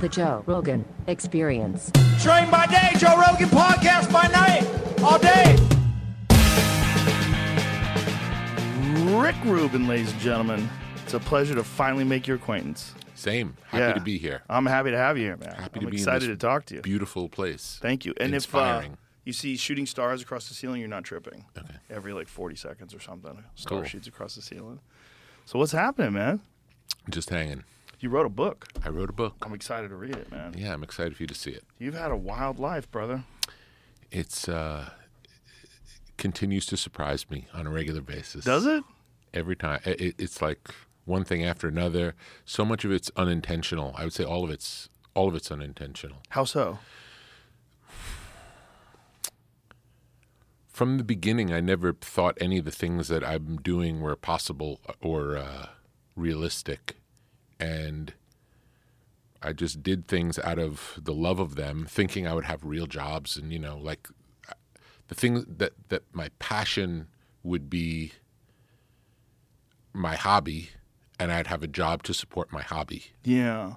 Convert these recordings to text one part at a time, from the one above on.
The Joe Rogan Experience. Train by day, Joe Rogan podcast by night, all day. Rick Rubin, ladies and gentlemen. It's a pleasure to finally make your acquaintance. Same. Happy Yeah. to be here. I'm happy to have you here, man. Happy I'm to be excited in to talk to you. Beautiful place. Thank you. And Inspiring. if uh, you see shooting stars across the ceiling, you're not tripping. Okay. Every like 40 seconds or something, a star Cool. shoots across the ceiling. So what's happening, man? Just hanging. You wrote a book. I wrote a book. I'm excited to read it, man. Yeah, I'm excited for you to see it. You've had a wild life, brother. It's uh continues to surprise me on a regular basis. Does it? Every time. It, it- it's like one thing after another. So much of it's unintentional. I would say all of it's all of it's unintentional. How so? From the beginning, I never thought any of the things that I'm doing were possible or uh, realistic, and I just did things out of the love of them, thinking I would have real jobs, and you know, like uh, the thing that that my passion would be my hobby, and I'd have a job to support my hobby, Yeah.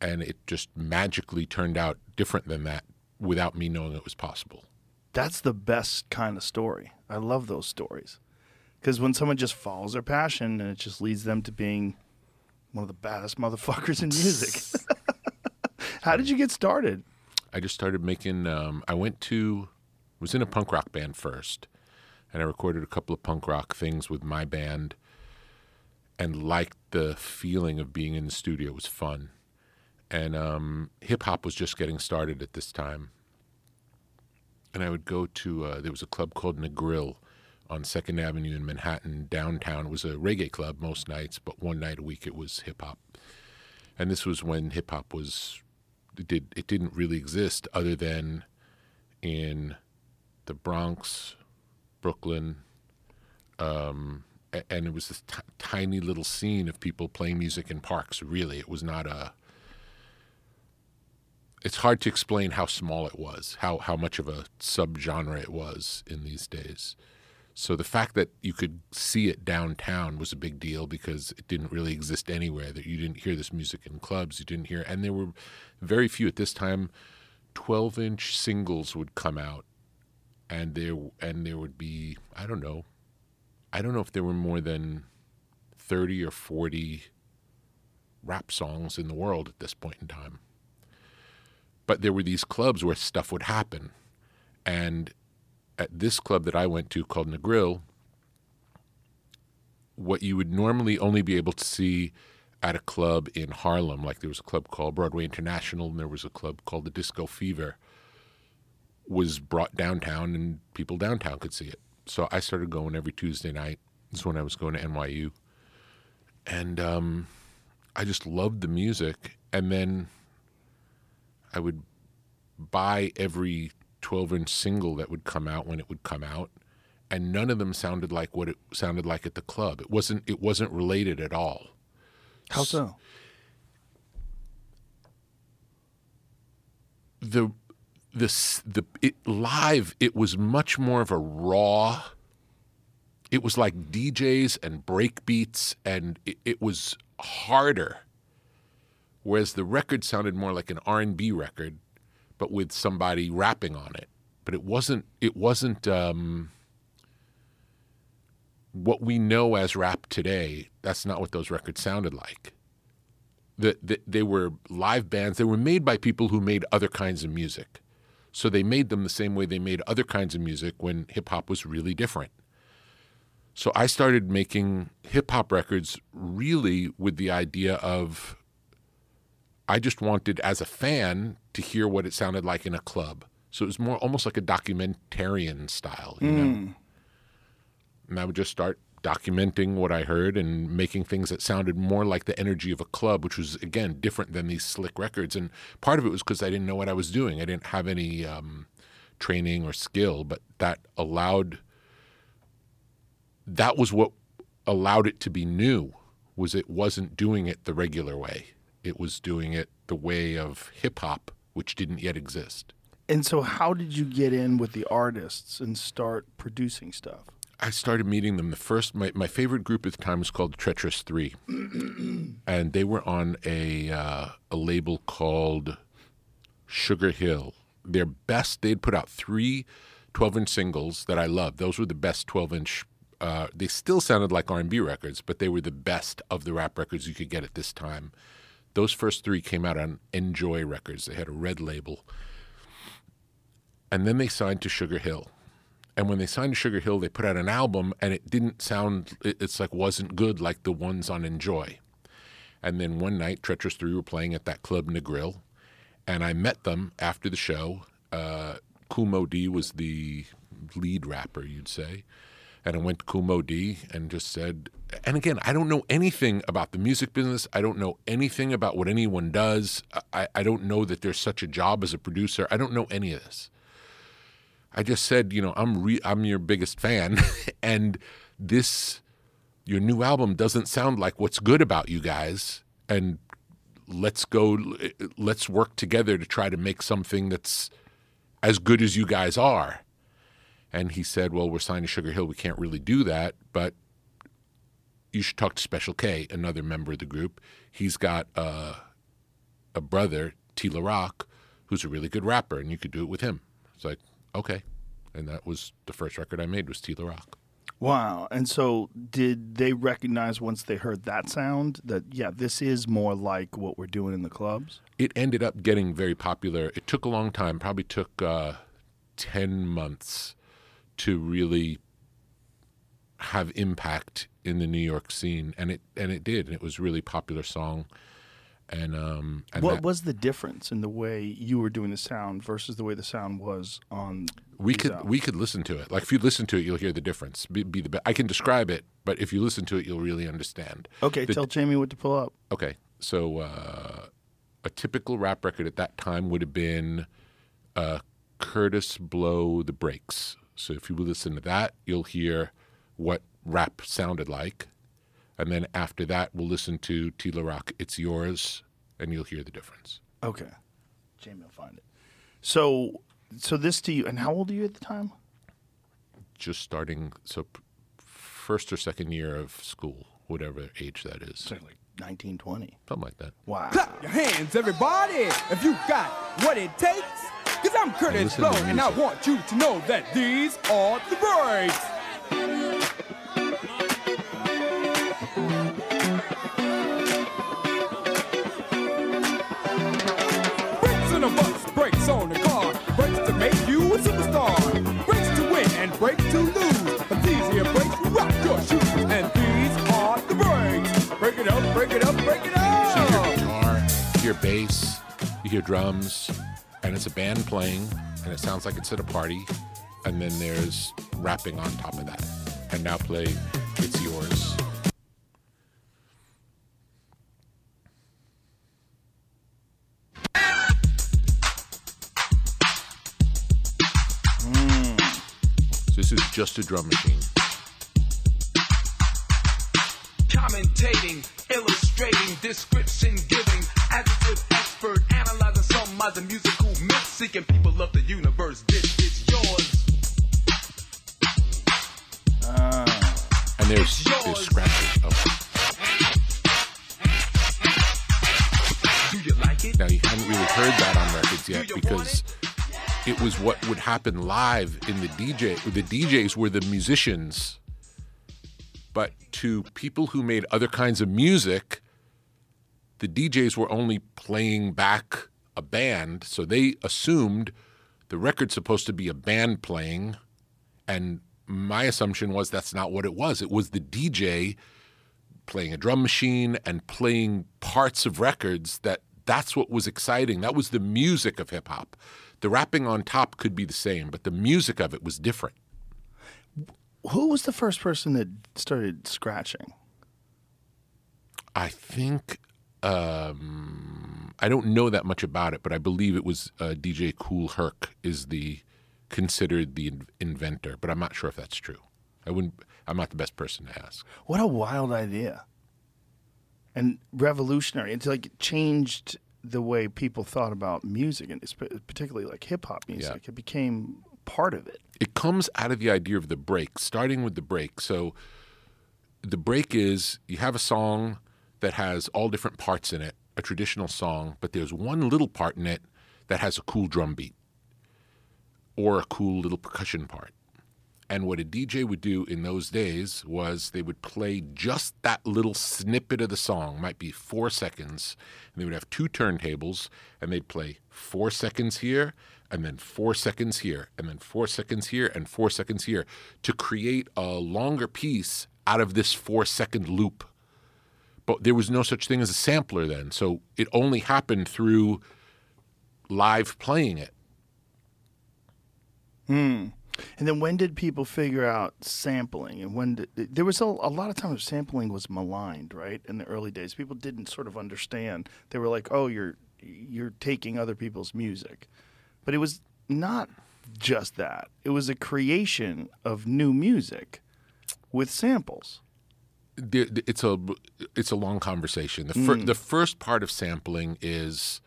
and it just magically turned out different than that without me knowing it was possible. That's the best kind of story. I love those stories. Because when someone just follows their passion and it just leads them to being one of the baddest motherfuckers in music. How did you get started? I just started making. Um, I went to, was in a punk rock band first, and I recorded a couple of punk rock things with my band, and liked the feeling of being in the studio. It was fun, and um, hip hop was just getting started at this time. And I would go to uh, there was a club called Negril on Second Avenue in Manhattan downtown. It was a reggae club most nights, but one night a week it was hip hop. And this was when hip hop was it did it didn't really exist other than in the Bronx, Brooklyn, um, and it was this t- tiny little scene of people playing music in parks. Really, it was not a. It's hard to explain how small it was, how how much of a subgenre it was in these days. So the fact that you could see it downtown was a big deal because it didn't really exist anywhere. That you didn't hear this music in clubs, you didn't hear, and there were very few at this time. Twelve-inch singles would come out, and there and there would be I don't know, I don't know if there were more than thirty or forty rap songs in the world at this point in time. But there were these clubs where stuff would happen, and at this club that I went to called Negril, what you would normally only be able to see at a club in Harlem, like there was a club called Broadway International and there was a club called the Disco Fever, was brought downtown and people downtown could see it. So I started going every Tuesday night. This is when I was going to NYU. And um, I just loved the music. And then I would buy every 12 inch single that would come out when it would come out and none of them sounded like what it sounded like at the club. It wasn't it wasn't related at all. How so? the the the it, live it was much more of a raw it was like DJs and break beats and it, it was harder. Whereas the record sounded more like an R&B record but with somebody rapping on it but it wasn't it wasn't um, what we know as rap today that's not what those records sounded like the, the, they were live bands. They were made by people who made other kinds of music. So they made them the same way they made other kinds of music when hip hop was really different. So I started making hip hop records really with the idea of I just wanted, as a fan, to hear what it sounded like in a club. So it was more almost like a documentarian style, you know. And I would just start documenting what I heard and making things that sounded more like the energy of a club, which was again different than these slick records. And part of it was because I didn't know what I was doing. I didn't have any um, training or skill, but that allowed. That was what allowed it to be new. Was it wasn't doing it the regular way. It was doing it the way of hip hop, which didn't yet exist. And so, how did you get in with the artists and start producing stuff? I started meeting them. The first, my, my favorite group at the time was called Treacherous Three, and they were on a uh, a label called Sugar Hill. Their best, they'd put out three 12 inch singles that I loved. Those were the best 12 inch. Uh, they still sounded like R&B records, but they were the best of the rap records you could get at this time. Those first three came out on Enjoy Records. They had a red label. And then they signed to Sugar Hill. And when they signed to Sugar Hill, they put out an album and it didn't sound, it's like wasn't good like the ones on Enjoy. And then one night, Treacherous 3 were playing at that club Negril. And I met them after the show. Uh, Kool Moe Dee was the lead rapper, you'd say. And I went to Kool Moe Dee and just said, and again, I don't know anything about the music business. I don't know anything about what anyone does. I, I don't know that there's such a job as a producer. I don't know any of this. I just said, you know, I'm re- I'm your biggest fan, and this your new album doesn't sound like what's good about you guys, and let's go, let's work together to try to make something that's as good as you guys are. And he said, well, we're signed to Sugar Hill, we can't really do that, but you should talk to Special K, another member of the group. He's got uh, a brother, T La Rock, who's a really good rapper, and you could do it with him. It's like, okay. And that was the first record I made was T La Rock. Wow. And so did they recognize once they heard that sound that yeah, this is more like what we're doing in the clubs? It ended up getting very popular. It took a long time, probably took uh, 10 months to really have impact in the New York scene. And it and it did. And it was a really popular song. And um and what that- was the difference in the way you were doing the sound versus the way the sound was on we could albums? we could listen to it. Like if you listen to it, you'll hear the difference. Be, be the be- I can describe it, but if you listen to it, you'll really understand. Okay, the- tell Jamie what to pull up. Okay, so uh, a typical rap record at that time would have been uh, Kurtis Blow the Breaks. So if you listen to that, you'll hear what rap sounded like, and then after that, we'll listen to T La Rock, "It's Yours," and you'll hear the difference. Okay. Jamie will find it. So so this to you and how old are you at the time? Just starting, so first or second year of school, whatever age that is, So like 19, 20. something like that. Wow. Clap your hands, everybody, if you got what it takes. Cause I'm Kurtis Blow, and I want you to know that these are the breaks. Bass, you hear drums, and it's a band playing, and it sounds like it's at a party, and then there's rapping on top of that. And now play It's Yours. So this is just a drum machine. Commentating, illustrating, description giving, other musical myth, seeking people of the universe. This is yours. Uh, and there's, there's scratches. Oh. Do you like it? Now you haven't really heard that on records yet because it was what would happen live in the DJ. The DJs were the musicians, but to people who made other kinds of music, the DJs were only playing back a band, so they assumed the record's supposed to be a band playing, and my assumption was that's not what it was. It was the DJ playing a drum machine and playing parts of records that that's what was exciting that was the music of hip hop the rapping on top could be the same but the music of it was different Who was the first person that started scratching? i think um, i don't know that much about it but i believe it was uh, dj kool herc is the considered the inventor but i'm not sure if that's true i wouldn't i'm not the best person to ask What a wild idea. And revolutionary. It's like it changed the way people thought about music and particularly like hip hop music. Yeah. It became part of it. it comes out of the idea of the break, starting with the break. So the break is you have a song that has all different parts in it, a traditional song, but there's one little part in it that has a cool drum beat or a cool little percussion part. And what a DJ would do in those days was they would play just that little snippet of the song, might be four seconds, and they would have two turntables, and they'd play four seconds here, and then four seconds here, and then four seconds here, and four seconds here to create a longer piece out of this four second loop. But there was no such thing as a sampler then, so it only happened through live playing it. Hmm. And then when did people figure out sampling? And when did, there was a, a lot of times sampling was maligned, right? In the early days, people didn't sort of understand. They were like, "Oh, you're you're taking other people's music," but it was not just that. It was a creation of new music with samples. It's a it's a long conversation. The fir- mm. the first part of sampling is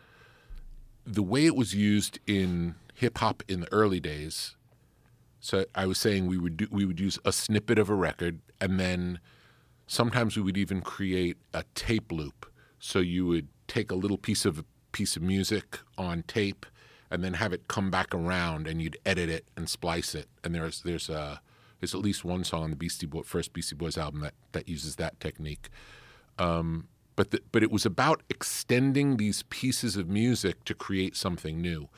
the way it was used in hip hop in the early days. So I was saying we would do, we would use a snippet of a record, and then sometimes we would even create a tape loop. So you would take a little piece of piece of music on tape, and then have it come back around, and you'd edit it and splice it. And there's there's a there's at least one song on the Beastie Boy, first Beastie Boys album that that uses that technique. Um, but the, but it was about extending these pieces of music to create something new.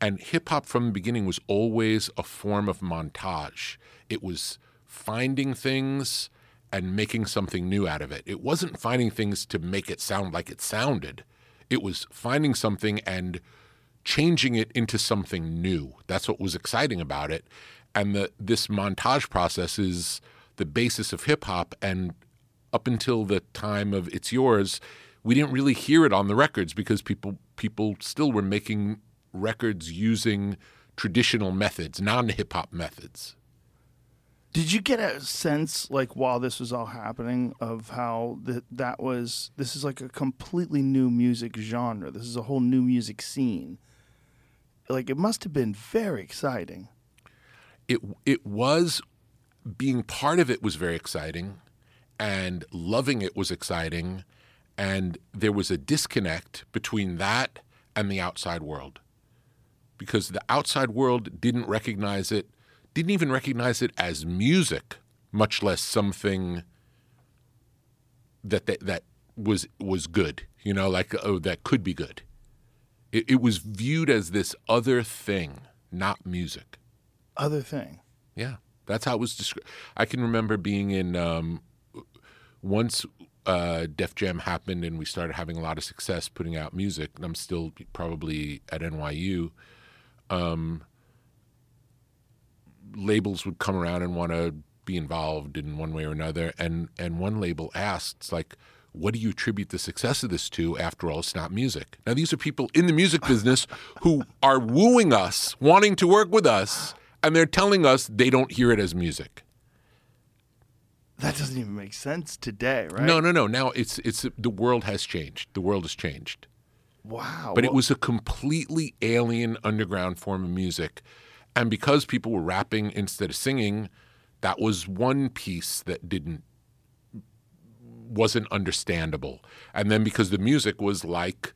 And hip hop from the beginning was always a form of montage. It was finding things and making something new out of it. It wasn't finding things to make it sound like it sounded. It was finding something and changing it into something new. That's what was exciting about it. And this montage process is the basis of hip hop. And up until the time of It's Yours, we didn't really hear it on the records because people people still were making records using traditional methods, non hip hop methods. Did you get a sense, like while this was all happening, of how that that was? This is like a completely new music genre. This is a whole new music scene. Like it must have been very exciting. It it was being part of it was very exciting and loving it was exciting. And there was a disconnect between that and the outside world because the outside world didn't recognize it didn't even recognize it as music much less something that that, that was was good you know like oh that could be good. It, it was viewed as this other thing not music Other thing. yeah, that's how it was described. I can remember being in um, once uh, Def Jam happened and we started having a lot of success putting out music. And I'm still probably at NYU. Um, labels would come around and want to be involved in one way or another, and and one label asked, it's like. What do you attribute the success of this to? After all, it's not music. Now, these are people in the music business who are wooing us, wanting to work with us, and they're telling us they don't hear it as music. That doesn't even make sense today, right? No, no, no. Now it's it's the world has changed. The world has changed. Wow. But it was a completely alien underground form of music. And because people were rapping instead of singing, that was one piece that didn't wasn't understandable. And then because the music was like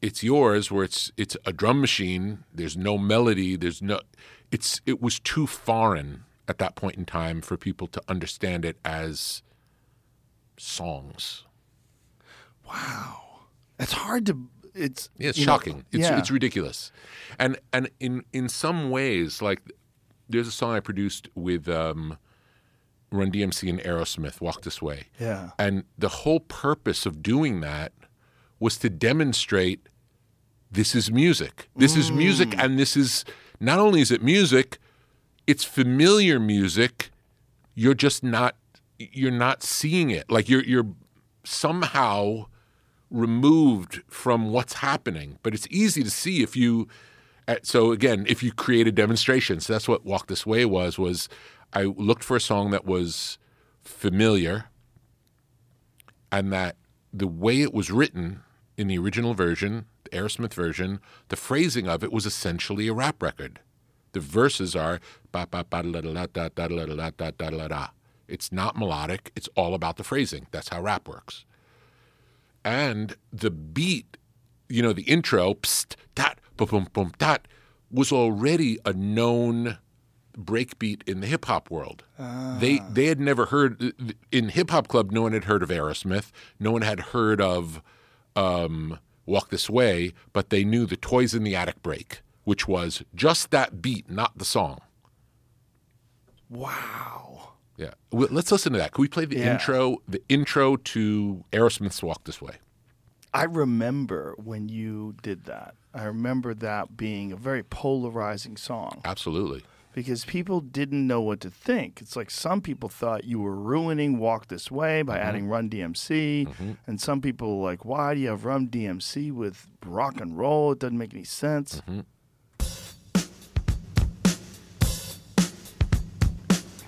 it's yours where it's it's a drum machine, there's no melody, there's no it's it was too foreign at that point in time for people to understand it as songs. Wow. It's hard to. It's Yeah, it's you know, shocking. it's yeah. it's ridiculous. And and in in some ways, like there's a song I produced with um, Run DMC and Aerosmith, "Walk This Way." Yeah. And the whole purpose of doing that was to demonstrate this is music. This is music, and this is not only is it music, it's familiar music. You're just not you're not seeing it. Like you're you're somehow removed from what's happening. But it's easy to see if you. So again, if you create a demonstration, so that's what "Walk This Way" was. Was I looked for a song that was familiar, and that the way it was written in the original version, Aerosmith version, the phrasing of it was essentially a rap record. The verses are ba ba ba da da da da da da da da da da da. It's not melodic. It's all about the phrasing. That's how rap works. And the beat, you know, the intro, psst, dat, boom, boom, boom, dat, was already a known breakbeat in the hip hop world. They they had never heard in hip hop club. No one had heard of Aerosmith. No one had heard of um, Walk This Way, but they knew the Toys in the Attic break, which was just that beat, not the song. Wow. Yeah, well, let's listen to that. Can we play the Yeah. intro? The intro to Aerosmith's Walk This Way. I remember when you did that. I remember that being a very polarizing song Absolutely. Because people didn't know what to think. It's like some people thought you were ruining Walk This Way by mm-hmm. adding Run DMC, mm-hmm. and some people were like, "Why do you have Run DMC with rock and roll? It doesn't make any sense." Mm-hmm.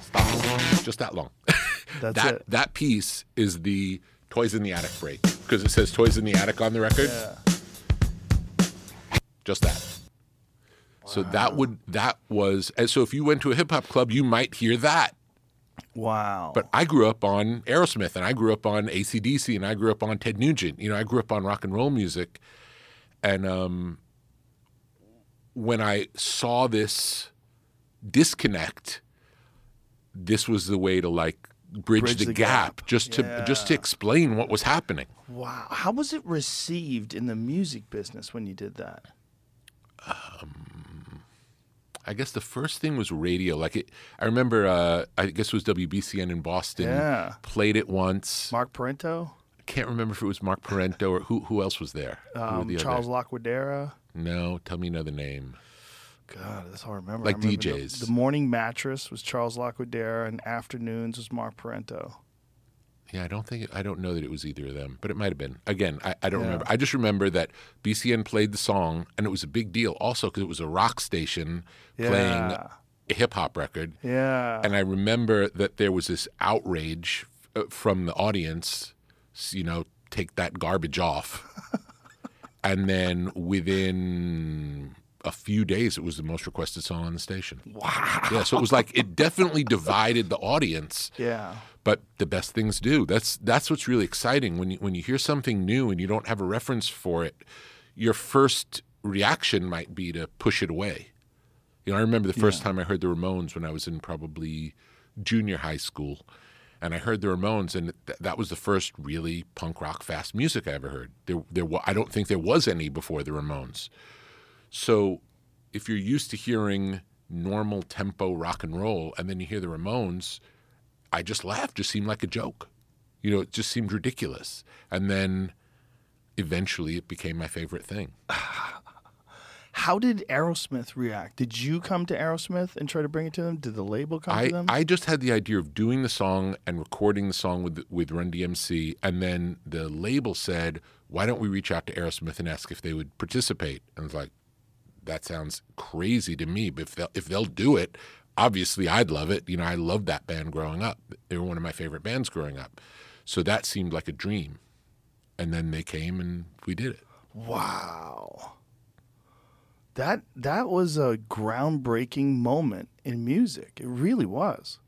Stop. Just that long. That's that it. that piece is the Toys in the Attic break because it says Toys in the Attic on the record. Yeah. Just that. So that would that was and so if you went to a hip hop club, you might hear that. Wow. But I grew up on Aerosmith and I grew up on ACDC and I grew up on Ted Nugent. You know, I grew up on rock and roll music. And um, when I saw this disconnect, this was the way to like bridge, Bridge the, the gap, gap. just to just to explain what was happening. wow. How was it received in the music business when you did that? I guess the first thing was radio. Like it, I remember, uh, I guess it was WBCN in Boston. Yeah. Played it once. Mark Parenteau, I can't remember if it was Mark Parenteau or who who else was there. Um, the Charles Laquidara. No, tell me another name. God, that's all I remember. Like remember DJs. The, morning mattress was Charles Laquidara, and afternoons was Mark Parenteau. Yeah, I don't think I don't know that it was either of them, but it might have been. Again, I, I don't Yeah. remember. I just remember that BCN played the song, and it was a big deal also because it was a rock station playing a hip hop record. Yeah. And I remember that there was this outrage uh, from the audience, you know, take that garbage off. and then within a few days, it was the most requested song on the station. Wow. Yeah, so it was like it definitely divided the audience. yeah. But the best things do. That's that's what's really exciting when you when you hear something new and you don't have a reference for it. Your first reaction might be to push it away. You know, I remember the first time I heard the Ramones when I was in probably junior high school, and I heard the Ramones, and th- that was the first really punk rock fast music I ever heard. There, there, wa- I don't think there was any before the Ramones. So, if you're used to hearing normal tempo rock and roll, and then you hear the Ramones, I just laughed. Just seemed like a joke. You know, it just seemed ridiculous. And then eventually, it became my favorite thing. How did Aerosmith react? Did you come to Aerosmith and try to bring it to them? Did the label come I, to them? I just had the idea of doing the song and recording the song with with Run DMC, and then the label said, "Why don't we reach out to Aerosmith and ask if they would participate?" And I was like, "That sounds crazy to me, but if they'll, if they'll do it, obviously I'd love it. You know, I loved that band growing up. They were one of my favorite bands growing up, so that seemed like a dream. And then they came and we did it. wow. That that was a groundbreaking moment in music. It really was.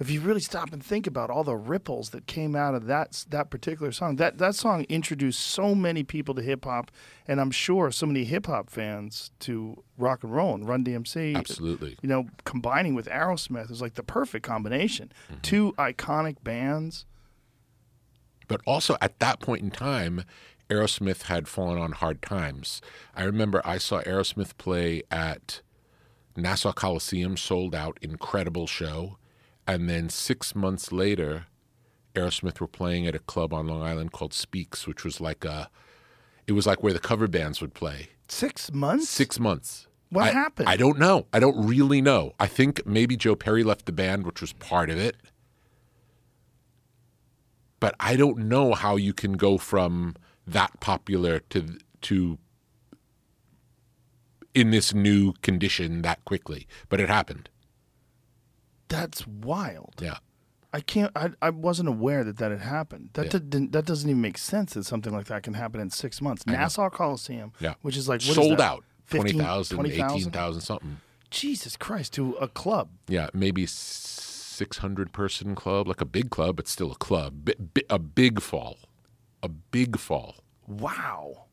If you really stop and think about all the ripples that came out of that that particular song, that that song introduced so many people to hip hop, and I'm sure so many hip hop fans to rock and roll and Run DMC. Uh, Absolutely. You know, combining with Aerosmith is like the perfect combination. Mm-hmm. Two iconic bands. But also at that point in time, Aerosmith had fallen on hard times. I remember I saw Aerosmith play at Nassau Coliseum, sold out, incredible show. And then six months later, Aerosmith were playing at a club on Long Island called Speaks, which was like a, it was like where the cover bands would play. Six months. Six months. What I- happened? I don't know. I don't really know. I think maybe Joe Perry left the band, which was part of it. But I don't know how you can go from that popular to to in this new condition that quickly. But it happened. That's wild. Yeah. I can't. I, I wasn't aware that that had happened. That Yeah. didn't. That doesn't even make sense that something like that can happen in six months. Nassau Coliseum, Yeah. which is like what is Sold that? out. 15, 20,000, 20,000? 18,000, something. Jesus Christ, to a club. Yeah, maybe 600 person club, like a big club, but still a club. Bi- bi- a big fall. A big fall. Wow.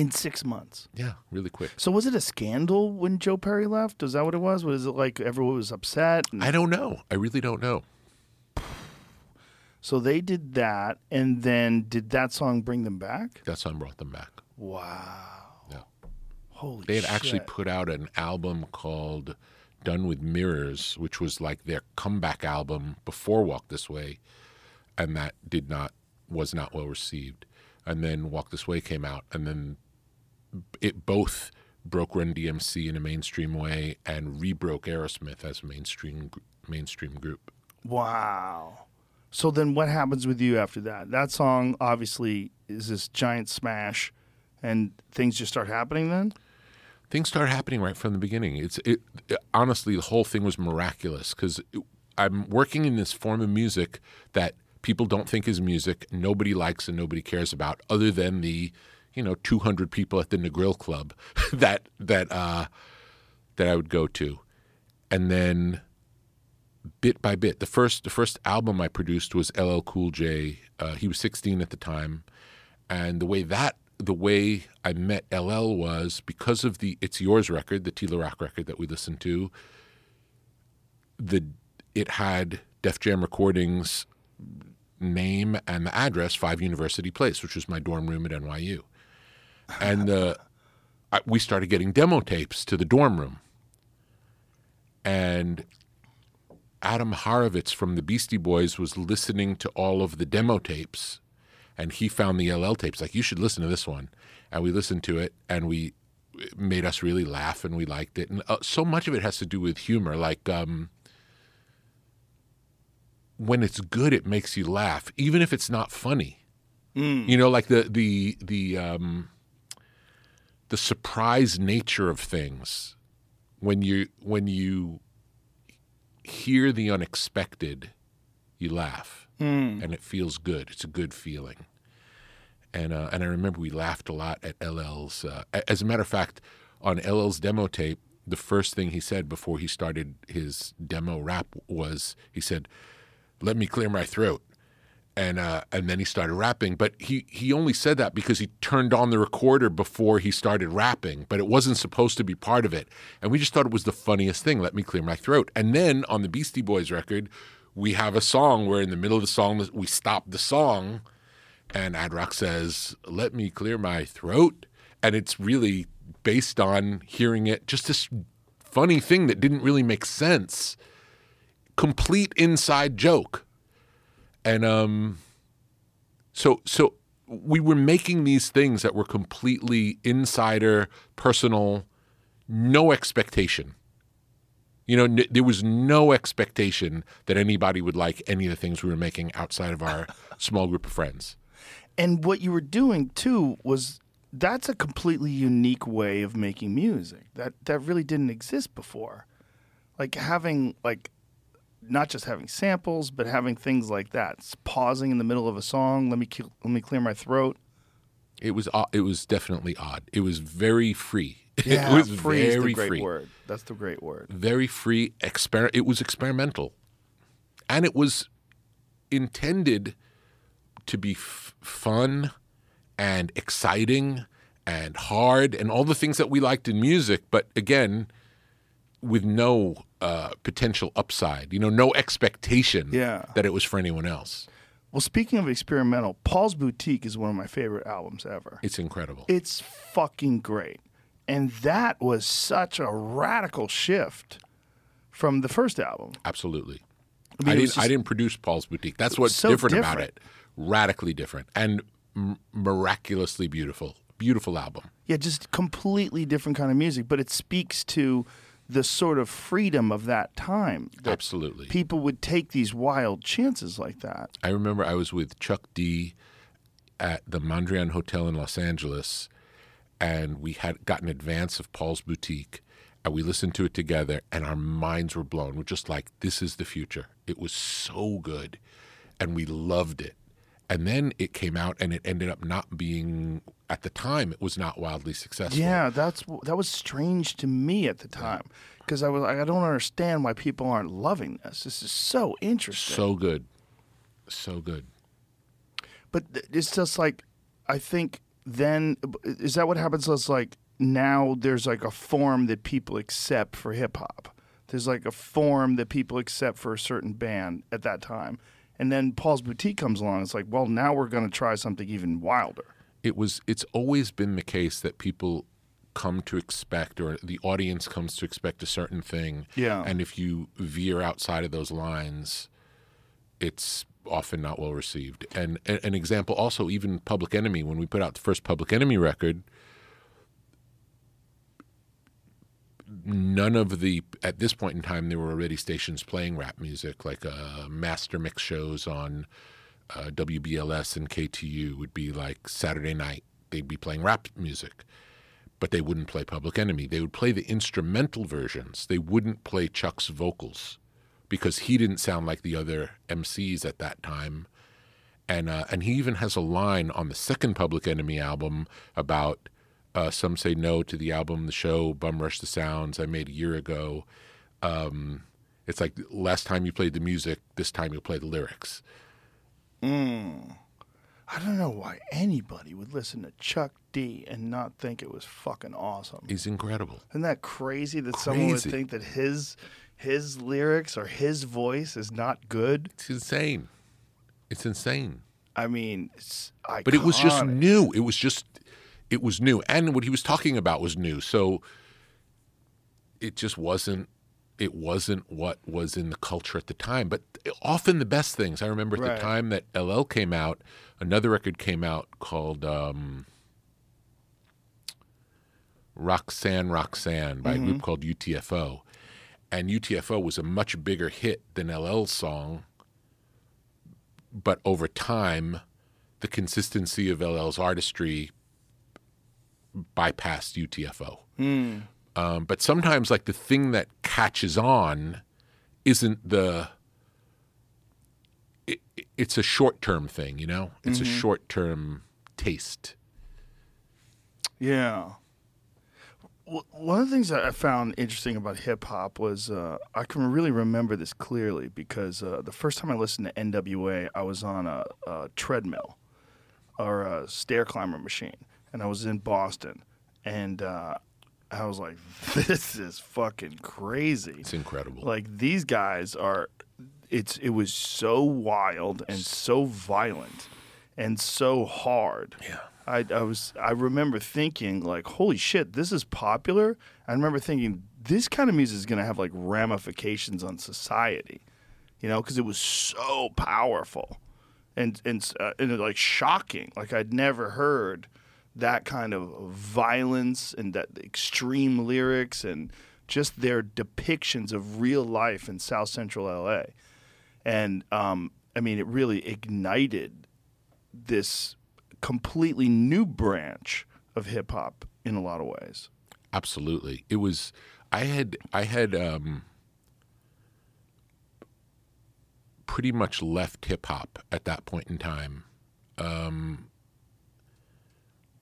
In six months. Yeah, really quick. So was it a scandal when Joe Perry left? Was that what it was? Was it like everyone was upset? And- I don't know. I really don't know. so they did that, and then did that song bring them back? That song brought them back. Wow. Yeah. Holy They had actually put out an album called Done with Mirrors, which was like their comeback album before Walk This Way, and that did not was not well received. And then Walk This Way came out, and then it both broke Run DMC in a mainstream way and rebroke Aerosmith as a mainstream mainstream group. Wow. So then what happens with you after that? That song obviously is this giant smash and things just start happening then? things start happening right from the beginning. It's it, it- honestly the whole thing was miraculous because I'm working in this form of music that people don't think is music, nobody likes and nobody cares about, other than the you know 200 people at the Negril Club that that uh, that I would go to, and then bit by bit, the first the first album I produced was LL Cool J. Uh, he was 16 at the time, and the way that the way I met LL was because of the It's Yours record, the T La Rock record that we listened to. The it had Def Jam Recordings name and the address, Five University Place, which was my dorm room at NYU, and uh, I, we started getting demo tapes to the dorm room, and Adam Horovitz from the Beastie Boys was listening to all of the demo tapes and he found the LL tapes. Like you should listen to this one. And we listened to it and we it made us really laugh and we liked it. And uh, so much of it has to do with humor. Like um when it's good it makes you laugh even if it's not funny. You know like the the the um the surprise nature of things when you when you hear the unexpected, you laugh, and it feels good. It's a good feeling. And uh, and I remember we laughed a lot at LL's. Uh, as a matter of fact, on LL's demo tape, the first thing he said before he started his demo rap was he said, "Let me clear my throat." And uh, and then he started rapping, but he, he only said that because he turned on the recorder before he started rapping, but it wasn't supposed to be part of it. And we just thought it was the funniest thing. Let me clear my throat. And then on the Beastie Boys record, we have a song where in the middle of the song we stop the song, and Ad Rock says, "Let me clear my throat," and it's really based on hearing it. Just this funny thing that didn't really make sense. Complete inside joke and um so so we were making these things that were completely insider personal no expectation you know n- there was no expectation that anybody would like any of the things we were making outside of our small group of friends And what you were doing too was that's a completely unique way of making music. That that really didn't exist before. Like having like not just having samples, but having things like that. It's pausing in the middle of a song, let me ke- let me clear my throat. it was o- it was definitely odd it was very free Yeah, it was free is the very great free word. That's the great word. very free exper- it was experimental and it was intended to be f- fun and exciting and hard and all the things that we liked in music but again with no uh, potential upside you know no expectation Yeah. that it was for anyone else Well, speaking of experimental, Paul's Boutique is one of my favorite albums ever. it's incredible It's fucking great. And that was such a radical shift from the first album. absolutely I mean, I, didn't. I didn't produce Paul's Boutique. That's what's so different, about it. Radically different and m- miraculously beautiful. Beautiful album. Yeah, just completely different kind of music, but it speaks to the sort of freedom of that time. That Absolutely. People would take these wild chances like that. I remember I was with Chuck D at the Mondrian Hotel in Los Angeles, and we had gotten advance of Paul's Boutique, and we listened to it together, and our minds were blown. We're just like, this is the future. It was so good, and we loved it. And then it came out and it ended up not being at the time it was not wildly successful. Yeah, that's that was strange to me at the time because I was like, I don't understand why people aren't loving this. This is so interesting. So good. So good. But it's just like, I think then is that what happens? It's like now there's like a form that people accept for hip hop. There's like a form that people accept for a certain band at that time, and then Paul's Boutique comes along. It's like, well, now we're going to try something even wilder. it was it's always been the case that people come to expect or the audience comes to expect a certain thing Yeah. and if you veer outside of those lines it's often not well received and a- an example also even public enemy when we put out the first public enemy record none of the at this point in time there were already stations playing rap music like uh, master mix shows on uh, WBLS and KTU would be like Saturday night they'd be playing rap music but they wouldn't play Public Enemy. They would play the instrumental versions. They wouldn't play Chuck's vocals because he didn't sound like the other MCs at that time. And uh, and he even has a line on the second Public Enemy album about uh, some say no to the album, the show, Bum Rush the Sounds I made a year ago. Um, it's like last time you played the music, this time you'll play the lyrics. I don't know why anybody would listen to Chuck D and not think it was fucking awesome. He's incredible. Isn't that crazy that someone would think that his his lyrics or his voice is not good? It's insane. It's insane. I mean, it's But it was just new. It was just, it was new. And what he was talking about was new. So it just wasn't, it wasn't what was in the culture at the time. But often the best things. I remember at Right. the time that LL came out, another record came out called um, Roxanne Roxanne by a group called UTFO. And UTFO was a much bigger hit than LL's song. But over time, the consistency of LL's artistry bypassed UTFO. Um, but sometimes, like the thing that catches on isn't the. It, it- it's a short term thing, you know. It's a short term taste. Yeah. One of the things that I found interesting about hip hop was uh, I can really remember this clearly because uh, the first time I listened to NWA, I was on a, a treadmill or a stair climber machine, and I was in Boston, and uh, I was like, "This is fucking crazy." It's incredible. Like these guys are it's it was so wild and so violent and so hard. Yeah. I I was I remember thinking like holy shit this is popular. I remember thinking this kind of music is going to have like ramifications on society. You know, cuz it was so powerful and and uh, and like shocking. Like I'd never heard that kind of violence and that extreme lyrics and just their depictions of real life in South Central LA. And um, I mean, it really ignited this completely new branch of hip hop in a lot of ways. Absolutely. It was I had I had um pretty much left hip hop at that point in time. Um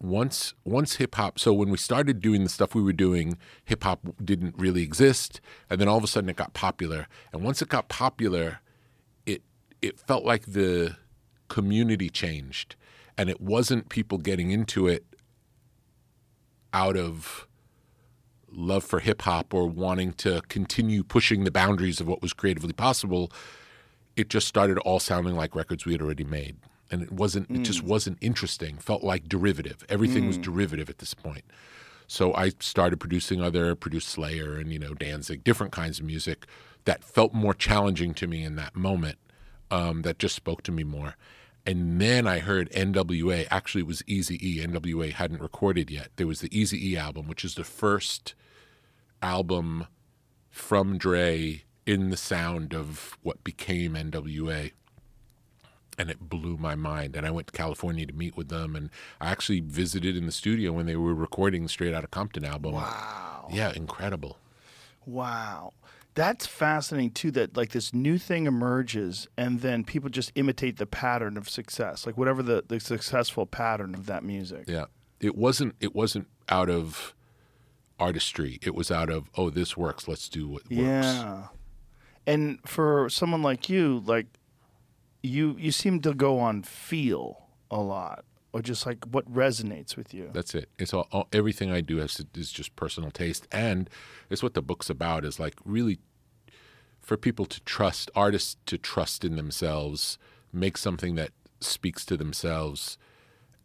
once once hip hop so when we started doing the stuff we were doing, hip hop didn't really exist and then all of a sudden it got popular. And once it got popular, it it felt like the community changed and it wasn't people getting into it out of love for hip hop or wanting to continue pushing the boundaries of what was creatively possible, it just started all sounding like records we had already made. And it wasn't it just wasn't interesting. Felt like derivative. Everything was derivative at this point. So I started producing other produced Slayer and, you know, Danzig, different kinds of music that felt more challenging to me in that moment, um, that just spoke to me more. And then I heard NWA. Actually, it was Easy E. NWA hadn't recorded yet. There was the Easy E album, which is the first album from Dre in the sound of what became NWA. And it blew my mind. And I went to California to meet with them. And I actually visited in the studio when they were recording the Straight Outta Compton album. Wow. Yeah, incredible. Wow. That's fascinating too. That like this new thing emerges, and then people just imitate the pattern of success, like whatever the, the successful pattern of that music. Yeah. It wasn't it wasn't out of artistry. It was out of, oh, this works, let's do what works. Yeah. And for someone like you, like you you seem to go on feel a lot or just like what resonates with you. That's it. It's all, all everything I do has is just personal taste, and it's what the book's about. Is like really for people to trust artists to trust in themselves, make something that speaks to themselves,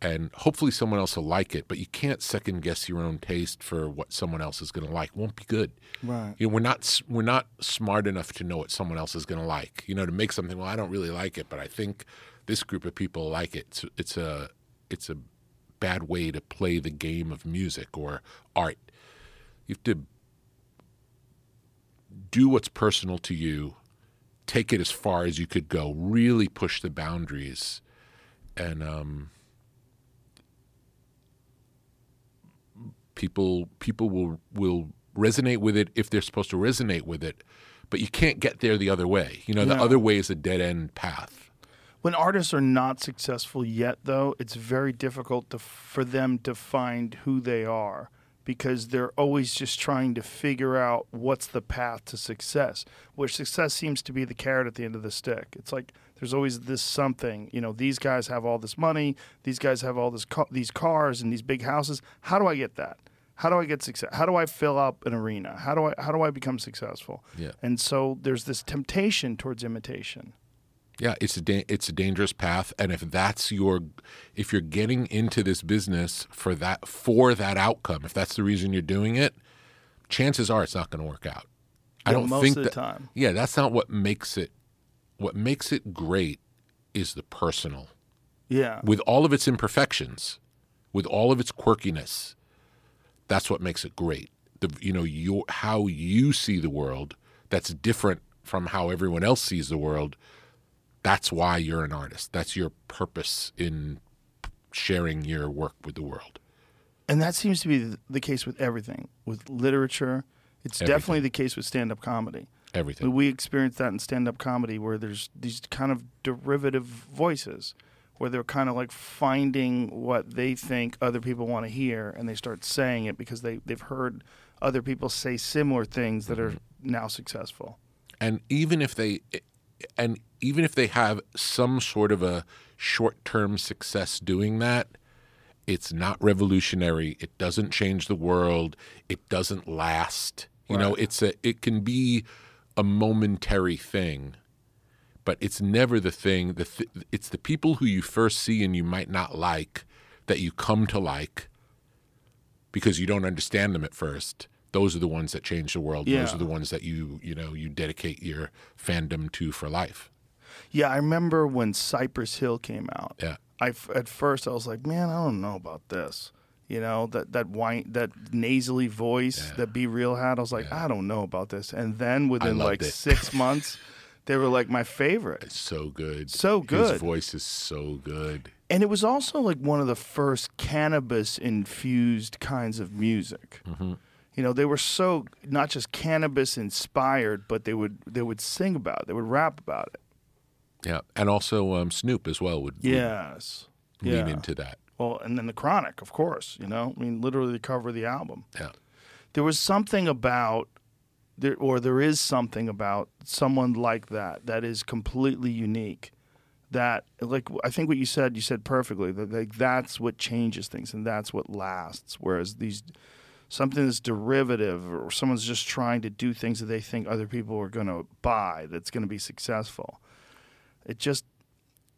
and hopefully someone else will like it. But you can't second guess your own taste for what someone else is going to like. It won't be good. Right. You know, we're not we're not smart enough to know what someone else is going to like. You know, to make something. Well, I don't really like it, but I think this group of people like it. It's, it's a it's a bad way to play the game of music or art. You have to do what's personal to you, take it as far as you could go, really push the boundaries, and um, people people will will resonate with it if they're supposed to resonate with it, but you can't get there the other way. You know, the No. other way is a dead end path. When artists are not successful yet, though, it's very difficult to, for them to find who they are because they're always just trying to figure out what's the path to success. Where success seems to be the carrot at the end of the stick. It's like there's always this something. You know, these guys have all this money. These guys have all this ca- these cars and these big houses. How do I get that? How do I get success? How do I fill up an arena? How do I how do I become successful? Yeah. And so there's this temptation towards imitation. Yeah, it's a da- it's a dangerous path, and if that's your, if you're getting into this business for that for that outcome, if that's the reason you're doing it, chances are it's not going to work out. I don't most think of the that. time. Yeah, that's not what makes it. What makes it great is the personal, Yeah. with all of its imperfections, with all of its quirkiness. That's what makes it great. The you know your how you see the world that's different from how everyone else sees the world that's why you're an artist. That's your purpose in sharing your work with the world. And that seems to be the case with everything. With literature, it's Everything. definitely the case with stand up comedy. Everything. We experience that in stand up comedy where there's these kind of derivative voices where they're kind of like finding what they think other people want to hear and they start saying it because they, they've heard other people say similar things that are mm-hmm. now successful. and even if they eh, and even if they have some sort of a short-term success doing that, it's not revolutionary. It doesn't change the world. It doesn't last. You know, it's a it can be a momentary thing, but it's never the thing. The th- it's the people who you first see and you might not like that you come to like because you don't understand them at first. Those are the ones that change the world. Those are the ones that you you know you dedicate your fandom to for life. Yeah, I remember when Cypress Hill came out. Yeah. I f- at first I was like, man, I don't know about this. You know that that whine, that nasally voice Yeah. that B-Real had. I was like, I don't know about this. And then within like it. six months, they were like my favorite. It's so good. So good. His voice is so good. And it was also like one of the first cannabis infused kinds of music. Mm-hmm. You know, they were so not just cannabis inspired, but they would they would sing about it. They would rap about it. Yeah, and also um, Snoop as well would, would Yes. lean yeah. into that. Well, and then the Chronic, of course. You know, I mean, literally the cover of the album. Yeah, There was something about there, or there is something about someone like that that is completely unique. That, like, I think what you said, you said perfectly. That like that's what changes things, and that's what lasts. Whereas these something that's derivative, or someone's just trying to do things that they think other people are going to buy, that's going to be successful. It just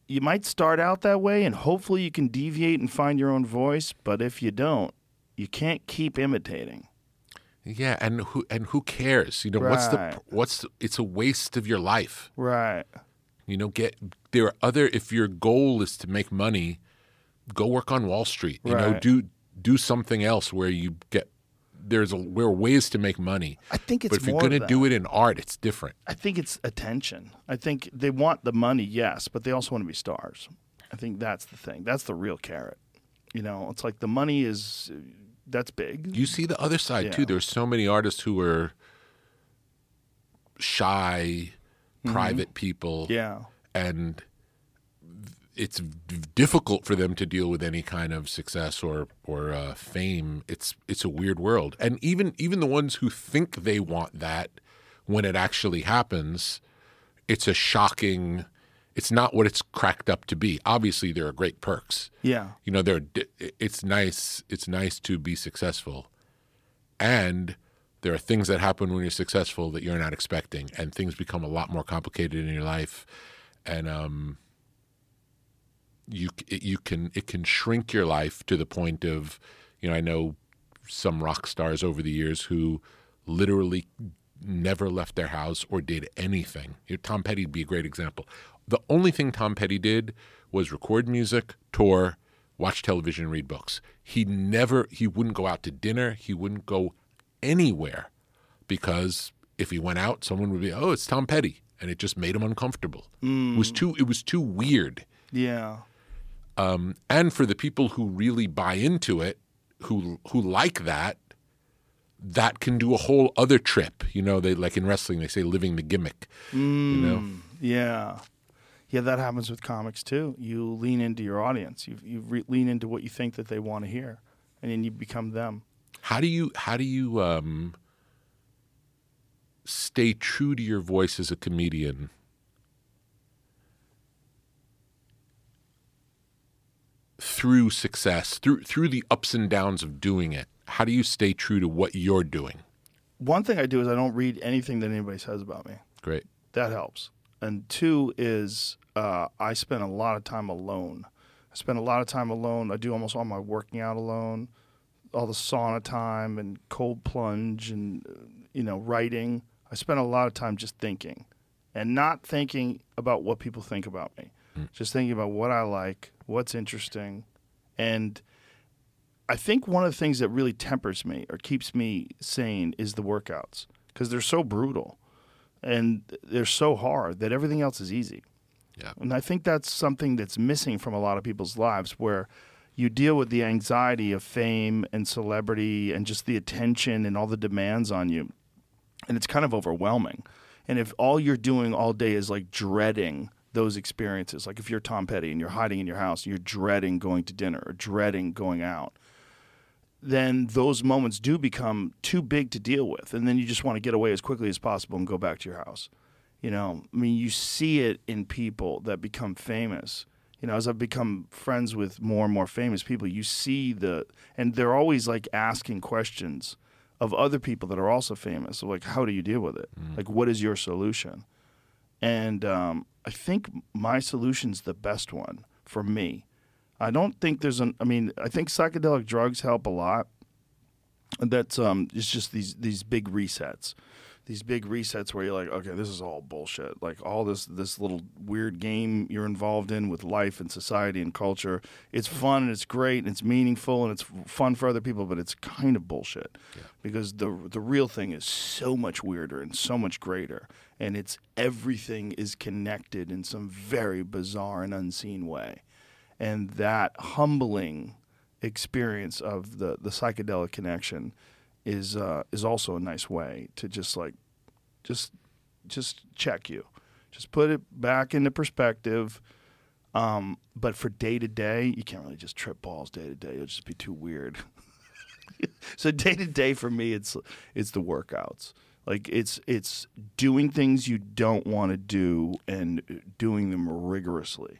you might start out that way and hopefully you can deviate and find your own voice but if you don't you can't keep imitating yeah, and who and who cares? You know, what's the what's the, it's a waste of your life. right You know, get there are other. If your goal is to make money, go work on Wall Street. You know, do do something else where you get. There's a there are ways to make money. i think it's but if you're going to do it in art, it's different. i think it's attention. I think they want the money yes but they also want to be stars. I think that's the thing. That's the real carrot. You know it's like the money is that's big. You see the other side too. There's so many artists who are shy, mm-hmm. private people, Yeah. and it's difficult for them to deal with any kind of success or or uh, fame. It's it's a weird world, and even even the ones who think they want that, when it actually happens, it's a shocking. It's not what it's cracked up to be. Obviously, there are great perks. Yeah. You know, there. It's nice. It's nice to be successful, and there are things that happen when you're successful that you're not expecting, and things become a lot more complicated in your life, and um, you it, you can it can shrink your life to the point of, you know, I know some rock stars over the years who literally never left their house or did anything. You know, Tom Petty would be a great example. The only thing Tom Petty did was record music, tour, watch television, read books. He never he wouldn't go out to dinner. He wouldn't go anywhere because if he went out, someone would be, "Oh, it's Tom Petty," and it just made him uncomfortable. It was mm. too it was too weird. Yeah. And for the people who really buy into it, who who like that, that can do a whole other trip. You know, they like in wrestling they say living the gimmick. You know, Yeah. Yeah, that happens with comics too. You lean into your audience. You you re- lean into what you think that they want to hear, and then you become them. how do you how do you um, stay true to your voice as a comedian? Through success, through through the ups and downs of doing it, how do you stay true to what you're doing? One thing I do is I don't read anything that anybody says about me. Great. That helps. And two is uh, I spend a lot of time alone. I spend a lot of time alone. I do almost all my working out alone, all the sauna time and cold plunge and you know writing. I spend a lot of time just thinking, and not thinking about what people think about me. Just thinking about what I like, what's interesting, and I think one of the things that really tempers me or keeps me sane is the workouts because they're so brutal and they're so hard that everything else is easy. Yeah. And I think that's something that's missing from a lot of people's lives where you deal with the anxiety of fame and celebrity and just the attention and all the demands on you. And it's kind of overwhelming. And if all you're doing all day is like dreading those experiences, like if you're Tom Petty and you're hiding in your house, you're dreading going to dinner or dreading going out, then those moments do become too big to deal with. And then you just want to get away as quickly as possible and go back to your house. You know, I mean, you see it in people that become famous. You know, as I've become friends with more and more famous people, you see the, and they're always like asking questions of other people that are also famous. So like, how do you deal with it? Mm. Like, what is your solution? And um, I think my solution's the best one for me. I don't think there's an. I mean, I think psychedelic drugs help a lot. That's um, it's just these these big resets, these big resets where you're like, okay, this is all bullshit. Like all this this little weird game you're involved in with life and society and culture. It's fun and it's great and it's meaningful and it's fun for other people, but it's kind of bullshit because the the real thing is so much weirder and so much greater, and it's everything is connected in some very bizarre and unseen way and that humbling experience of the the psychedelic connection is uh, is also a nice way to just like just just check you, just put it back into perspective. Um, but for day to day, you can't really just trip balls day to day. It'll just be too weird. so day to day for me, it's it's the workouts. Like it's it's doing things you don't want to do and doing them rigorously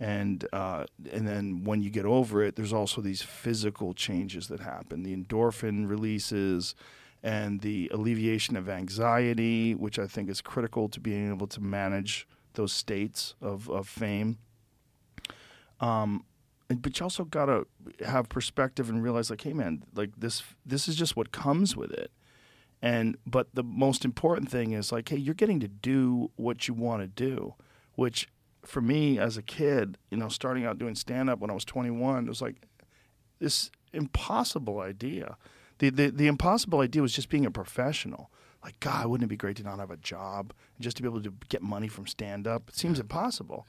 and uh, and then when you get over it, there's also these physical changes that happen. The endorphin releases, and the alleviation of anxiety, which I think is critical to being able to manage those states of, of fame. Um, but you also gotta have perspective and realize, like, hey, man, like this this is just what comes with it. And but the most important thing is like, hey, you're getting to do what you want to do, which for me as a kid, you know, starting out doing stand up when I was 21, it was like this impossible idea. The, the the impossible idea was just being a professional. Like, God, wouldn't it be great to not have a job and just to be able to get money from stand up? It seems impossible.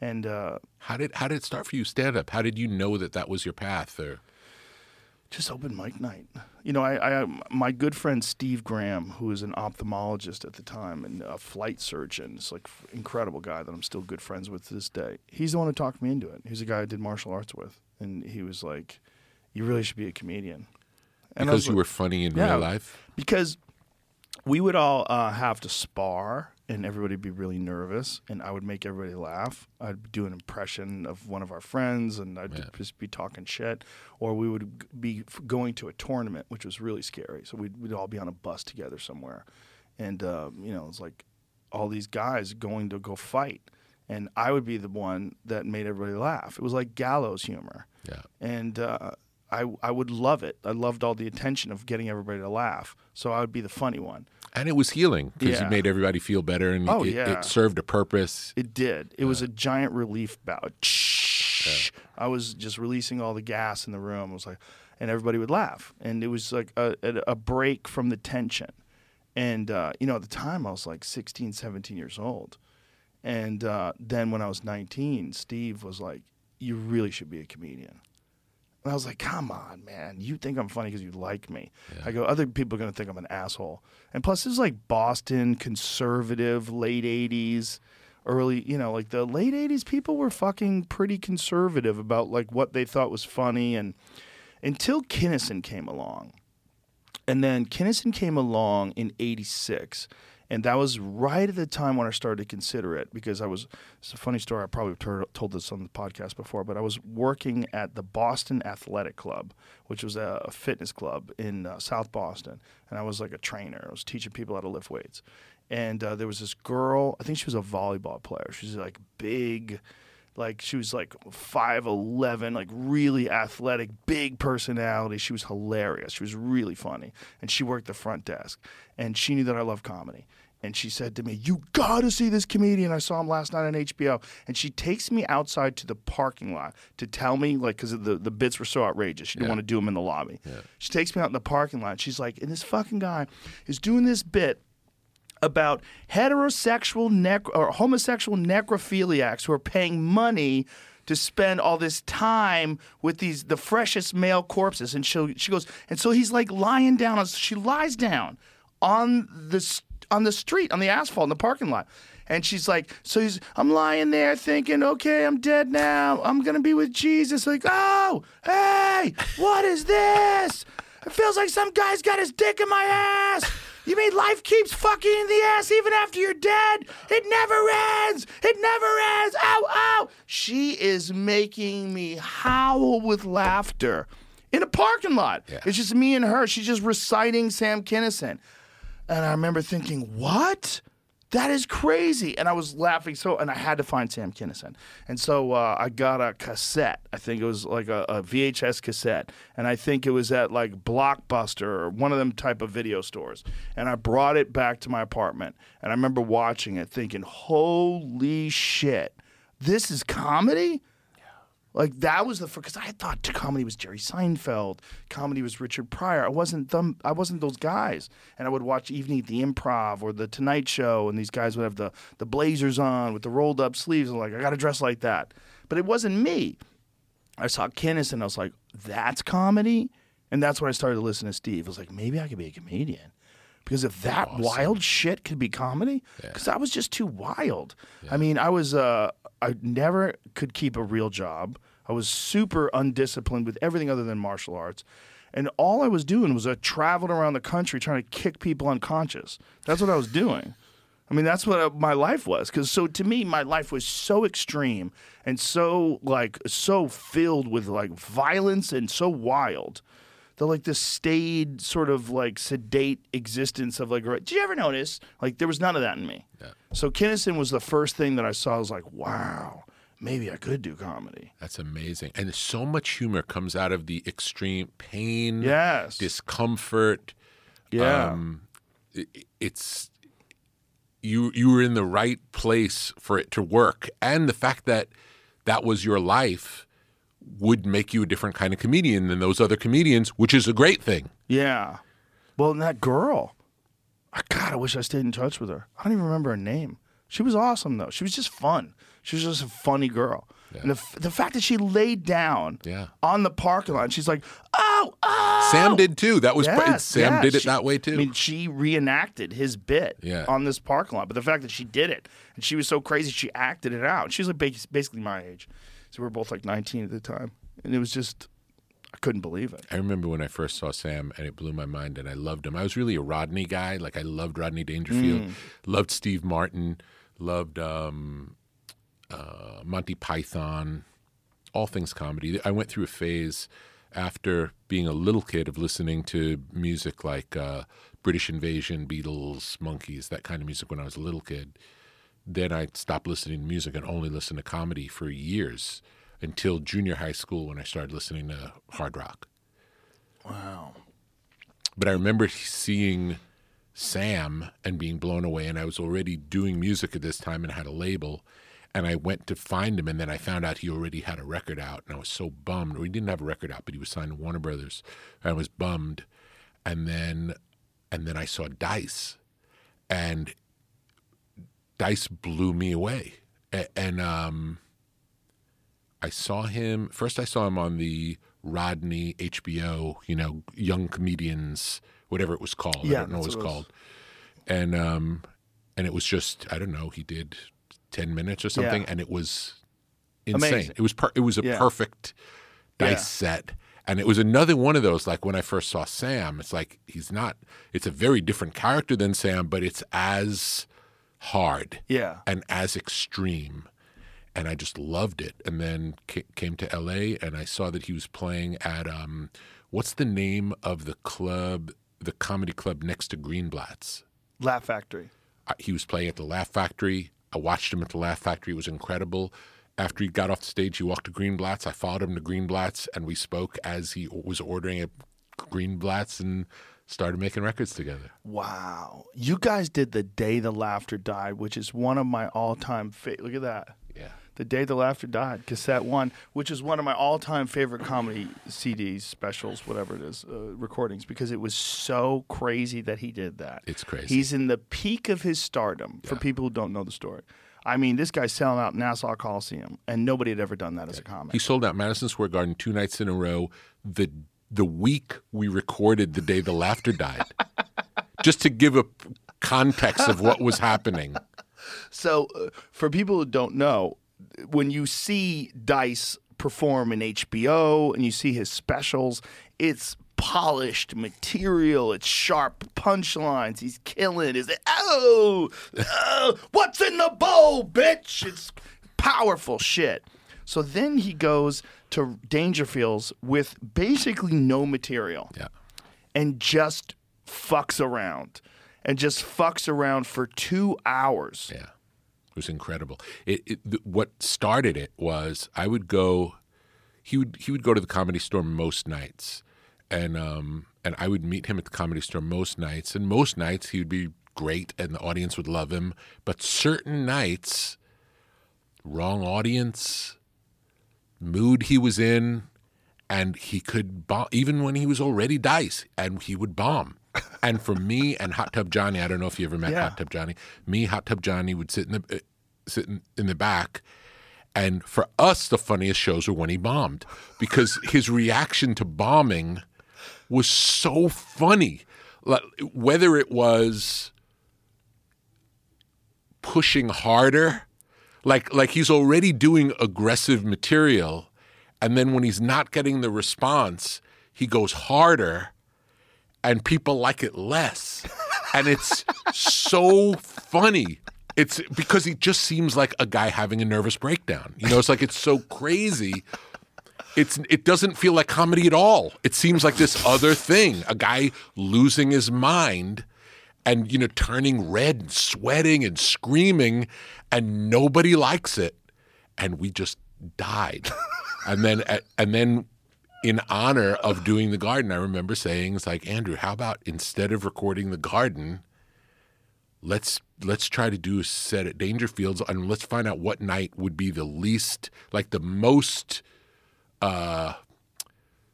And uh, How did how did it start for you stand up? How did you know that that was your path or just open mic night. You know, I, I my good friend Steve Graham, who was an ophthalmologist at the time and a flight surgeon, is like incredible guy that I'm still good friends with to this day. He's the one who talked me into it. He's the guy I did martial arts with, and he was like, "You really should be a comedian." And was Because you were funny in Yeah. real life. because we would all uh, have to spar and everybody would be really nervous and i would make everybody laugh i'd do an impression of one of our friends and i'd Yeah. just be talking shit or we would be going to a tournament which was really scary so we'd, we'd all be on a bus together somewhere and um, you know it's like all these guys going to go fight and i would be the one that made everybody laugh it was like gallows humor Yeah. and uh, I I would love it. I loved all the attention of getting everybody to laugh. So I would be the funny one. And it was healing because Yeah. you made everybody feel better and Oh, it, yeah. it served a purpose. It did. It was a giant relief bout. I was just releasing all the gas in the room. It was like, and everybody would laugh, and it was like a, a, a break from the tension. And uh, you know, at the time, I was like 16, 17 years old. And uh, then when I was 19, Steve was like, "You really should be a comedian." And I was like, come on, man. You think I'm funny because you like me. I go, other people are going to think I'm an asshole. And plus, this is like Boston, conservative, late 80s, early, you know, like the late 80s, people were fucking pretty conservative about like what they thought was funny. And until Kinison came along. And then Kinison came along in 86. And that was right at the time when I started to consider it because I was, it's a funny story. I probably tur- told this on the podcast before, but I was working at the Boston Athletic Club, which was a, a fitness club in uh, South Boston. And I was like a trainer. I was teaching people how to lift weights. And uh, there was this girl, I think she was a volleyball player. She's like big, like she was like 5'11 like really athletic big personality she was hilarious she was really funny and she worked the front desk and she knew that i love comedy and she said to me you gotta see this comedian. I saw him last night on hbo and she takes me outside to the parking lot to tell me like because the, the bits were so outrageous she didn't Yeah. want to do them in the lobby. She takes me out in the parking lot. She's like and this fucking guy is doing this bit about heterosexual nec- or homosexual necrophiliacs who are paying money to spend all this time with these the freshest male corpses. And she she goes and so he's like lying down on she lies down on the s- on the street on the asphalt in the parking lot and she's like so he's I'm lying there thinking okay I'm dead now I'm going to be with Jesus like oh hey what is this it feels like some guy's got his dick in my ass you mean life keeps fucking in the ass even after you're dead? It never ends. It never ends. Ow, ow. She is making me howl with laughter in a parking lot. Yeah. It's just me and her. She's just reciting Sam Kinison. And I remember thinking, what? That is crazy. And I was laughing so, and I had to find Sam Kinison. And so uh, I got a cassette. I think it was like a, a VHS cassette. And I think it was at like Blockbuster or one of them type of video stores. And I brought it back to my apartment. And I remember watching it thinking, holy shit, this is comedy? Like that was the first because I thought comedy was Jerry Seinfeld, comedy was Richard Pryor. I wasn't them. I wasn't those guys. And I would watch Evening at the Improv or the Tonight Show, and these guys would have the the blazers on with the rolled up sleeves. I'm like, I got to dress like that. But it wasn't me. I saw Kinnis and I was like, that's comedy. And that's when I started to listen to Steve. I was like, maybe I could be a comedian. Because if that wild shit could be comedy, because I was just too wild. I mean, I was, uh, I never could keep a real job. I was super undisciplined with everything other than martial arts. And all I was doing was uh, traveling around the country trying to kick people unconscious. That's what I was doing. I mean, that's what uh, my life was. Because so to me, my life was so extreme and so like so filled with like violence and so wild. The like the staid sort of like sedate existence of like. Did you ever notice like there was none of that in me? Yeah. So Kinison was the first thing that I saw. I was like, wow, maybe I could do comedy. That's amazing. And so much humor comes out of the extreme pain, Yes. discomfort. Yeah. Um, it, it's you you were in the right place for it to work. And the fact that that was your life would make you a different kind of comedian than those other comedians, which is a great thing. Yeah. Well, and that girl, I God, I wish I stayed in touch with her. I don't even remember her name. She was awesome though. She was just fun. She was just a funny girl. And the, f- the fact that she laid down Yeah. on the parking lot, she's like, "Oh, oh. Sam did too. That was Yes, Sam yeah, did it she- that way too. I mean, she reenacted his bit Yeah. on this parking lot. But the fact that she did it and she was so crazy, she acted it out. She was like bas- basically my age, so we were both like 19 at the time, and it was just I couldn't believe it. I remember when I first saw Sam and it blew my mind and I loved him. I was really a Rodney guy. Like I loved Rodney Dangerfield, Mm. loved Steve Martin, loved um, uh, Monty Python, all things comedy. I went through a phase after being a little kid of listening to music like uh, British Invasion, Beatles, Monkees, that kind of music when I was a little kid. Then I stopped listening to music and only listened to comedy for years until junior high school when I started listening to hard rock. Wow. But I remember seeing Sam and being blown away, and I was already doing music at this time and had a label. And I went to find him, and then I found out he already had a record out, and I was so bummed. Or he didn't have a record out, but he was signed to Warner Brothers. I was bummed, and then, and then I saw Dice, and Dice blew me away. A- And um, I saw him first. I saw him on the Rodney HBO, you know, Young Comedians, whatever it was called. Yeah, I don't know what it was what it was. called. And um, and it was just I don't know. He did ten minutes or something, Yeah. and it was insane. Amazing. It was per- it was a Yeah. perfect dice Yeah. set. And it was another one of those, like when I first saw Sam, it's like he's not, it's a very different character than Sam, but it's as hard Yeah. and as extreme. And I just loved it. And then ca- came to LA and I saw that he was playing at, um, what's the name of the club, the comedy club next to Greenblatt's? Laugh Factory. He was playing at the Laugh Factory. I watched him at the Laugh Factory. It was incredible. After he got off the stage, he walked to Greenblatt's. I followed him to Greenblatt's, and we spoke as he was ordering at Greenblatt's and started making records together. Wow. You guys did The Day the Laughter Died, which is one of my all time favorite. Look at that. Yeah. The Day the Laughter Died, cassette one, which is one of my all time favorite comedy CDs, specials, whatever it is, uh, recordings, because it was so crazy that he did that. It's crazy. He's in the peak of his stardom for people who don't know the story. I mean, this guy's selling out Nassau Coliseum, and nobody had ever done that as a comic. He sold out Madison Square Garden two nights in a row. The the week we recorded the day the laughter died, just to give a context of what was happening. So, uh, for people who don't know, when you see Dice perform in HBO and you see his specials, it's polished material. It's sharp punchlines. He's killing. Is it? Oh, oh, what's in the bowl, bitch? It's powerful shit. So then he goes to Dangerfields with basically no material Yeah. and just fucks around and just fucks around for two hours. Yeah, was incredible. It, it what started it was I would go. He would he would go to the comedy store most nights, and um and I would meet him at the comedy store most nights. And most nights he would be great, and the audience would love him. But certain nights, wrong audience, mood he was in, and he could bomb even when he was already dice, and he would bomb. And for me and Hot Tub Johnny, I don't know if you ever met Yeah. Hot Tub Johnny. Me, Hot Tub Johnny would sit in the uh, sit in, in the back, and for us, the funniest shows were when he bombed because his reaction to bombing was so funny. Like, Whether it was pushing harder like like he's already doing aggressive material and then when he's not getting the response he goes harder and people like it less. And it's so funny. It's because he just seems like a guy having a nervous breakdown. You know it's like it's so crazy. It's it doesn't feel like comedy at all. It seems like this other thing a guy losing his mind and you know turning red and sweating and screaming and nobody likes it. And we just died. And then and then in honor of doing the garden i remember saying it's like andrew how about instead of recording the garden let's let's try to do a set at dangerfields and let's find out what night would be the least like the most uh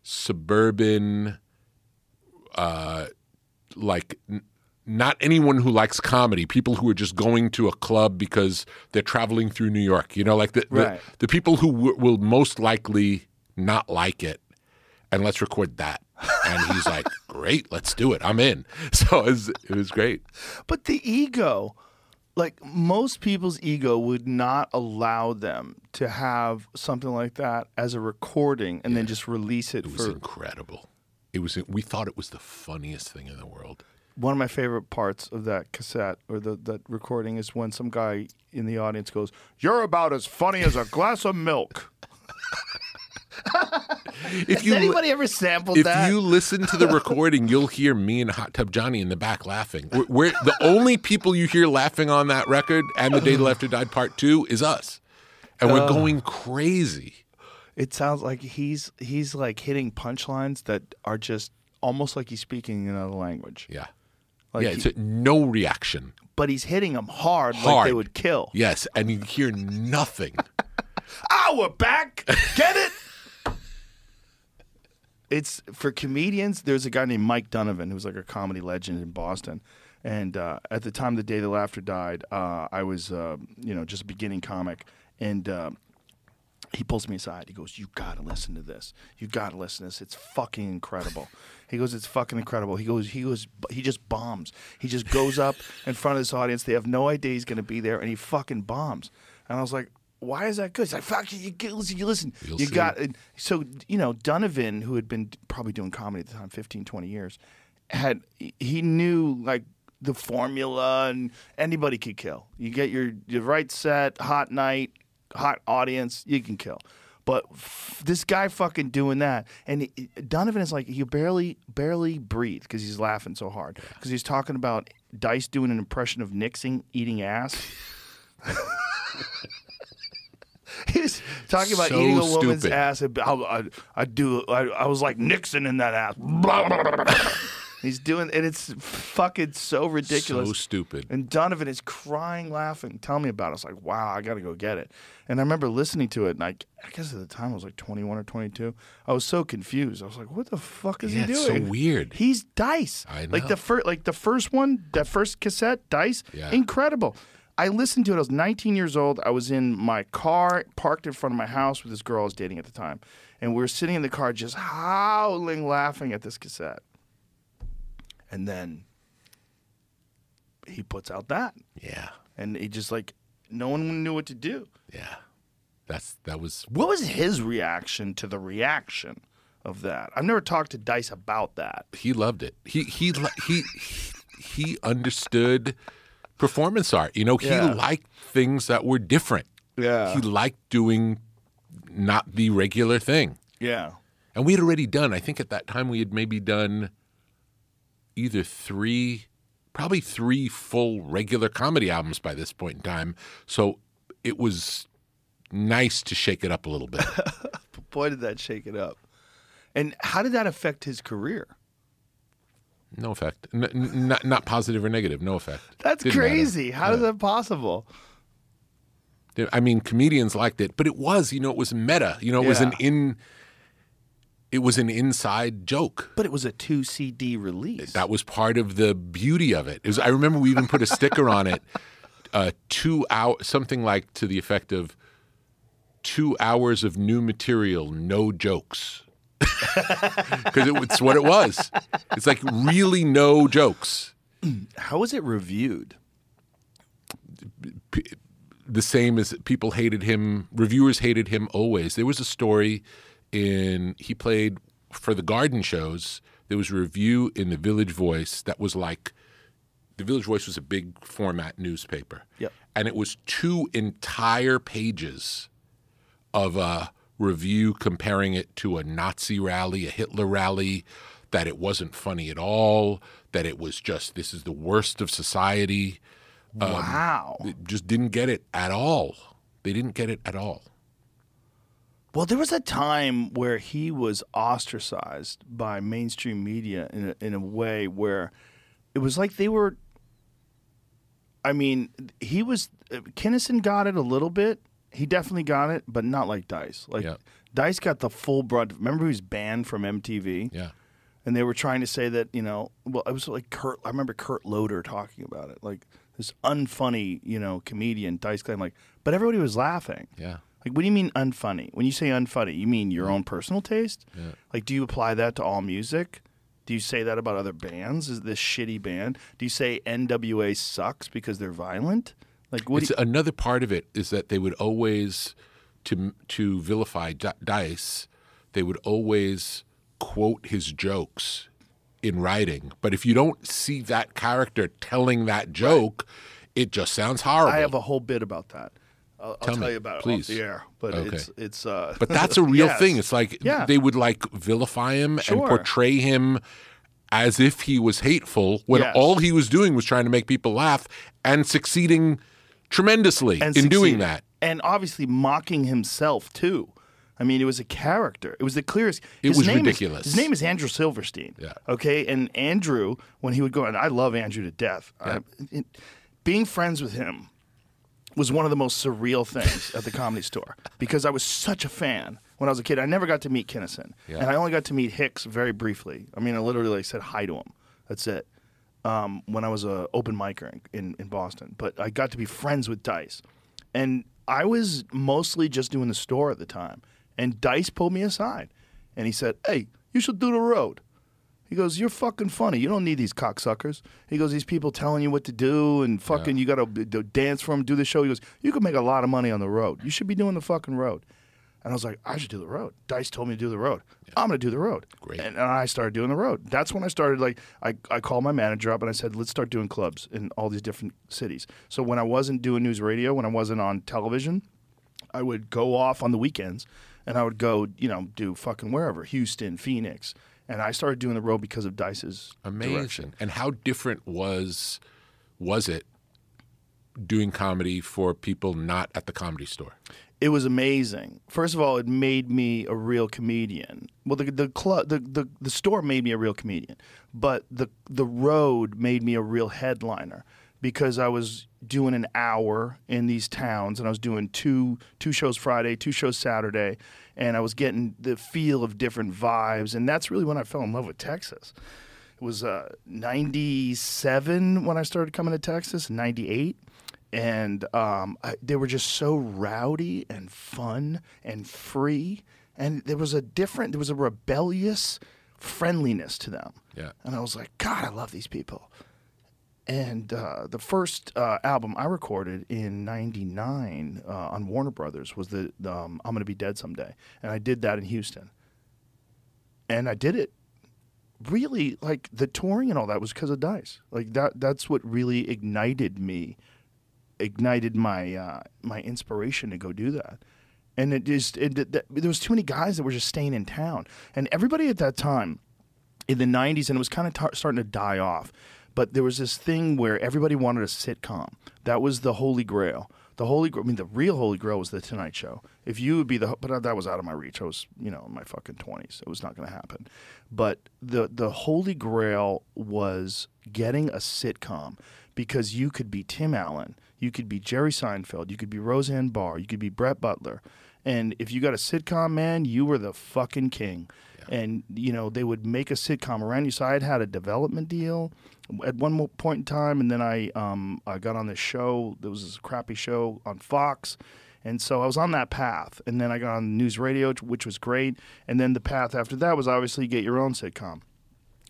suburban uh like n- not anyone who likes comedy, people who are just going to a club because they're traveling through New York. You know, like the Right. the, the people who w- will most likely not like it. And let's record that. And he's like, "Great, let's do it. I'm in." So it was, it was great. But the ego, like most people's ego would not allow them to have something like that as a recording and then just release it, It was for incredible. It was. We thought it was the funniest thing in the world. one of my favorite parts of that cassette or the that recording is when some guy in the audience goes, "You're about as funny as a glass of milk." If Has you anybody ever sampled if that? If you listen to the recording, you'll hear me and Hot Tub Johnny in the back laughing. We're, we're the only people you hear laughing on that record, and the day the laughter died, part two, is us, and we're going crazy. It sounds like he's he's like hitting punchlines that are just almost like he's speaking another language. Yeah, Like yeah. he- It's a, no reaction. but he's hitting them hard, like Hard. they would kill. Yes, and you hear nothing. Ah, we're back. Get it? It's for comedians. There's a guy named Mike Donovan who's like a comedy legend in Boston. And uh, at the time the day the laughter died, uh, I was, uh, you know, just a beginning comic, and uh, he pulls me aside. He goes, "You got to listen to this. You got to listen to this. It's fucking incredible." He goes, "It's fucking incredible." He goes, "He goes, he just bombs. He just goes up in front of this audience. They have no idea he's to be there, and he fucking bombs." And I was like, "Why is that good?" He's like, "Fuck you, you listen, you listen. You'll you see. got." And so you know, Donovan, who had been probably doing comedy at the time, 15, 20 years, had he knew like the formula, and anybody could kill. You get your your right set, hot night, hot audience, you can kill. But f- this guy fucking doing that, and he- Donovan is like he barely barely breathe because he's laughing so hard because he's talking about Dice doing an impression of Nixon eating ass. He's talking about So eating a woman's stupid. ass. I, I, I do. I, I was like Nixon in that ass. Blah, blah, blah. He's doing, and it's fucking so ridiculous. So stupid. And Donovan is crying, laughing. Tell me about it. It's like, wow, I got to go get it. And I remember listening to it, and I, I guess at the time I was like 21 or 22. I was so confused. I was like, what the fuck is Yeah, he it's so weird. He's Dice. I know. Like the first, like the first one, that first cassette, Dice, Yeah. incredible. I listened to it. I was 19 years old. I was in my car, parked in front of my house with this girl I was dating at the time, and we were sitting in the car just howling, laughing at this cassette. And then he puts out that, Yeah, and he just like no one knew what to do. yeah. That's that was What was his reaction to the reaction of that? I've never talked to Dice about that. he loved it. He he he he, he understood performance art. You know, he Yeah. liked things that were different. Yeah. He liked doing not the regular thing. Yeah. And we had already done, I think at that time we had maybe done either three, probably three full regular comedy albums by this point in time. So it was nice to shake it up a little bit. Boy, did that shake it up. And how did that affect his career? No effect. N- n- not, not positive or negative. No effect. That's Didn't matter. crazy. How is that possible? I mean, comedians liked it, but it was, you know, it was meta. You know, it was an in. It was an inside joke. But it was a two CD release. That was part of the beauty of it. It was, I remember we even put a sticker on it, uh, two hour, something like to the effect of two hours of new material, no jokes. Because it, it's what it was. It's like really no jokes. How was it reviewed? the same as people hated him. Reviewers hated him always. There was a story in he played for the garden shows. There was a review in the Village Voice that was like the Village Voice was a big format newspaper. Yep. And it was two entire pages of a review comparing it to a Nazi rally, a Hitler rally, that it wasn't funny at all, that it was just this is the worst of society. Um, wow. They just didn't get it at all. They didn't get it at all. Well, there was a time where he was ostracized by mainstream media in a, in a way where it was like they were. I mean, he was. Uh, Kinison got it a little bit. He definitely got it, but not like Dice. Like Yeah. Dice got the full brunt. Remember, he was banned from MTV. Yeah. and they were trying to say that you know well it was like kurt i remember kurt loder talking about it like this unfunny you know comedian dice claim like but everybody was laughing Yeah. Like, what do you mean unfunny? When you say unfunny, you mean your mm. own personal taste? Yeah. Like, do you apply that to all music? Do you say that about other bands? Is this shitty band? Do you say NWA sucks because they're violent? Like, what? It's you, another part of it is that they would always to to vilify D- Dice. They would always quote his jokes in writing, but if you don't see that character telling that joke, it just sounds horrible. I have a whole bit about that. I'll, I'll Tell tell, me, you about please. it off the air, but Okay. it's it's. Uh, But that's a real Yes. thing. It's like Yeah. they would like vilify him and portray him as if he was hateful when Yes. all he was doing was trying to make people laugh and succeeding tremendously in doing that. and obviously mocking himself too. I mean, it was a character. It was the clearest. It his was name is- ridiculous. his name is Andrew Silverstein. Yeah. Okay, and Andrew, when he would go, and I love Andrew to death. Yeah. I- it- being friends with him was one of the most surreal things at the comedy store because I was such a fan when I was a kid. I never got to meet Kinison, Yeah. and I only got to meet Hicks very briefly. I mean, I literally like, said hi to him. That's it. Um, when I was a open micer in, in, in Boston, but I got to be friends with Dice, and I was mostly just doing the store at the time. And Dice pulled me aside, and he said, "Hey, you should do the road." He goes, "You're fucking funny. You don't need these cocksuckers." He goes, "These people telling you what to do and fucking you got to dance for them, do the show." He goes, "You could make a lot of money on the road. You should be doing the fucking road." And I was like, "I should do the road." Dice told me to do the road. I'm going to do the road. Great. And, and I started doing the road. That's when I started. Like, I I called my manager up and I said, "Let's start doing clubs in all these different cities." So when I wasn't doing news radio, when I wasn't on television, I would go off on the weekends and I would go, you know, do fucking wherever, Houston, Phoenix. And I started doing the road because of Dice's Amazing. direction. And how different was was it doing comedy for people not at the comedy store? It was amazing. First of all, it made me a real comedian. Well, the the club, the, the the store made me a real comedian, but the the road made me a real headliner because I was doing an hour in these towns and I was doing two two shows Friday, two shows Saturday, and I was getting the feel of different vibes, and that's really when I fell in love with Texas. It was uh, 97 when I started coming to Texas, 98. And um, I, they were just so rowdy and fun and free. And there was a different, there was a rebellious friendliness to them. Yeah. And I was like, God, I love these people. And uh, the first uh, album I recorded in '99 uh, on Warner Brothers was the, um, "I'm Gonna Be Dead Someday," and I did that in Houston. And I did it really like the touring and all that was because of Dice. Like that that's what really ignited me, ignited my uh, my inspiration to go do that. And it just it, it, there was too many guys that were just staying in town, and everybody at that time in the 90s and it was kind of tar- starting to die off but there was this thing where everybody wanted a sitcom. That was the holy grail. The holy grail i mean the real holy grail was the tonight show. If you would be the but that was out of my reach. I was you know in my fucking 20s it was not going to happen. But the the holy grail was getting a sitcom because you could be tim allen you could be jerry seinfeld you could be roseanne barr you could be brett butler and if you got a sitcom man you were the fucking king and you know they would make a sitcom around you. So I had had a development deal at one point in time, and then I um, I got on this show. There was this crappy show on Fox, and so I was on that path. And then I got on news radio, which was great. And then the path after that was obviously get your own sitcom.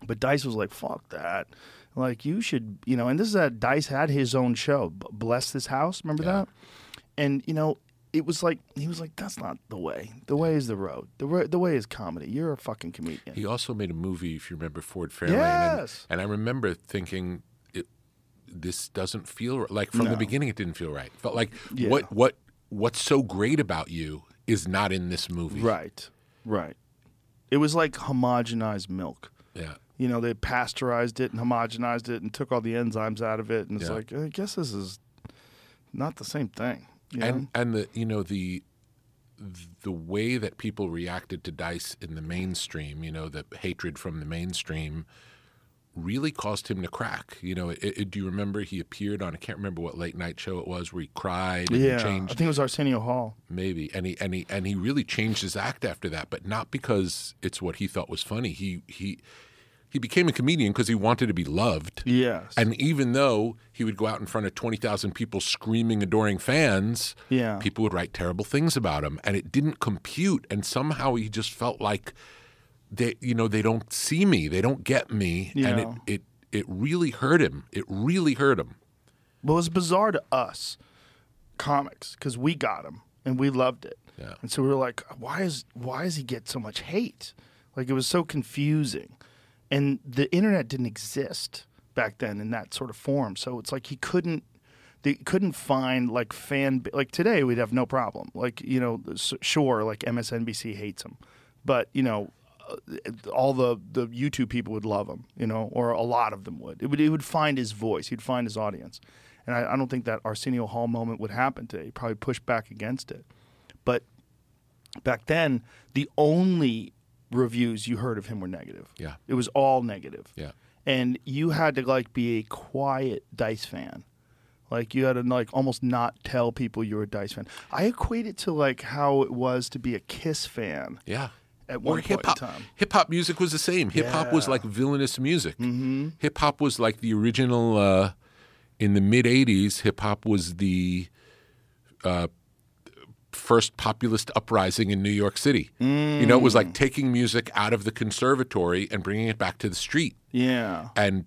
But Dice was like, "Fuck that." Like you should, you know, and this is that Dice had his own show, Bless This House. Remember that? And you know, it was like he was like, "That's not the way. The way is the road. The way, the way is comedy. You're a fucking comedian." He also made a movie, if you remember, Ford Fairlane. Yes. And, and I remember thinking, it, this doesn't feel like from the beginning. It didn't feel right. Felt like Yeah. what what what's so great about you is not in this movie. Right, right. It was like homogenized milk. Yeah. You know, they pasteurized it and homogenized it and took all the enzymes out of it, and it's Yeah. like I guess this is not the same thing. You and know? and the you know the the way that people reacted to Dice in the mainstream, you know, the hatred from the mainstream, really caused him to crack. You know, it, it, do you remember he appeared on? I can't remember what late night show it was where he cried and changed? yeah, I changed think it was Arsenio Hall. maybe, and he and he and he really changed his act after that, but not because it's what he thought was funny. He he he became a comedian because he wanted to be loved. Yes. And even though he would go out in front of 20,000 people screaming, adoring fans, Yeah. people would write terrible things about him. And it didn't compute. And somehow he just felt like, they, you know, they don't see me, they don't get me. And it, it, it really hurt him. It really hurt him. Well, it was bizarre to us comics because we got him and we loved it. Yeah. And so we were like, why is why does he get so much hate? Like it was so confusing, and the internet didn't exist back then in that sort of form. So it's like he couldn't. They couldn't find like fan like today we'd have no problem like you know sure like MSNBC hates him, but you know uh, all the the YouTube people would love him, you know, or a lot of them would. It would he would find his voice, he'd find his audience, and I, I don't think that Arsenio Hall moment would happen today. He'd probably push back against it, but back then the only reviews you heard of him were negative. Yeah. it was all negative. Yeah. and you had to like be a quiet Dice fan. Like you had to like almost not tell people you were a Dice fan. I equate it to like how it was to be a Kiss fan. Yeah. At one point hip hop. time. Hip hop music was the same. Hip hop was like villainous music. Mm-hmm. Hip hop was like the original. Uh, in the mid '80s, hip hop was the uh, first populist uprising in New York City. You know, it was Mm. like taking music out of the conservatory and bringing it back to the street. Yeah. And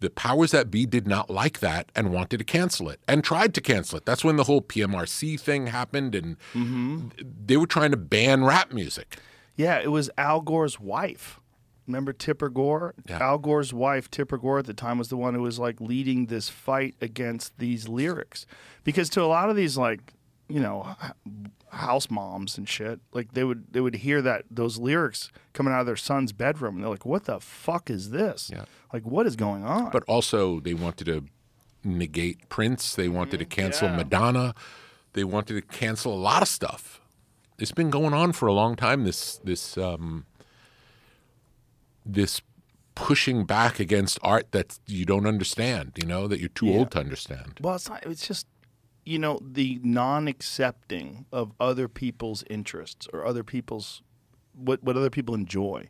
the powers that be did not like that and wanted to cancel it and tried to cancel it. That's when the whole PMRC thing happened, and Mm-hmm. they were trying to ban rap music. Yeah, it was Al Gore's wife. Remember Tipper Gore? Yeah. Al Gore's wife, Tipper Gore, at the time was the one who was like leading this fight against these lyrics. Because to a lot of these like, you know, house moms and shit, like they would they would hear that those lyrics coming out of their son's bedroom and they're like, What the fuck is this? Yeah. Like what is going on? But also, they wanted to negate Prince. They wanted to cancel Mm-hmm. Yeah. Madonna. They wanted to cancel a lot of stuff. It's been going on for a long time. This this um, this pushing back against art that you don't understand. You know that you're too Yeah. old to understand. Well, it's not. It's just you know the non-accepting of other people's interests or other people's what what other people enjoy.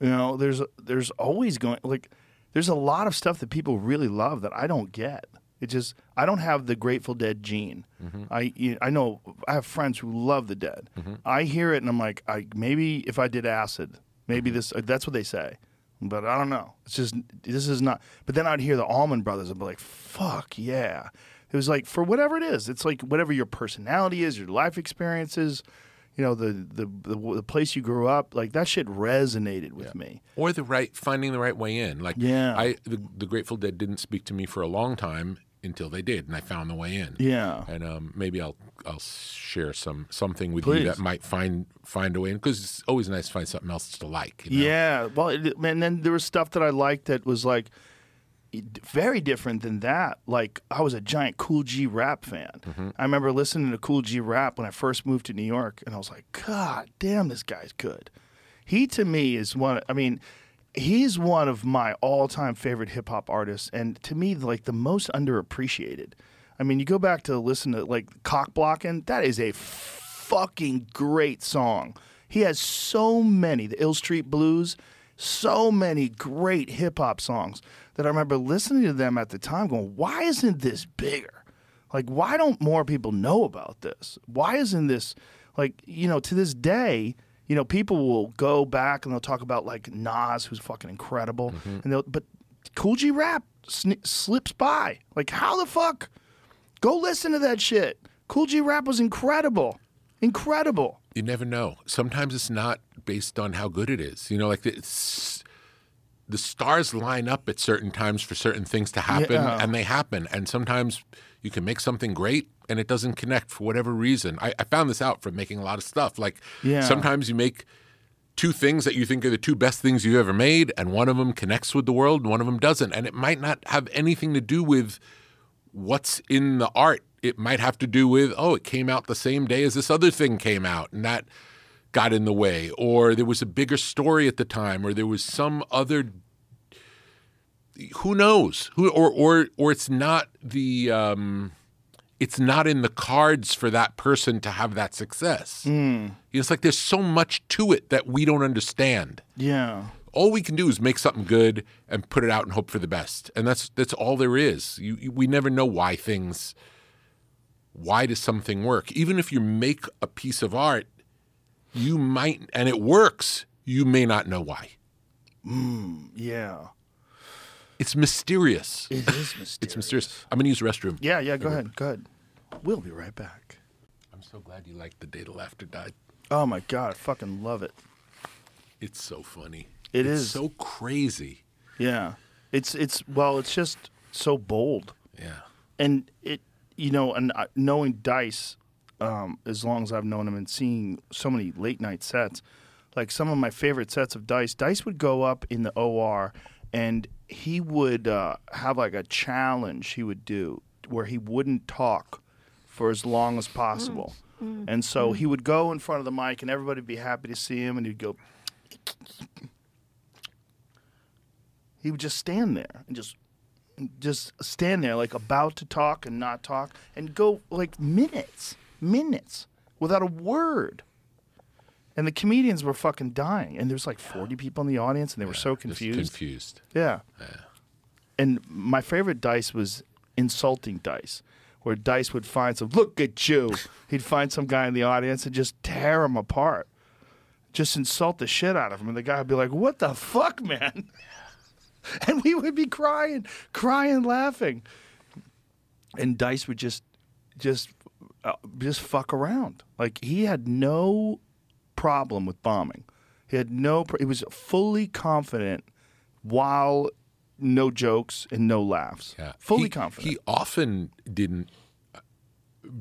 You know, there's there's always going like there's a lot of stuff that people really love that I don't get. It just I don't have the Grateful Dead gene. Mm-hmm. I you- I know I have friends who love the Dead. Mm-hmm. I hear it and I'm like, I maybe if I did acid, maybe mm-hmm. this uh, that's what they say. But I don't know. It's just this is not. But then I'd hear the Allman Brothers and be like, "Fuck yeah!" It was like for whatever it is. It's like whatever your personality is, your life experiences, you know, the the the, the place you grew up. Like that shit resonated with me. or the right finding the right way in. Like Yeah. I the, the Grateful Dead didn't speak to me for a long time until they did, and I found the way in. Yeah. And um, maybe I'll I'll share some something with Please. you that might find find a way in because it's always nice to find something else to like. You know? Yeah. Well, it, and then there was stuff that I liked that was like very different than that. Like I was a giant Kool G Rap fan. Mm-hmm. I remember listening to Kool G Rap when I first moved to New York, and I was like, God damn, this guy's good. He to me is one. I mean, he's one of my all-time favorite hip hop artists, and to me, like the most underappreciated. I mean, you go back to listen to like Cock Blocking. That is a fucking great song. He has so many, the Ill Street Blues, so many great hip hop songs that I remember listening to them at the time going, why isn't this bigger? Like, why don't more people know about this? Why isn't this, like, you know, to this day, you know, people will go back and they'll talk about like Nas, who's fucking incredible, mm-hmm. and they'll, but Kool G Rap sni slips by. Like, how the fuck? Go listen to that shit. Kool G Rap was incredible, incredible. You never know. Sometimes it's not based on how good it is. You know, like it's, the stars line up at certain times for certain things to happen, Yeah. and they happen. And sometimes you can make something great and it doesn't connect for whatever reason. I, I found this out from making a lot of stuff. Like Yeah. sometimes you make two things that you think are the two best things you've ever made, and one of them connects with the world, and one of them doesn't. And it might not have anything to do with what's in the art. It might have to do with, oh, it came out the same day as this other thing came out, and that got in the way, or there was a bigger story at the time, or there was some other. Who knows? Who or or or it's not the. Um, it's not in the cards for that person to have that success. It's like there's so much to it that we don't understand Yeah. All we can do is make something good and put it out and hope for the best, and that's that's all there is. You, you, we never know why things. Why does something work? Even if you make a piece of art, you might, and it works. You may not know why. Mm, yeah. It's mysterious. It is mysterious. It's mysterious. I'm gonna use the restroom. Yeah, yeah, go ahead. Go ahead. We'll be right back. I'm so glad you liked the day the laughter died. Oh my god, I fucking love it. It's so funny. It it's is. so crazy. Yeah. It's it's well, it's just so bold. Yeah. and it you know and uh, knowing dice um, as long as i've known him and seeing so many late night sets like some of my favorite sets of dice dice would go up in the or and he would uh, have like a challenge he would do where he wouldn't talk for as long as possible. And so he would go in front of the mic and everybody would be happy to see him and he'd go he would just stand there and just just stand there like about to talk and not talk and go like minutes, minutes without a word. And the comedians were fucking dying. And there's like 40 people in the audience and they were so confused. confused. Yeah. And my favorite dice was insulting dice, where dice would find some, look at you. He'd find some guy in the audience and just tear him apart. Just insult the shit out of him. And the guy would be like, what the fuck, man? And we would be crying, crying, laughing. And Dice would just, just, uh, just fuck around. Like he had no problem with bombing. He had no. Pr- he was fully confident, while no jokes and no laughs. Yeah. fully he, confident. He often didn't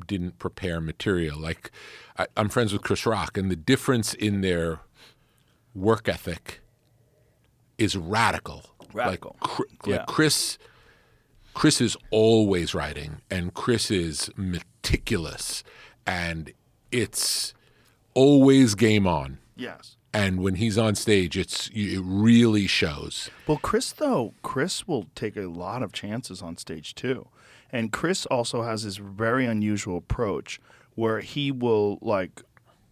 didn't prepare material. Like I, I'm friends with Chris Rock, and the difference in their work ethic is radical. Radical. Like, Yeah. like Chris. Chris is always writing, and Chris is meticulous, and it's always game on. yes. And when he's on stage, it's it really shows. Well, Chris though, Chris will take a lot of chances on stage too, and Chris also has this very unusual approach where he will like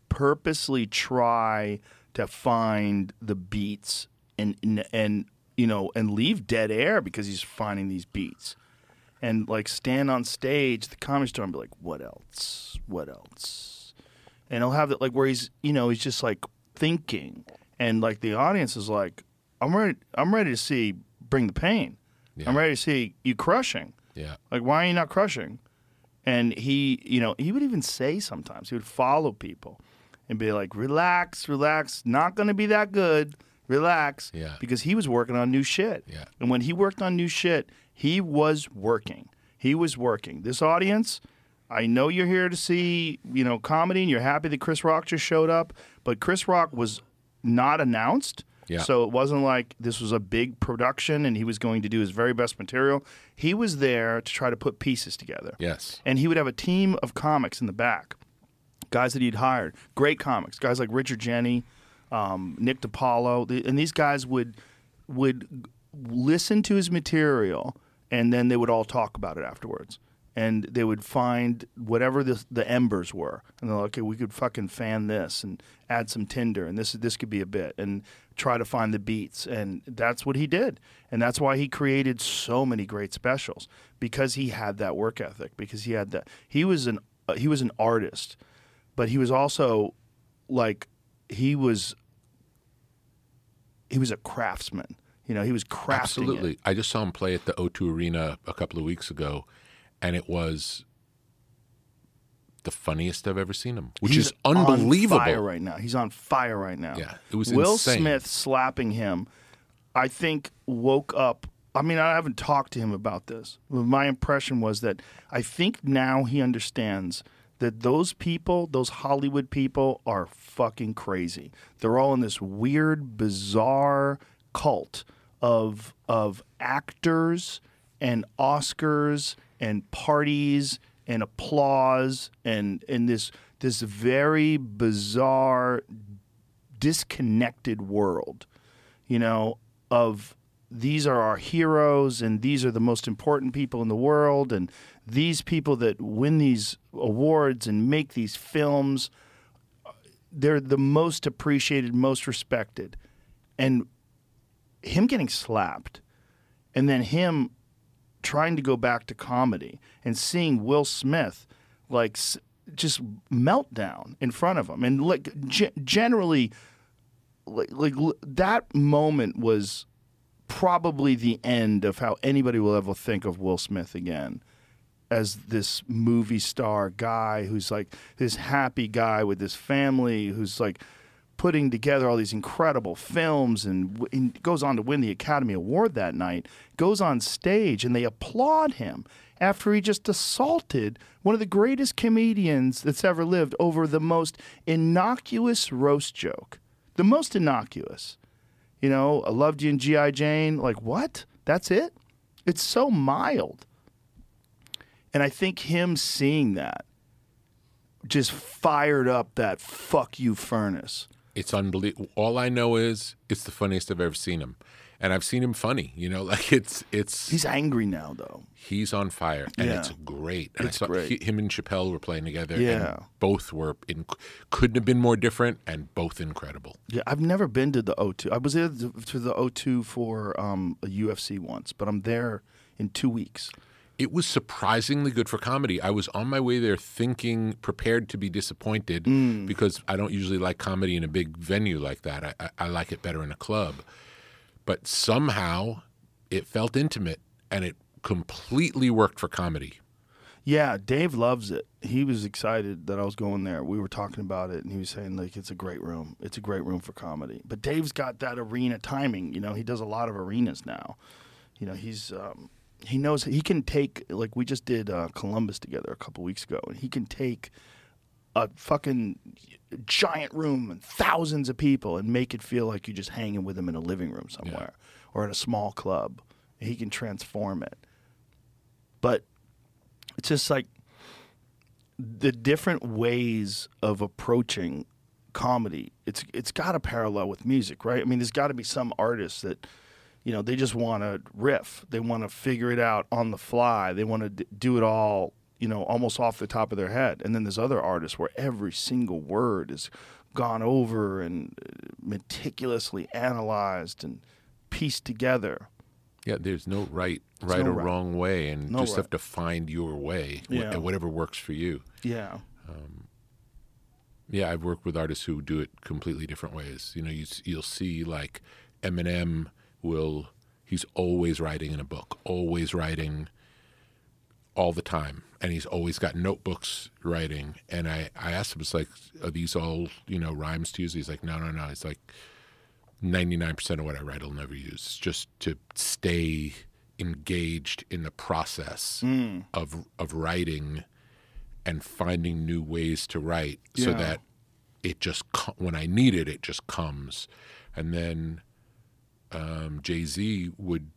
purposely try to find the beats and and, and you know and leave dead air because he's finding these beats, and like stand on stage, the comedy store, and be like, "What else? What else?" and he'll have it like where he's you know he's just like thinking and like the audience is like i'm ready i'm ready to see bring the pain Yeah. i'm ready to see you crushing Yeah. like why are you not crushing and he you know he would even say sometimes he would follow people and be like relax relax not gonna be that good relax Yeah. because he was working on new shit Yeah. and when he worked on new shit he was working he was working this audience I know you're here to see, you know, comedy and you're happy that Chris Rock just showed up, but Chris Rock was not announced. Yeah. So it wasn't like this was a big production and he was going to do his very best material. He was there to try to put pieces together. Yes. And he would have a team of comics in the back, guys that he'd hired, great comics, guys like Richard Jeni, um, Nick DiPaolo, and these guys would would listen to his material and then they would all talk about it afterwards. And they would find whatever the, the embers were, and they're like, "Okay, we could fucking fan this and add some tinder, and this this could be a bit, and try to find the beats." And that's what he did, and that's why he created so many great specials because he had that work ethic, because he had that. He was an he was an artist, but he was also like he was he was a craftsman. You know, he was crafting it. Absolutely. I just saw him play at the O2 Arena a couple of weeks ago, and it was the funniest I've ever seen him, which He's is unbelievable. On fire right now. He's on fire right now. Yeah, it was Will insane. Smith slapping him. I think woke up. I mean, I haven't talked to him about this. But my impression was that I think now he understands that those people, those Hollywood people, are fucking crazy. They're all in this weird, bizarre cult of of actors and Oscars and parties and applause and and this this very bizarre disconnected world you know of these are our heroes and these are the most important people in the world and these people that win these awards and make these films they're the most appreciated most respected. And him getting slapped, and then him trying to go back to comedy and seeing Will Smith like just meltdown in front of him, and like ge- generally, like, like that moment was probably the end of how anybody will ever think of Will Smith again as this movie star guy who's like this happy guy with this family who's like putting together all these incredible films and, and goes on to win the Academy Award that night, goes on stage and they applaud him after he just assaulted one of the greatest comedians that's ever lived over the most innocuous roast joke. The most innocuous. You know, I loved you in G.I. Jane. Like, what? That's it? It's so mild. And I think him seeing that just fired up that fuck you furnace. It's unbelievable. All I know is it's the funniest I've ever seen him, and I've seen him funny. You know, like it's it's He's angry now, though. he's on fire, and Yeah. it's great. And It's I saw great. He, him and Chappelle were playing together. Yeah. and both were in, couldn't have been more different, and both incredible. Yeah, I've never been to the O2. I was there to the O2 for um, a UFC once, but I'm there in two weeks. It was surprisingly good for comedy. I was on my way there thinking, prepared to be disappointed Mm. because I don't usually like comedy in a big venue like that. I, I, I like it better in a club. But somehow it felt intimate and it completely worked for comedy. Yeah, Dave loves it. He was excited that I was going there. We were talking about it, and he was saying like it's a great room. It's a great room for comedy. But Dave's got that arena timing. You know, he does a lot of arenas now. You know, he's um, he knows he can take like we just did uh, Columbus together a couple weeks ago, and he can take a fucking giant room and thousands of people and make it feel like you're just hanging with him in a living room somewhere or in a small club. He can transform it. But it's just like the different ways of approaching comedy. It's it's got a parallel with music, right? I mean, there's got to be some artists that you know they just want to riff. They want to figure it out on the fly. They want to d- do it all, you know, almost off the top of their head. And then there's other artists where every single word is gone over and uh, meticulously analyzed and pieced together. Yeah, there's no right, right no or right. wrong way, and No just have to find your way, Yeah. and whatever works for you. Yeah. Yeah, I've worked with artists who do it completely different ways. You know, you, you'll see like Eminem will, he's always writing in a book, always writing all the time. And he's always got notebooks writing. And I, I asked him, it's like, are these all, you know, rhymes to use? He's like, no, no, no. It's like 99% of what I write I'll never use. It's just to stay engaged in the process hmm. of, of writing and finding new ways to write so that it just when I need it, it just comes. And then um, Jay Z would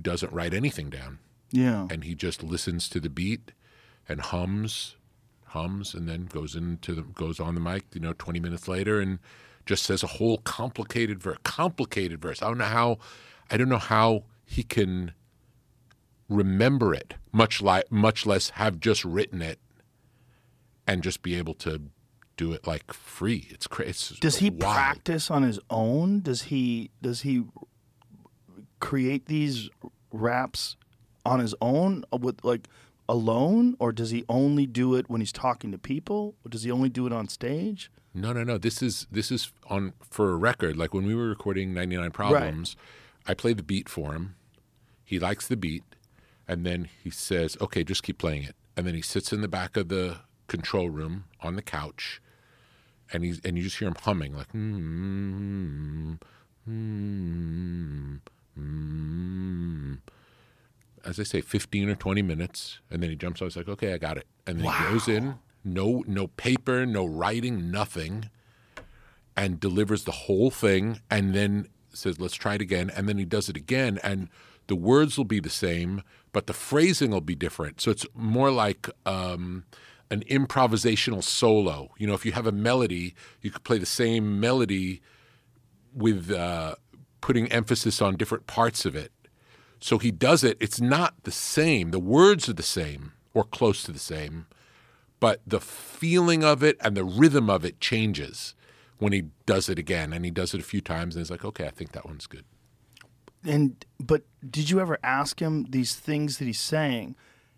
doesn't write anything down, Yeah. and he just listens to the beat and hums, hums, and then goes into the goes on the mic. You know, twenty minutes later, and just says a whole complicated verse. Complicated verse. I don't know how. I don't know how he can remember it, much like much less have just written it and just be able to do it like free. It's crazy. Does he wild. practice on his own? Does he does he create these raps on his own uh, with like alone or does he only do it when he's talking to people or does he only do it on stage? No, no, no. This is this is on for a record. Like when we were recording 99 Problems, I play the beat for him. He likes the beat, and then he says, "Okay, just keep playing it." And then he sits in the back of the control room on the couch, and he's and you just hear him humming like, mm, mm, mm. As I say, 15 or 20 minutes, and then he jumps out. He's like, "Okay, I got it," and then he goes in, no no paper, no writing, nothing, and delivers the whole thing, and then says, "Let's try it again," and then he does it again, and the words will be the same, but the phrasing will be different. So it's more like um, an improvisational solo. You know, if you have a melody, you could play the same melody with uh, putting emphasis on different parts of it. So he does it. It's not the same. The words are the same or close to the same, but the feeling of it and the rhythm of it changes when he does it again. And he does it a few times, and he's like, okay, I think that one's good. And but did you ever ask him these things that he's saying?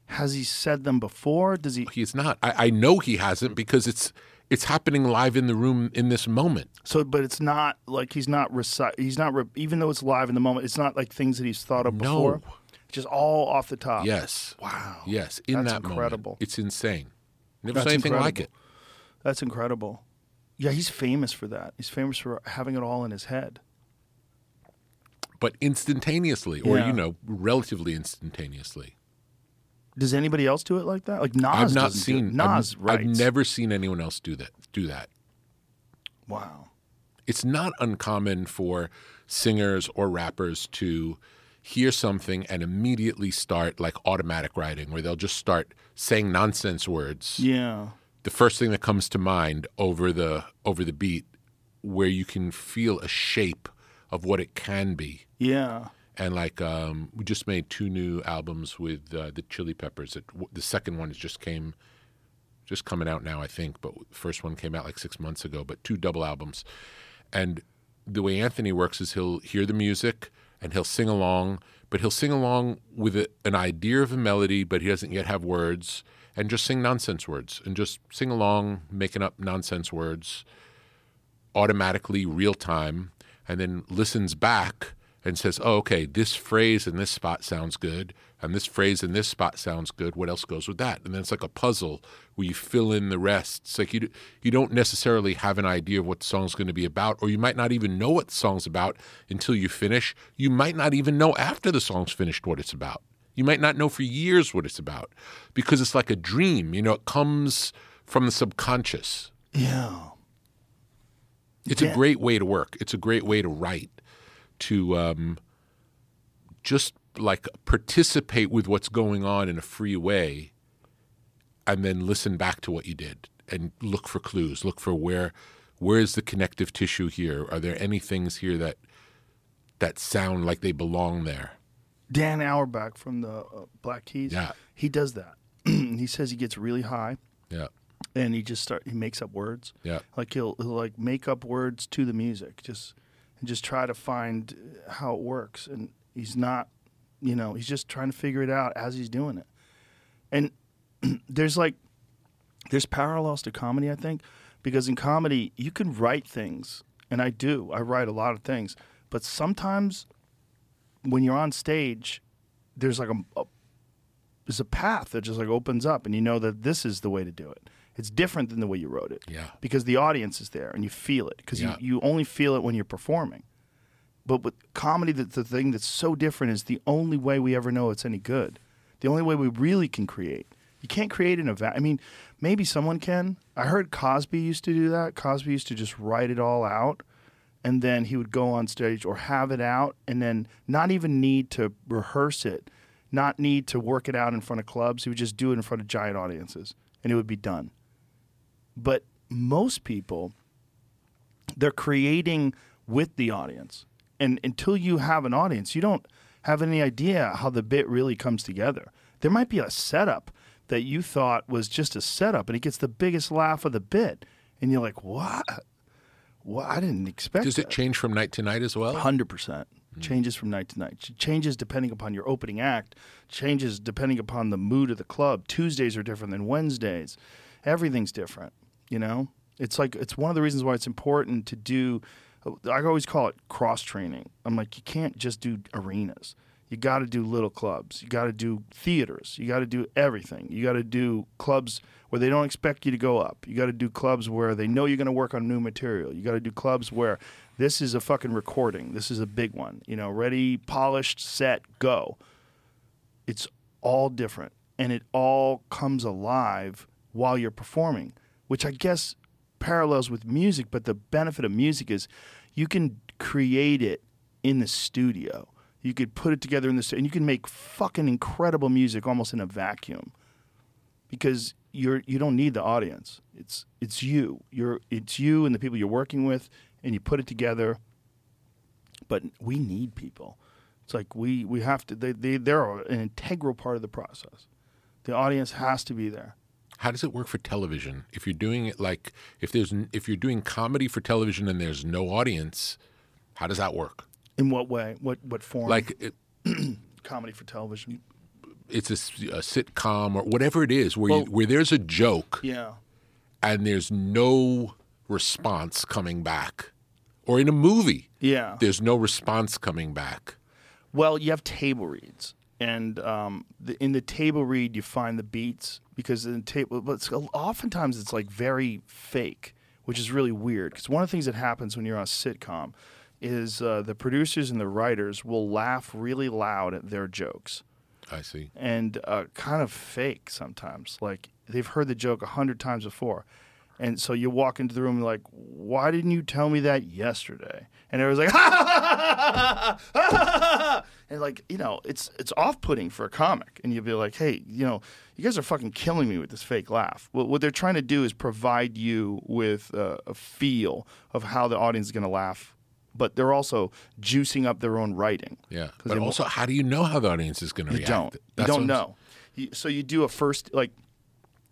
Has he said them before? Does he? He's not. I, I know he hasn't because it's it's happening live in the room in this moment. So, but it's not like he's not recite. He's not re- even though it's live in the moment. It's not like things that he's thought of No. before. Just all off the top. Yes. Wow. Yes. In That's that incredible. moment, it's insane. Never That's saw anything like it. That's incredible. Yeah, he's famous for that. He's famous for having it all in his head. But instantaneously, or Yeah. you know, relatively instantaneously. Does anybody else do it like that? Like Nas I've not doesn't do it. seen. Nas I've. I've never seen anyone else do that. Do that. Wow. it's not uncommon for singers or rappers to hear something and immediately start like automatic writing where they'll just start saying nonsense words Yeah. the first thing that comes to mind over the over the beat where you can feel a shape of what it can be Yeah. And like um, we just made two new albums with uh, the Chili Peppers. It, the second one just came, just coming out now, I think. But the first one came out like six months ago. But two double albums, and the way Anthony works is he'll hear the music and he'll sing along, but he'll sing along with a, an idea of a melody, but he doesn't yet have words, and just sing nonsense words and just sing along, making up nonsense words automatically real time and then listens back and says, "Oh, okay, this phrase in this spot sounds good, and this phrase in this spot sounds good. What else goes with that?" And then it's like a puzzle where you fill in the rest. It's like you you don't necessarily have an idea of what the song's going to be about, or you might not even know what the song's about until you finish. You might not even know after the song's finished what it's about. You might not know for years what it's about because it's like a dream. You know, it comes from the subconscious. Yeah. It's Yeah. a great way to work. It's a great way to write, to um, just like participate with what's going on in a free way, and then listen back to what you did and look for clues. Look for where where is the connective tissue here? Are there any things here that that sound like they belong there? Dan Auerbach from the uh, Black Keys. Yeah. He does that. he says he gets really high Yeah, and he just start he makes up words. yeah, Like he'll he'll like make up words to the music, just and just try to find uh, how it works. And he's not, you know, he's just trying to figure it out as he's doing it. And there's like there's parallels to comedy, I think, because in comedy you can write things, and I do. I write a lot of things, but sometimes when you're on stage, there's like a, a there's a path that just like opens up, and you know that this is the way to do it. It's different than the way you wrote it yeah. because the audience is there and you feel it because Yeah. you, you only feel it when you're performing. But with comedy, the, the thing that's so different is the only way we ever know it's any good. The only way we really can create. You can't create in a va- I mean, maybe someone can. I heard Cosby used to do that. Cosby used to just write it all out, and then he would go on stage or have it out, and then not even need to rehearse it, not need to work it out in front of clubs. He would just do it in front of giant audiences, and it would be done. But most people, they're creating with the audience. And until you have an audience, you don't have any idea how the bit really comes together. There might be a setup that you thought was just a setup and it gets the biggest laugh of the bit. And you're like, what? What? I didn't expect Does that. it change from night to night as well? Hundred percent hmm. changes from night to night. Changes depending upon your opening act. Changes depending upon the mood of the club. Tuesdays are different than Wednesdays. Everything's different. You know, it's like it's one of the reasons why it's important to do. I always call it cross training. I'm like, you can't just do arenas. You got to do little clubs. You got to do theaters. You got to do everything. You got to do clubs where they don't expect you to go up. You got to do clubs where they know you're going to work on new material. You got to do clubs where this is a fucking recording. This is a big one. You know, ready, polished, set, go. It's all different and it all comes alive while you're performing, which I guess parallels with music, but the benefit of music is you can create it in the studio. You could put it together in the studio, and you can make fucking incredible music almost in a vacuum because you're you don't need the audience. It's it's you. You're it's you and the people you're working with, and you put it together. But we need people. It's like we we have to. They they they're an integral part of the process. The audience has to be there. How does it work for television? If you're doing it like if there's if you're doing comedy for television and there's no audience, how does that work? In what way? What what form? Like it, comedy for television. it's a sitcom or whatever it is, where Well- you, where there's a joke Yeah. and there's no response coming back, or in a movie, Yeah. there's no response coming back. Well, you have table reads, and um, the, in the table read you find the beats because in table, but it's, oftentimes it's like very fake, which is really weird. Because one of the things that happens when you're on a sitcom is uh, the producers and the writers will laugh really loud at their jokes I see. and uh, kind of fake sometimes. Like they've heard the joke a hundred times before. And so you walk into the room and like, why didn't you tell me that yesterday? And everyone's like, and like, you know, it's it's off putting for a comic. And you'll be like, hey, you know, you guys are fucking killing me with this fake laugh. What, what they're trying to do is provide you with uh, a feel of how the audience is going to laugh, but they're also juicing up their own writing. Yeah. but also, how do you know how the audience is going to you react? don't. You don't know. You, so you do a first like.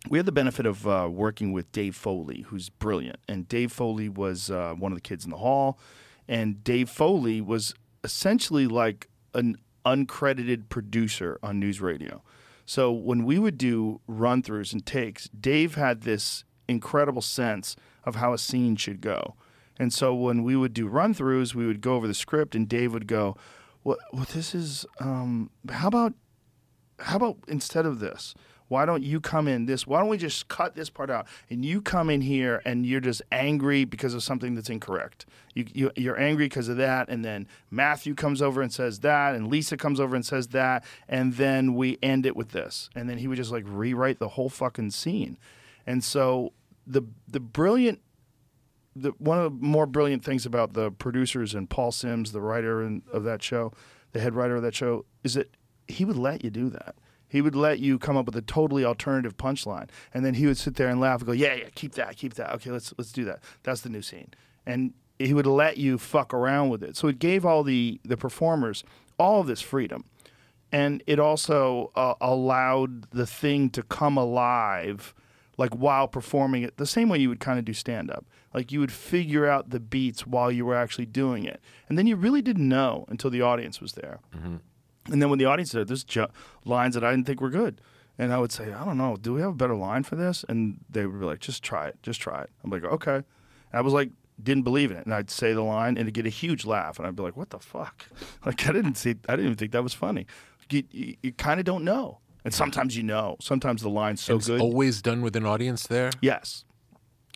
We had the benefit of uh, working with Dave Foley, who's brilliant, and Dave Foley was uh, one of the kids in the hall, and Dave Foley was essentially like an uncredited producer on news radio. So when we would do run throughs and takes, Dave had this incredible sense of how a scene should go. And so when we would do run throughs, we would go over the script, and Dave would go, "What? Well, this is. Um, how about how about instead of this? Why don't you come in this? Why don't we just cut this part out and you come in here and you're just angry because of something that's incorrect? You, you, you're angry because of that, and then Matthew comes over and says that, and Lisa comes over and says that, and then we end it with this, and then he would just like rewrite the whole fucking scene, and so the the brilliant the one of the more brilliant things about the producers and Paul Simms, the writer in, of that show, the head writer of that show, is that he would let you do that. He would let you come up with a totally alternative punchline, and then he would sit there and laugh and go, "Yeah, yeah, keep that, keep that. Okay, let's let's do that. That's the new scene." And he would let you fuck around with it. So it gave all the the performers all of this freedom, and it also uh, allowed the thing to come alive like while performing it the same way you would kind of do stand up like you would figure out the beats while you were actually doing it and then you really didn't know until the audience was there and then when the audience said there's ju- lines that i didn't think were good. And i would say i don't know. Do we have a better line for this? And they would be like just try it. Just try it. I'm like okay. And i was like didn't believe in it. And i'd say the line and it'd get a huge laugh. And i'd be like what the fuck? Like i didn't see i didn't even think that was funny. You, you, you kind of don't know. And sometimes you know. Sometimes the line's so It's good. always done with an audience there. Yes.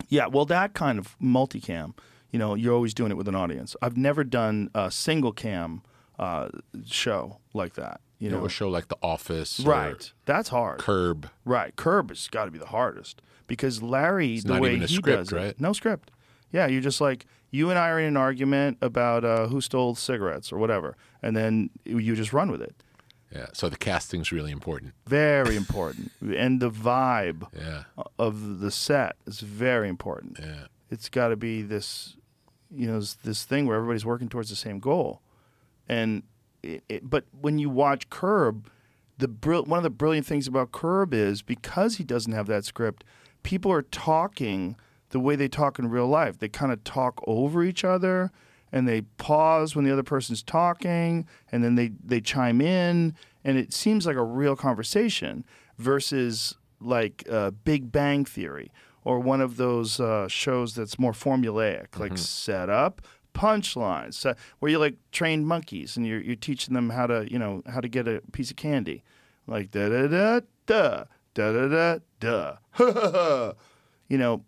Yeah, well, that kind of multicam, you know, you're always doing it with an audience. I've never done a single cam uh, show like that. You know, a show like The Office, right? That's hard. Curb. Right, Curb has got to be the hardest because Larry, the not way he script, does it, right? no script. Yeah, you're just like you and I are in an argument about uh, who stole cigarettes or whatever, and then you just run with it. Yeah. So the casting's really important. Very important, and the vibe Yeah. of the set is very important. Yeah. it's got to be this you know this, this thing where everybody's working towards the same goal and it, it, but when you watch curb the brill- one of the brilliant things about curb is because he doesn't have that script people are talking the way they talk in real life. They kind of talk over each other and they pause when the other person's talking and then they, they chime in and it seems like a real conversation versus like uh, big bang theory or one of those uh, shows that's more formulaic like set up punchlines where you're like trained monkeys and you're, you're teaching them how to you know how to get a piece of candy like da da da da da da da da you know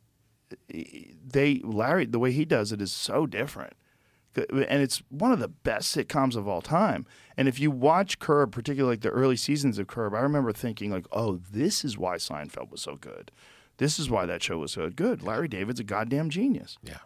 they Larry the way he does it is so different and it's one of the best sitcoms of all time. And if you watch Curb, particularly like the early seasons of Curb, I remember thinking like, "Oh, this is why Seinfeld was so good. This is why that show was so good. Larry David's a goddamn genius." Yeah.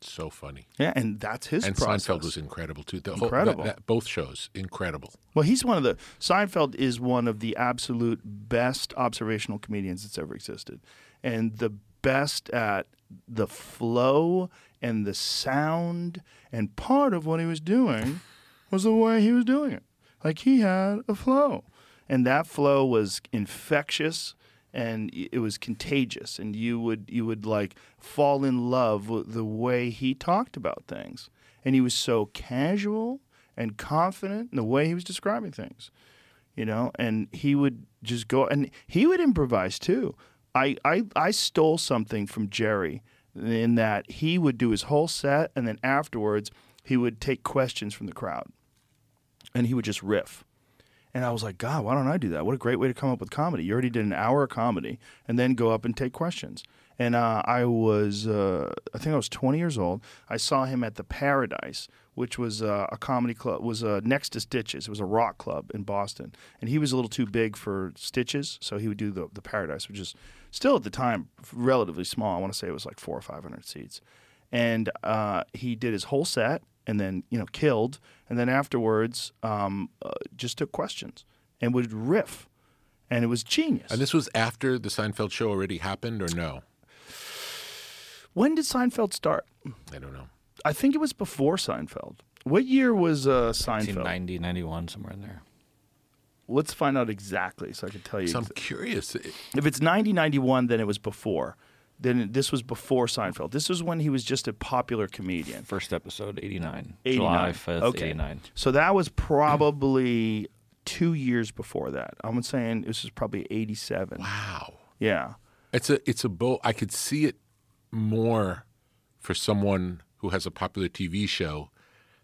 So funny. Yeah, and that's his And process. Seinfeld was incredible too. The whole- Incredible. that- that- both shows, incredible. Well, he's one of the Seinfeld is one of the absolute best observational comedians that's ever existed, and the best at the flow and the sound. And part of what he was doing was the way he was doing it. Like he had a flow, and that flow was infectious and it was contagious and you would you would like fall in love with the way he talked about things. And he was so casual and confident in the way he was describing things you know? And he would just go and he would improvise too. I i, I stole something from jerry in that he would do his whole set and then afterwards he would take questions from the crowd. And he would just riff and I was like, God, why don't I do that? What a great way to come up with comedy. You already did an hour of comedy and then go up and take questions. And uh, I was, uh, I think I was 20 years old. I saw him at the Paradise, which was uh, a comedy club, was uh, next to Stitches. It was a rock club in Boston. And he was a little too big for Stitches, so he would do the, the Paradise, which is still at the time relatively small. I want to say it was like four or 500 seats. And uh, he did his whole set and then you know killed, and then afterwards um, uh, just took questions and would riff, and it was genius. And this was after the Seinfeld show already happened, or no? when did Seinfeld start? I don't know. I think it was before Seinfeld. What year was uh, Seinfeld? 1990, 91, somewhere in there. Let's find out exactly so I can tell you. So I'm curious. if it's 90, 91, then it was before. Then this was before Seinfeld. This was when he was just a popular comedian. First episode, 89. 89. July 5th, okay. 89. So that was probably two years before that. I'm saying this is probably 87. Wow. Yeah. It's a it's a both. I could see it more for someone who has a popular TV show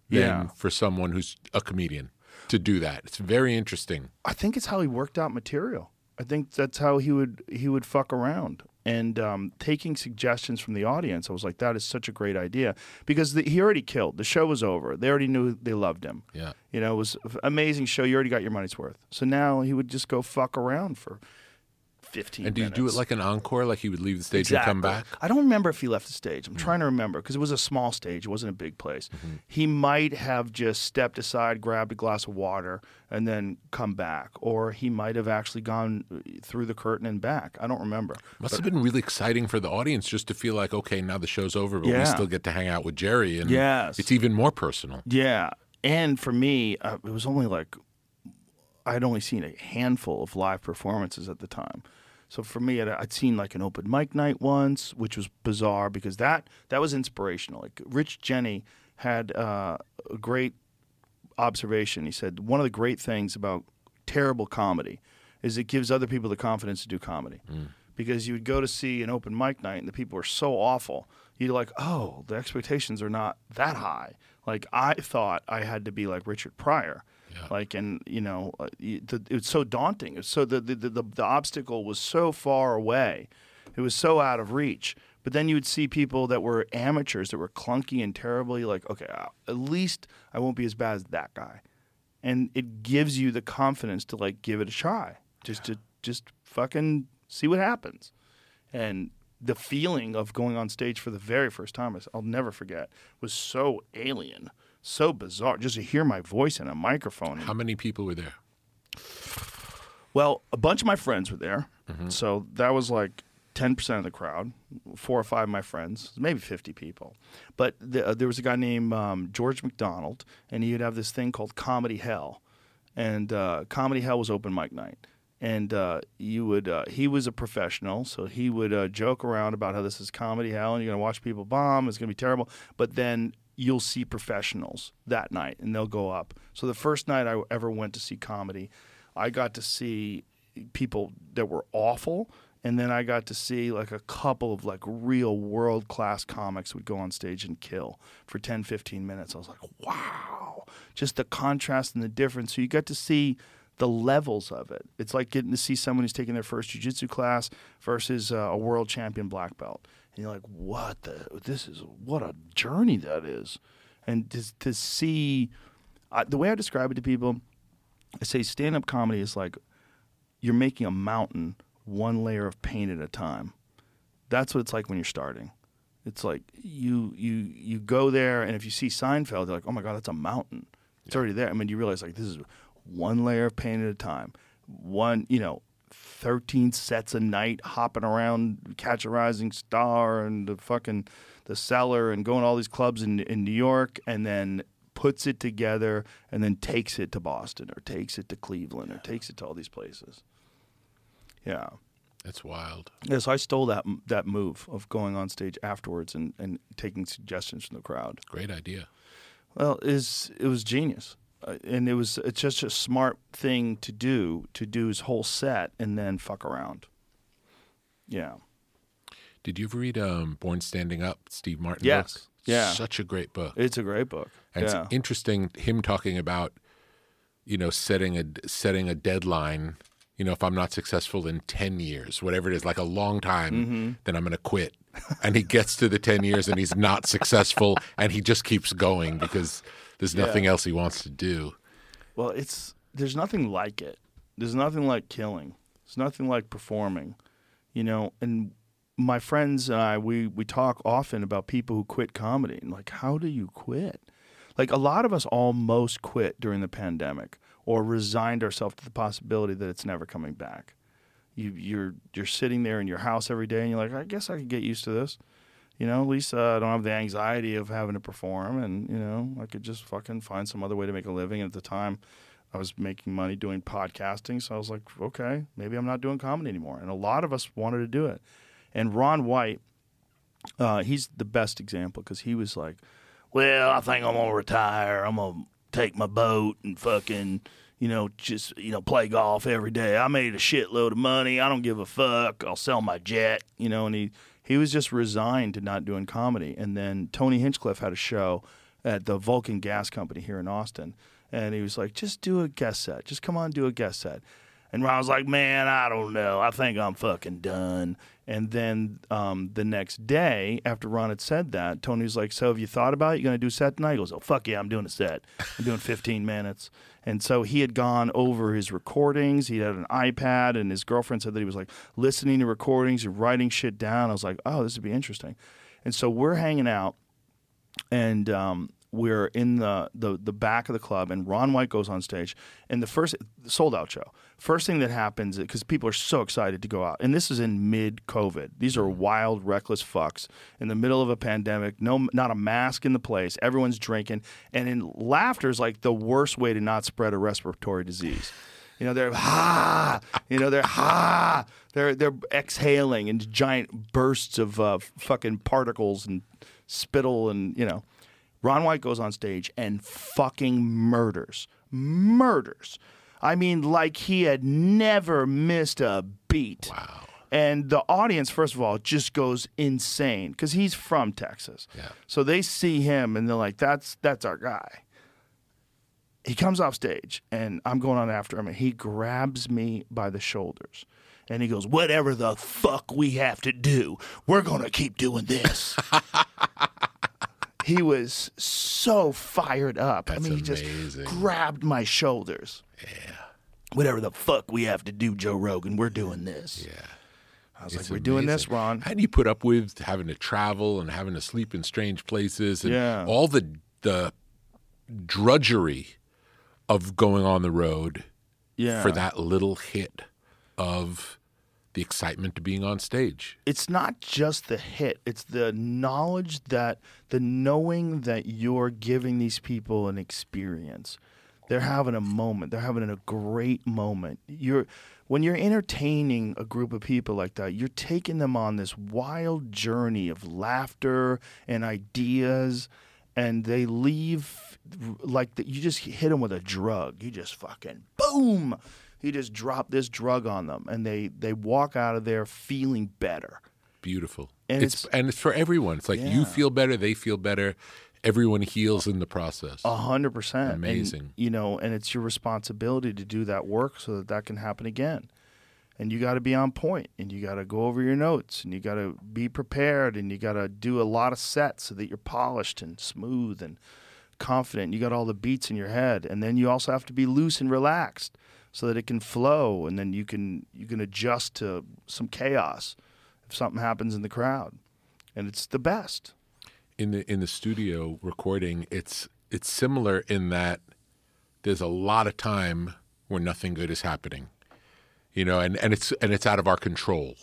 than Yeah. for someone who's a comedian to do that. It's very interesting. I think it's how he worked out material. I think that's how he would he would fuck around and um, taking suggestions from the audience. I was like, that is such a great idea because the, he already killed. The show was over. They already knew they loved him. Yeah. You know, it was an amazing show. You already got your money's worth. So now he would just go fuck around for fifteen. And do you do it minutes. like an encore, like he would leave the stage and come back? I don't remember if he left the stage. I'm trying to remember because it was a small stage. It wasn't a big place. Mm-hmm. He might have just stepped aside, grabbed a glass of water, and then come back, or he might have actually gone uh, through the curtain and back. I don't remember. Must have been really exciting for the audience just to feel like, okay, now the show's over, but we Yeah. still get to hang out with Jerry, and Yes. it's even more personal. Yeah, and for me, uh, it was only like I'd only seen a handful of live performances at the time. So for me, I'd, I'd seen like an open mic night once, which was bizarre because that that was inspirational. Like Rich Jeni had uh, a great observation. He said one of the great things about terrible comedy is it gives other people the confidence to do comedy. Because you would go to see an open mic night and the people were so awful, you're like, oh, the expectations are not that high. Like I thought I had to be like Richard Pryor. Like and you know, uh, it was so daunting. It was so the, the the the obstacle was so far away. It was so out of reach. But then you would see people that were amateurs that were clunky and terribly like, okay, uh, at least I won't be as bad as that guy and it gives you the confidence to like give it a try just to just fucking see what happens and the feeling of going on stage for the very first time i'll never forget was so alien so bizarre just to hear my voice in a microphone How many people were there? well, a bunch of my friends were there, so that was like ten percent of the crowd. Four or five of my friends, maybe fifty people. But the, uh, there was a guy named um, George McDonald, and he would have this thing called Comedy Hell, and uh, Comedy Hell was open mic night. And uh, you would, uh, he was a professional, so he would uh, joke around about how this is comedy hell, and you're gonna watch people bomb. It's gonna be terrible. But then you'll see professionals that night, and they'll go up. So the first night I ever went to see comedy, I got to see people that were awful and then I got to see like a couple of like real world class comics would go on stage and kill for 10 15 minutes. I was like, "Wow." Just the contrast and the difference. So you got to see the levels of it. It's like getting to see someone who's taking their first jiu-jitsu class versus uh, a world champion black belt. And you're like, "What the this is what a journey that is." And to to see I, the way I describe it to people, I say stand up comedy is like you're making a mountain one layer of paint at a time. That's what it's like when you're starting. It's like you you you go there and if you see Seinfeld, you're like, oh my god, that's a mountain. It's already there. I mean, you realize like this is one layer of paint at a time. One, you know, thirteen sets a night, hopping around, catch a rising star, and the fucking the cellar, and going to all these clubs in in New York, and then puts it together, and then takes it to Boston, or takes it to Cleveland, or takes it to all these places. Yeah. That's wild. Yes, I stole that that move of going on stage afterwards and, and taking suggestions from the crowd. Great idea. Well, is it was genius, and it was it's just a smart thing to do to do his whole set and then fuck around. Yeah. Did you ever read um, Born Standing Up, Steve Martin? Yes. book? Yeah. Such a great book. It's a great book. And yeah. it's interesting him talking about, you know, setting a setting a deadline. You know, if I'm not successful in ten years, whatever it is, like a long time, Mm-hmm. then I'm going to quit. And he gets to the ten years and he's not successful, and he just keeps going because there's nothing else he wants to do. Well, it's there's nothing like it. There's nothing like killing. There's nothing like performing. You know, and my friends and I we we talk often about people who quit comedy and like how do you quit? Like a lot of us almost quit during the pandemic or resigned ourselves to the possibility that it's never coming back. You you're you're sitting there in your house every day and you're like, I guess I could get used to this. You know, at least uh, I don't have the anxiety of having to perform, and you know, I could just fucking find some other way to make a living. And at the time, I was making money doing podcasting, so I was like, okay, maybe I'm not doing comedy anymore. And a lot of us wanted to do it. And Ron White, uh, he's the best example because he was like, well, I think I'm gonna retire. I'm gonna take my boat and fucking, you know, just you know, play golf every day. I made a shitload of money. I don't give a fuck. I'll sell my jet, you know. And he he was just resigned to not doing comedy. And then Tony Hinchcliffe had a show at the Vulcan Gas Company here in Austin, and he was like, just do a guest set. Just come on, do a guest set. And Ron was like, man, I don't know. I think I'm fucking done. And then um, the next day, after Ron had said that, Tony was like, so have you thought about it? You going to do a set tonight? He goes, oh, fuck yeah, I'm doing a set. I'm doing 15 minutes. And so he had gone over his recordings. He had an iPad, and his girlfriend said that he was like listening to recordings and writing shit down. I was like, oh, this would be interesting. And so we're hanging out and um, we're in the, the the back of the club, and Ron White goes on stage, and the first sold out show. First thing that happens because people are so excited to go out, and this is in mid COVID. These are wild, reckless fucks in the middle of a pandemic. No, not a mask in the place. Everyone's drinking, and in laughter is like the worst way to not spread a respiratory disease. You know, they're ha. You know, they're ha. They're they're exhaling in giant bursts of uh, fucking particles and spittle and you know. Ron White goes on stage and fucking murders, murders. I mean, like he had never missed a beat. Wow. And the audience, first of all, just goes insane because he's from Texas. Yeah. So they see him and they're like, "That's that's our guy." He comes off stage and I'm going on after him and he grabs me by the shoulders and he goes, "Whatever the fuck we have to do, we're gonna keep doing this." he was so fired up. I That's mean, he just grabbed my shoulders. Yeah. Whatever the fuck we have to do, Joe Rogan, we're doing this. Yeah. I was It's like, we're doing this. Ron. How do you put up with having to travel and having to sleep in strange places and Yeah. all the the drudgery of going on the road Yeah. for that little hit of the excitement of being on stage? it's not just the hit it's the knowledge that the knowing that you're giving these people an experience. They're having a moment they're having a great moment. You're when you're entertaining a group of people like that you're taking them on this wild journey of laughter and ideas and they leave like the, you just hit them with a drug. You just fucking boom you just drop this drug on them and they they walk out of there feeling better Beautiful. And it's, it's- and it's for everyone. It's like you feel better, they feel better. Everyone heals in the process. A hundred percent. Amazing. And, you know, and it's your responsibility to do that work so that that can happen again. And you got to be on point, and you got to go over your notes, and you got to be prepared, and you got to do a lot of sets so that you're polished and smooth and confident. You got all the beats in your head, and then you also have to be loose and relaxed so that it can flow, and then you can you can adjust to some chaos if something happens in the crowd, and it's the best. in the in the studio recording, it's it's similar in that there's a lot of time where nothing good is happening, you know, and, and it's and it's out of our control,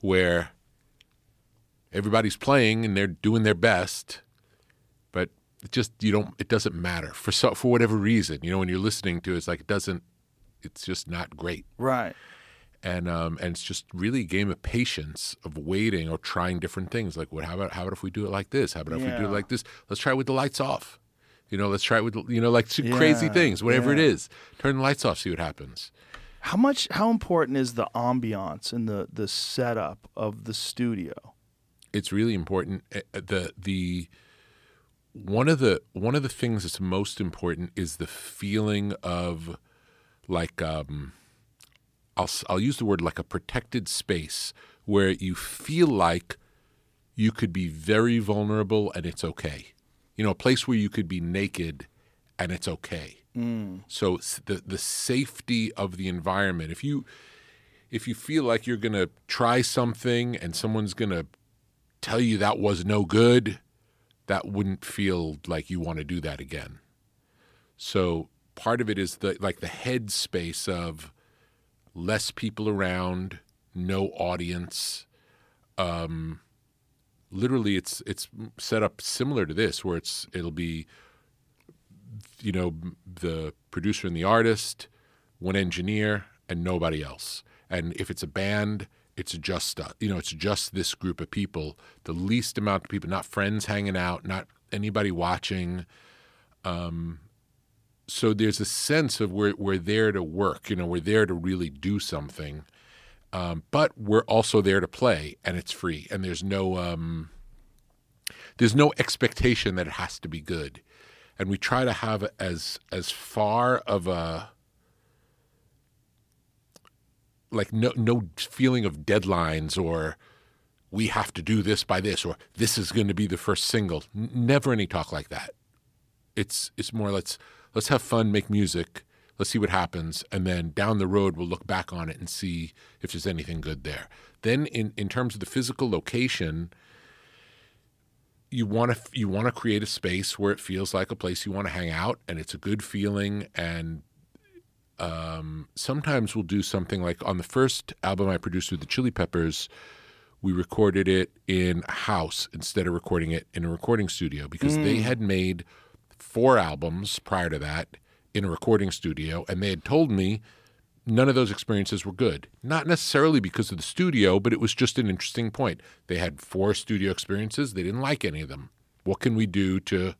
where everybody's playing and they're doing their best, but it just you don't it doesn't matter for so for whatever reason, you know, when you're listening to it, it's like it doesn't, it's just not great Right. and um, and it's just really a game of patience of waiting or trying different things. Like, what? How about how about if we do it like this? How about if we do it like this? Let's try it with the lights off. You know, let's try it with you know like some crazy things, whatever it yeah. is. Turn the lights off, see what happens. How much? How important is the ambiance and the the setup of the studio? it's really important. Uh, The the one of the one of the things that's most important is the feeling of like um, I'll I'll use the word like a protected space where you feel like you could be very vulnerable and it's okay. You know, a place where you could be naked and it's okay. So the the safety of the environment. If you if you feel like you're going to try something and someone's going to tell you that was no good, that wouldn't feel like you want to do that again. So part of it is the like the head space of less people around, no audience. Um, literally, it's it's set up similar to this, where it's it'll be, you know, the producer and the artist, one engineer, and nobody else. And if it's a band, it's just uh, you know it's just this group of people, the least amount of people, not friends hanging out, not anybody watching. Um, so there's a sense of we're we're there to work. You know, we're there to really do something, um, but we're also there to play, and it's free, and there's no um, there's no expectation that it has to be good, and we try to have as as far of a like no no feeling of deadlines or we have to do this by this or this is going to be the first single. N- never any talk like that. It's it's more let's let's have fun, make music, let's see what happens, and then down the road we'll look back on it and see if there's anything good there. Then in in terms of the physical location, you want to you want to create a space where it feels like a place you want to hang out and it's a good feeling and um, sometimes we'll do something like on the first album I produced with the Chili Peppers, we recorded it in a house instead of recording it in a recording studio because they had made four albums prior to that in a recording studio and they had told me none of those experiences were good. Not necessarily because of the studio, but it was just an interesting point. They had four studio experiences, they didn't like any of them. What can we do to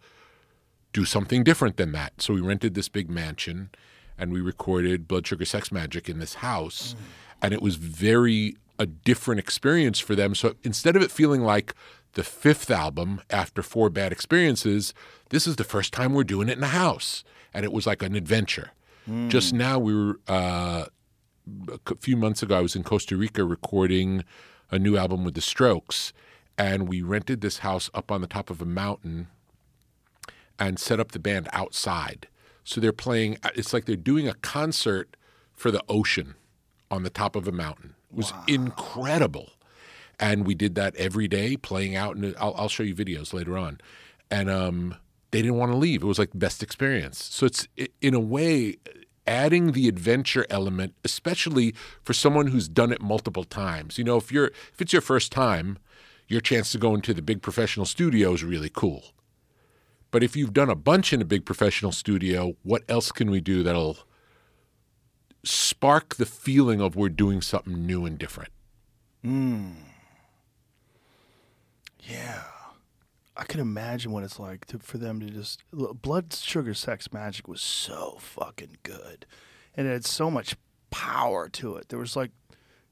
do something different than that? So we rented this big mansion and we recorded Blood Sugar Sex Magik in this house mm. and it was very a different experience for them. So instead of it feeling like the fifth album after four bad experiences, this is the first time we're doing it in a house. And it was like an adventure. Just now, we were, uh, a few months ago, I was in Costa Rica recording a new album with the Strokes. And we rented this house up on the top of a mountain and set up the band outside. So they're playing, it's like they're doing a concert for the ocean on the top of a mountain. It was incredible. And we did that every day, playing out. And I'll, I'll show you videos later on. And um, they didn't want to leave. It was like the best experience. So it's, in a way, adding the adventure element, especially for someone who's done it multiple times. You know, if you're if it's your first time, your chance to go into the big professional studio is really cool. But if you've done a bunch in a big professional studio, what else can we do that'll spark the feeling of we're doing something new and different? Yeah. I can imagine what it's like to, for them to just look, blood sugar sex magik was so fucking good, and it had so much power to it. There was like,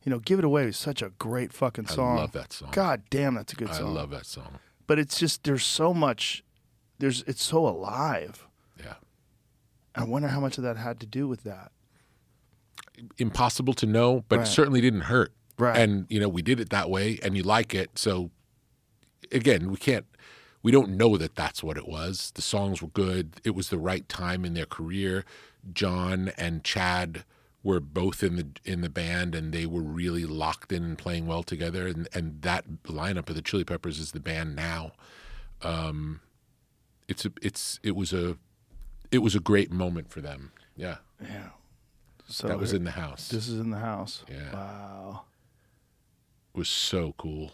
you know, give it away was such a great fucking song. I love that song. God damn, that's a good song. I love that song. But it's just there's so much, there's it's so alive. Yeah. I wonder how much of that had to do with that. Impossible to know, but Right. it certainly didn't hurt. Right. And, you know, we did it that way and you like it. So, again, we can't, we don't know that that's what it was. The songs were good. It was the right time in their career. John and Chad were both in the in the band and they were really locked in and playing well together and and that lineup of the Chili Peppers is the band now. Um it's a it's it was a it was a great moment for them. Yeah. Yeah. So that was in the house. This is in the house. Yeah. Wow. It was so cool.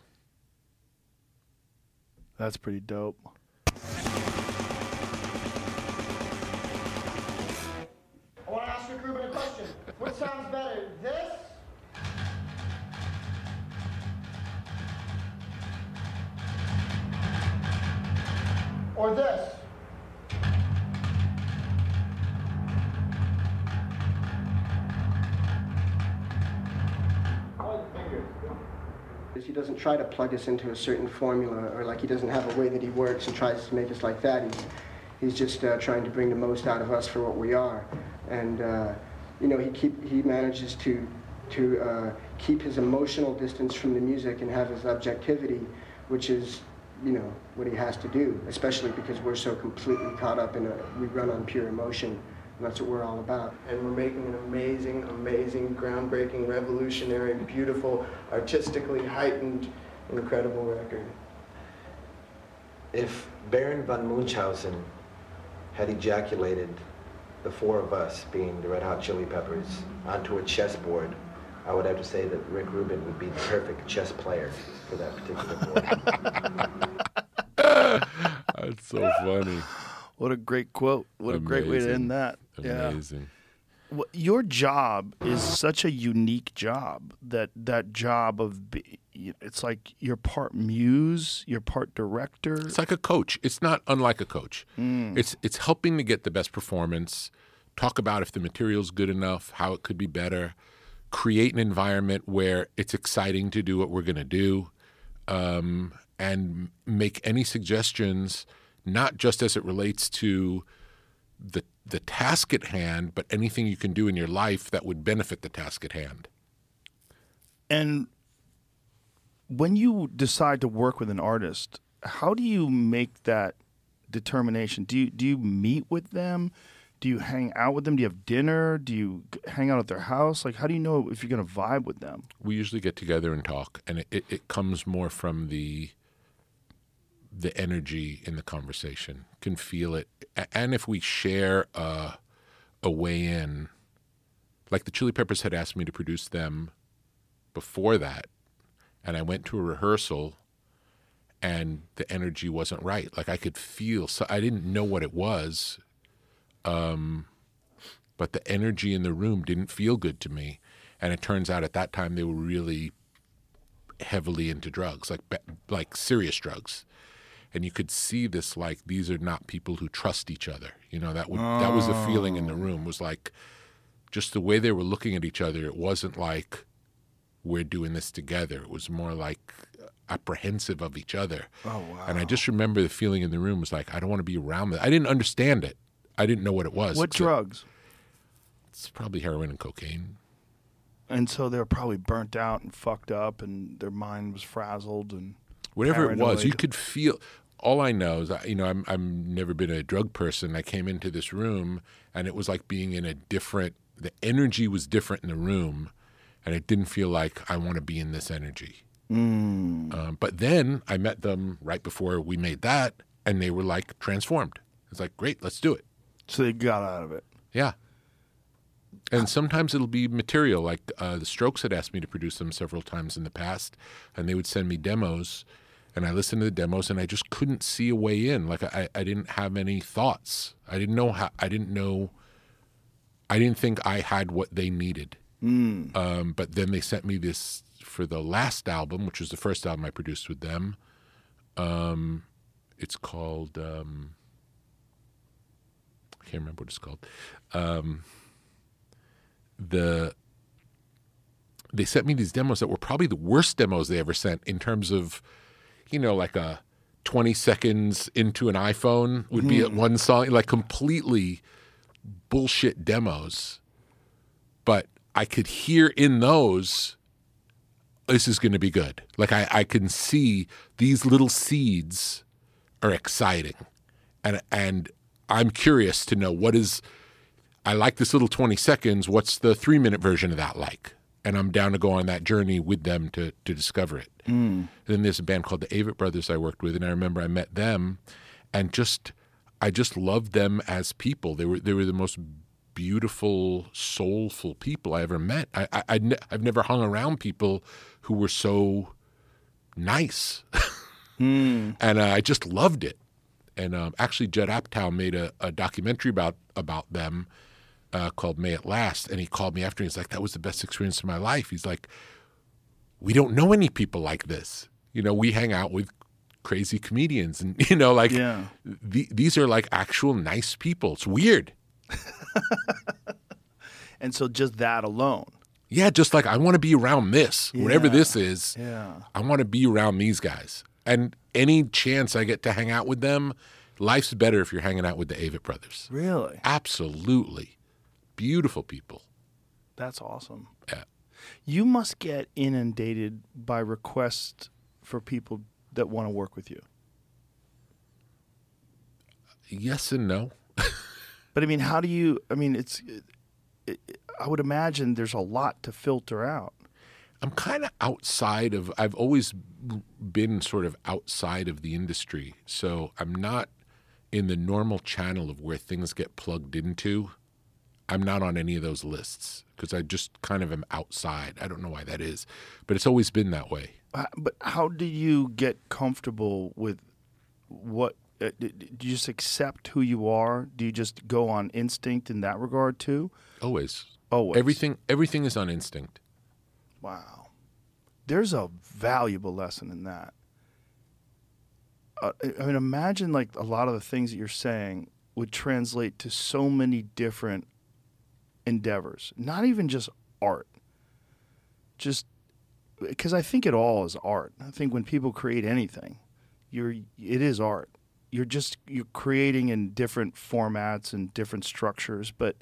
That's pretty dope. I want to ask Rick Rubin a question. What sounds better, this? Or this? Is he doesn't try to plug us into a certain formula or like he doesn't have a way that he works and tries to make us like that. He's, he's just uh, trying to bring the most out of us for what we are. And, uh, you know, he, keep, he manages to, to uh, keep his emotional distance from the music and have his objectivity, which is, you know, what he has to do, especially because we're so completely caught up in a, we run on pure emotion. And that's what we're all about. And we're making an amazing, amazing, groundbreaking, revolutionary, beautiful, artistically heightened, incredible record. If Baron von Munchausen had ejaculated the four of us, being the Red Hot Chili Peppers, onto a chessboard, I would have to say that Rick Rubin would be the perfect chess player for that particular board. That's so funny. What a great quote. What a great way to end that. Yeah. Amazing. Wh- Your job is such a unique job that that job of be, it's like you're part muse, you're part director. It's like a coach. It's not unlike a coach. It's it's helping to get the best performance. Talk about if the material's good enough, how it could be better. Create an environment where it's exciting to do what we're going to do, um, and make any suggestions, not just as it relates to the the task at hand, but anything you can do in your life that would benefit the task at hand. And when you decide to work with an artist, how do you make that determination? Do you do you meet with them? Do you hang out with them? Do you have dinner? Do you hang out at their house? Like, how do you know if you're going to vibe with them? we usually get together and talk and it, it, it comes more from the the energy in the conversation can feel it. And if we share a, a way in like the chili peppers had asked me to produce them before that and i went to a rehearsal and the energy wasn't right. Like i could feel so i didn't know what it was um, but the energy in the room didn't feel good to me. And it turns out at that time they were really heavily into drugs like like serious drugs and you could see this like these are not people who trust each other you know that would that was the feeling in the oh. room was like just the way they were looking at each other it wasn't like we're doing this together it was more like apprehensive of each other Oh wow! and i just remember the feeling in the room was like i don't want to be around that i didn't understand it i didn't know what it was what drugs? it's probably heroin and cocaine And so they were probably burnt out and fucked up, and their mind was frazzled. And whatever it was, you could feel. All I know is, you know, I'm I'm never been a drug person. I came into this room, and it was like being in a different. The energy was different in the room, and it didn't feel like I want to be in this energy. Um, but then I met them right before we made that, and they were like transformed. It's like, great, let's do it. so they got out of it. Yeah. And sometimes it'll be material. Like uh, the Strokes had asked me to produce them several times in the past, and they would send me demos, and I listened to the demos, and I just couldn't see a way in. Like I, I didn't have any thoughts. I didn't know how. I didn't know. I didn't think I had what they needed. Um, but then they sent me this for the last album, which was the first album I produced with them. Um, it's called. Um, I can't remember what it's called. Um, the they sent me these demos that were probably the worst demos they ever sent in terms of, you know, like a 20 seconds into an iPhone would be at mm-hmm. one song, like completely bullshit demos. But I could hear in those, this is going to be good. Like I, I can see these little seeds are exciting. And, and I'm curious to know what is, I like this little 20 seconds. What's the three minute version of that like? And I'm down to go on that journey with them to, to discover it. And then there's a band called the Avett Brothers I worked with, and I remember I met them, and just I just loved them as people. They were they were the most beautiful, soulful people I ever met. I, I I'd ne- I've never hung around people who were so nice, and uh, I just loved it. And um, actually, Judd Apatow made a, a documentary about about them uh, called "May It Last," and he called me after. and He's like, "That was the best experience of my life." He's like, "We don't know any people like this. You know, we hang out with crazy comedians, and you know, like Yeah. the, these are like actual nice people. It's weird." And so just that alone. Yeah, just like I want to be around this, whatever this is. Yeah. I want to be around these guys. And any chance I get to hang out with them, life's better if you're hanging out with the Avett brothers. Really? Absolutely. Beautiful people. That's awesome. Yeah. You must get inundated by requests for people that want to work with you. Yes and no. But I mean, how do you? I mean, it's. It, it, I would imagine there's a lot to filter out. I'm kind of outside of. I've always been sort of outside of the industry, so I'm not in the normal channel of where things get plugged into. I'm not on any of those lists because I just kind of am outside. I don't know why that is, but it's always been that way. Uh, But how do you get comfortable with what? Uh, do you just accept who you are? Do you just go on instinct in that regard too? Always. Always. Everything. Everything is on instinct. Wow. There's a valuable lesson in that. Uh, I mean, imagine like a lot of the things that you're saying would translate to so many different endeavors, not even just art. Just because I think it all is art. I think when people create anything, you're it is art. You're just you're creating in different formats and different structures, but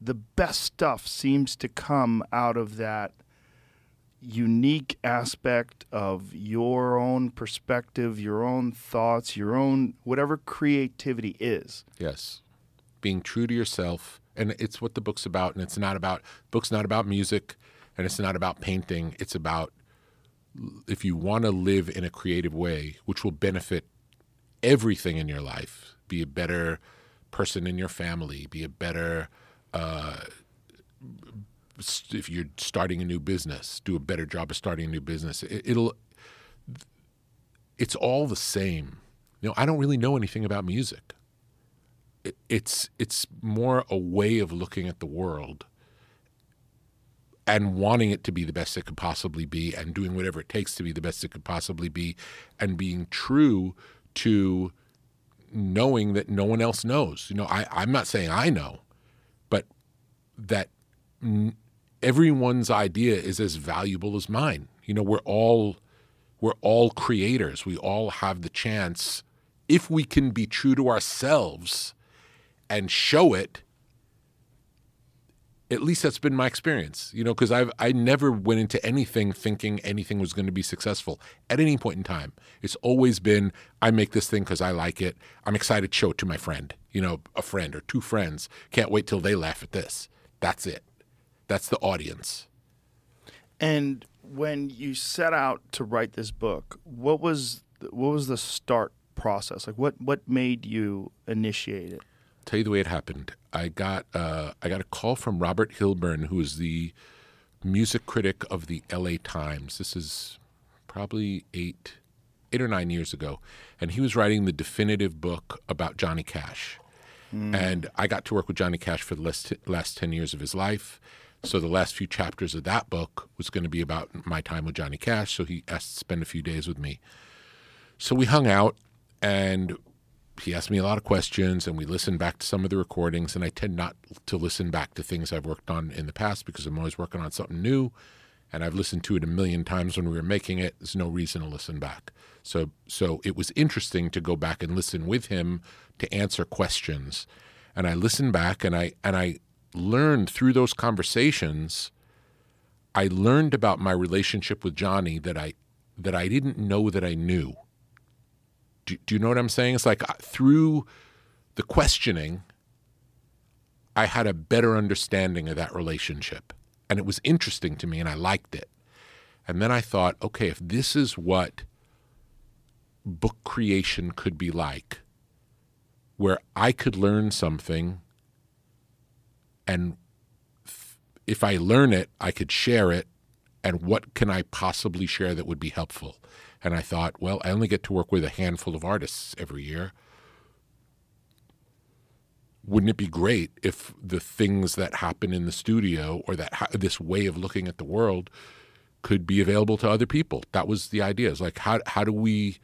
the best stuff seems to come out of that unique aspect of your own perspective, your own thoughts, your own whatever creativity is. Yes. Being true to yourself. And it's what the book's about. And it's not about, book's not about music and it's not about painting. It's about if you want to live in a creative way, which will benefit everything in your life, be a better person in your family, be a better, uh, if you're starting a new business, do a better job of starting a new business. It, it'll, it's all the same. You know, I don't really know anything about music it's it's more a way of looking at the world and wanting it to be the best it could possibly be and doing whatever it takes to be the best it could possibly be and being true to knowing that no one else knows. You know I, i'm not saying i know but that n- everyone's idea is as valuable as mine. You know we're all we're all creators. We all have the chance if we can be true to ourselves and show it at least that's been my experience you know because i've i never went into anything thinking anything was going to be successful at any point in time. It's always been i make this thing because i like it. I'm excited to show it to my friend you know a friend or two friends. Can't wait till they laugh at this. That's it. That's the audience. And when you set out to write this book, what was what was the start process? Like what what made you initiate it? Tell you the way it happened. I got uh, I got a call from Robert Hilburn, who is the music critic of the L.A. Times. This is probably eight eight or nine years ago, and he was writing the definitive book about Johnny Cash. And I got to work with Johnny Cash for the last, last 10 years of his life. So the last few chapters of that book was going to be about my time with Johnny Cash. So he asked to spend a few days with me. So we hung out and he asked me a lot of questions and we listened back to some of the recordings. And I tend not to listen back to things I've worked on in the past because I'm always working on something new. And I've listened to it a million times when we were making it. There's no reason to listen back. So, so it was interesting to go back and listen with him to answer questions. And I listened back and I and I learned through those conversations. I learned about my relationship with Johnny that I that I didn't know that I knew. Do, do you know what I'm saying? It's like uh, through the questioning, I had a better understanding of that relationship. And it was interesting to me and I liked it. And then I thought, okay, if this is what book creation could be like, where I could learn something and if I learn it, I could share it. And what can I possibly share that would be helpful? And I thought, well, I only get to work with a handful of artists every year. Wouldn't it be great if the things that happen in the studio or that ha- this way of looking at the world could be available to other people? That was the idea. It's like how how do we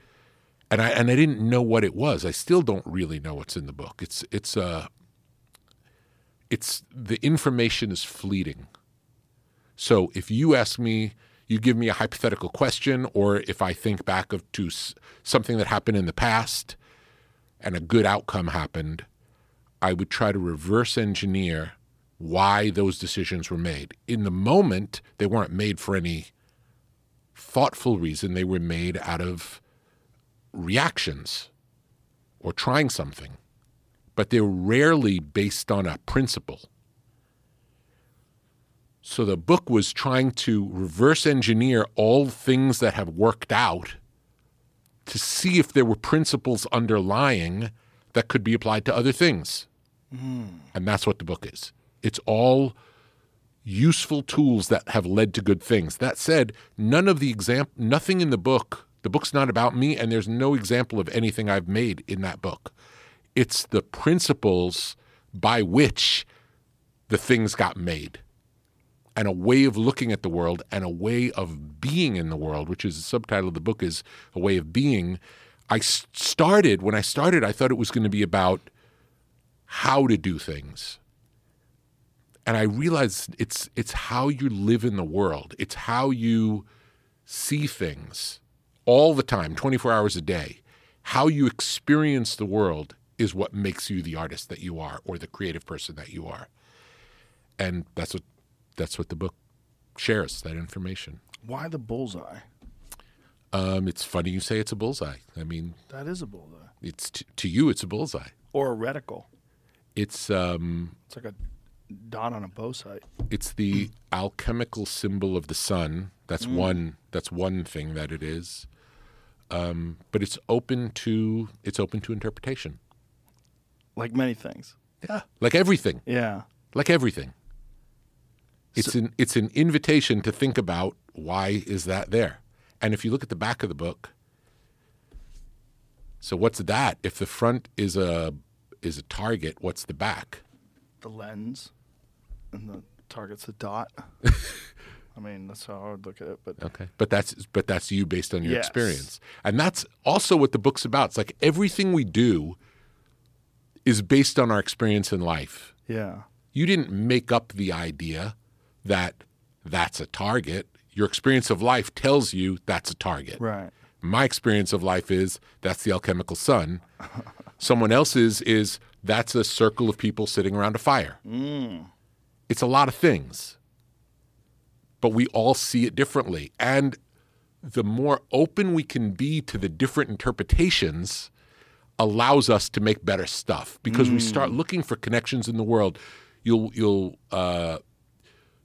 and I and I didn't know what it was. I still don't really know what's in the book. It's it's uh it's the information is fleeting. So if you ask me, you give me a hypothetical question, or if I think back of to something that happened in the past and a good outcome happened, I would try to reverse engineer why those decisions were made. In the moment, they weren't made for any thoughtful reason. They were made out of reactions or trying something, but they're rarely based on a principle. So the book was trying to reverse engineer all things that have worked out to see if there were principles underlying that could be applied to other things. Hmm. And that's what the book is. It's all useful tools that have led to good things. That said, none of the example nothing in the book, the book's not about me and there's no example of anything I've made in that book. It's the principles by which the things got made and a way of looking at the world and a way of being in the world, which is the subtitle of the book is a way of being. I started when I started, I thought it was going to be about how to do things. And I realized it's it's how you live in the world. It's how you see things all the time, 24 hours a day. How you experience the world is what makes you the artist that you are or the creative person that you are. And that's what that's what the book shares that information. Why the bullseye? Um, it's funny you say it's a bullseye. I mean, That is a bullseye. it's t- to you it's a bullseye. Or a reticle. It's um, It's like a dot on a bow sight. it's the alchemical symbol of the sun. That's one. That's one thing that it is. Um, but it's open to it's open to interpretation. Like many things. Yeah, like everything. Yeah. Like everything. It's an it's an invitation to think about why is that there. And if you look at the back of the book, so what's that? If the front is a is a target, what's the back? The lens and the target's a dot. I mean, that's how I would look at it. But Okay. But that's but that's you based on your Yes. experience. And that's also what the book's about. It's like everything we do is based on our experience in life. yeah. You didn't make up the idea that that's a target. Your experience of life tells you that's a target. Right. My experience of life is that's the alchemical sun. Someone else's is that's a circle of people sitting around a fire. It's a lot of things, but we all see it differently. And the more open we can be to the different interpretations allows us to make better stuff because we start looking for connections in the world. You'll you'll uh,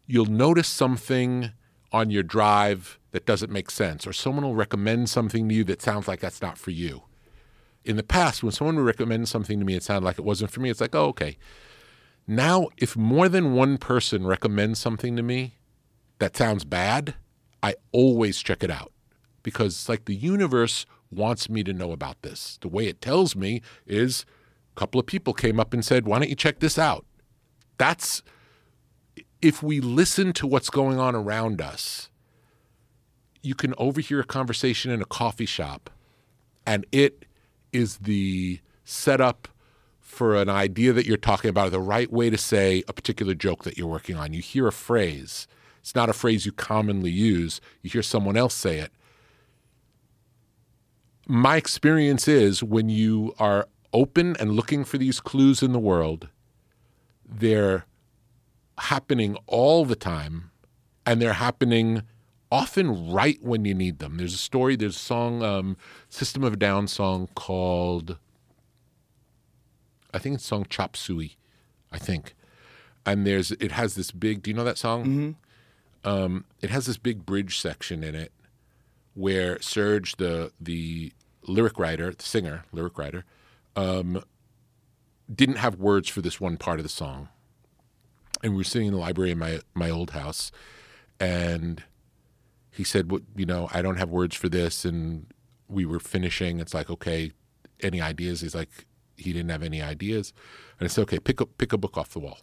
you'll notice something on your drive that doesn't make sense, or someone will recommend something to you that sounds like that's not for you. In the past, when someone would recommend something to me, it sounded like it wasn't for me. It's like, oh, okay. Now, if more than one person recommends something to me that sounds bad, I always check it out because like the universe wants me to know about this. The way it tells me is a couple of people came up and said, why don't you check this out? That's if we listen to what's going on around us, you can overhear a conversation in a coffee shop, and it is the setup for an idea that you're talking about, the right way to say a particular joke that you're working on. You hear a phrase, it's not a phrase you commonly use, you hear someone else say it. My experience is when you are open and looking for these clues in the world, they're happening all the time and they're happening often right when you need them. There's a story, there's a song, um, System of a Down song called, I think it's song Chop Suey, I think. And there's, it has this big, do you know that song? Um, it has this big bridge section in it where Serj, the, the lyric writer, the singer, lyric writer, um, didn't have words for this one part of the song and we were sitting in the library in my my old house, and he said, "What you know? I don't have words for this." And we were finishing. It's like, okay, any ideas? He's like, he didn't have any ideas, and I said, okay, pick up pick a book off the wall.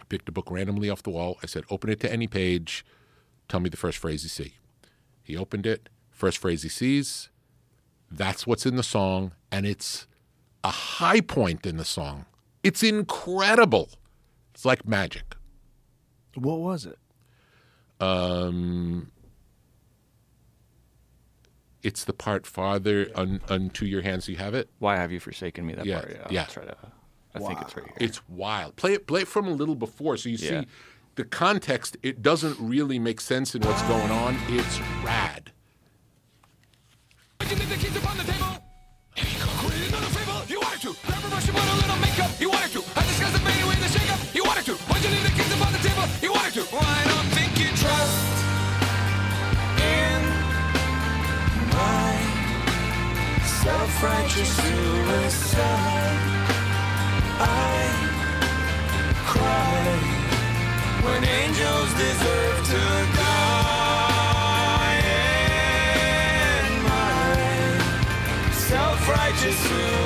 I picked a book randomly off the wall. I said, open it to any page. Tell me the first phrase you see. He opened it. First phrase he sees. That's what's in the song, and it's a high point in the song. It's incredible. It's like magic. What was it? Um, it's the part farther un, unto your hands. You have it. Why have you forsaken me? That Yeah, part. Yeah. yeah. I'll try to. I think it's right here. It's wild. Play it. Play it from a little before, so you Yeah. see the context. It doesn't really make sense in what's going on. It's rad. You leave the keys upon the table. Queen of the fable, you wanted to. Makeup, you wanted to. Why'd you leave the keys upon the table, you wanted to. I don't think you trust in my self-righteous suicide. I cry when angels deserve to die. And my self-righteous.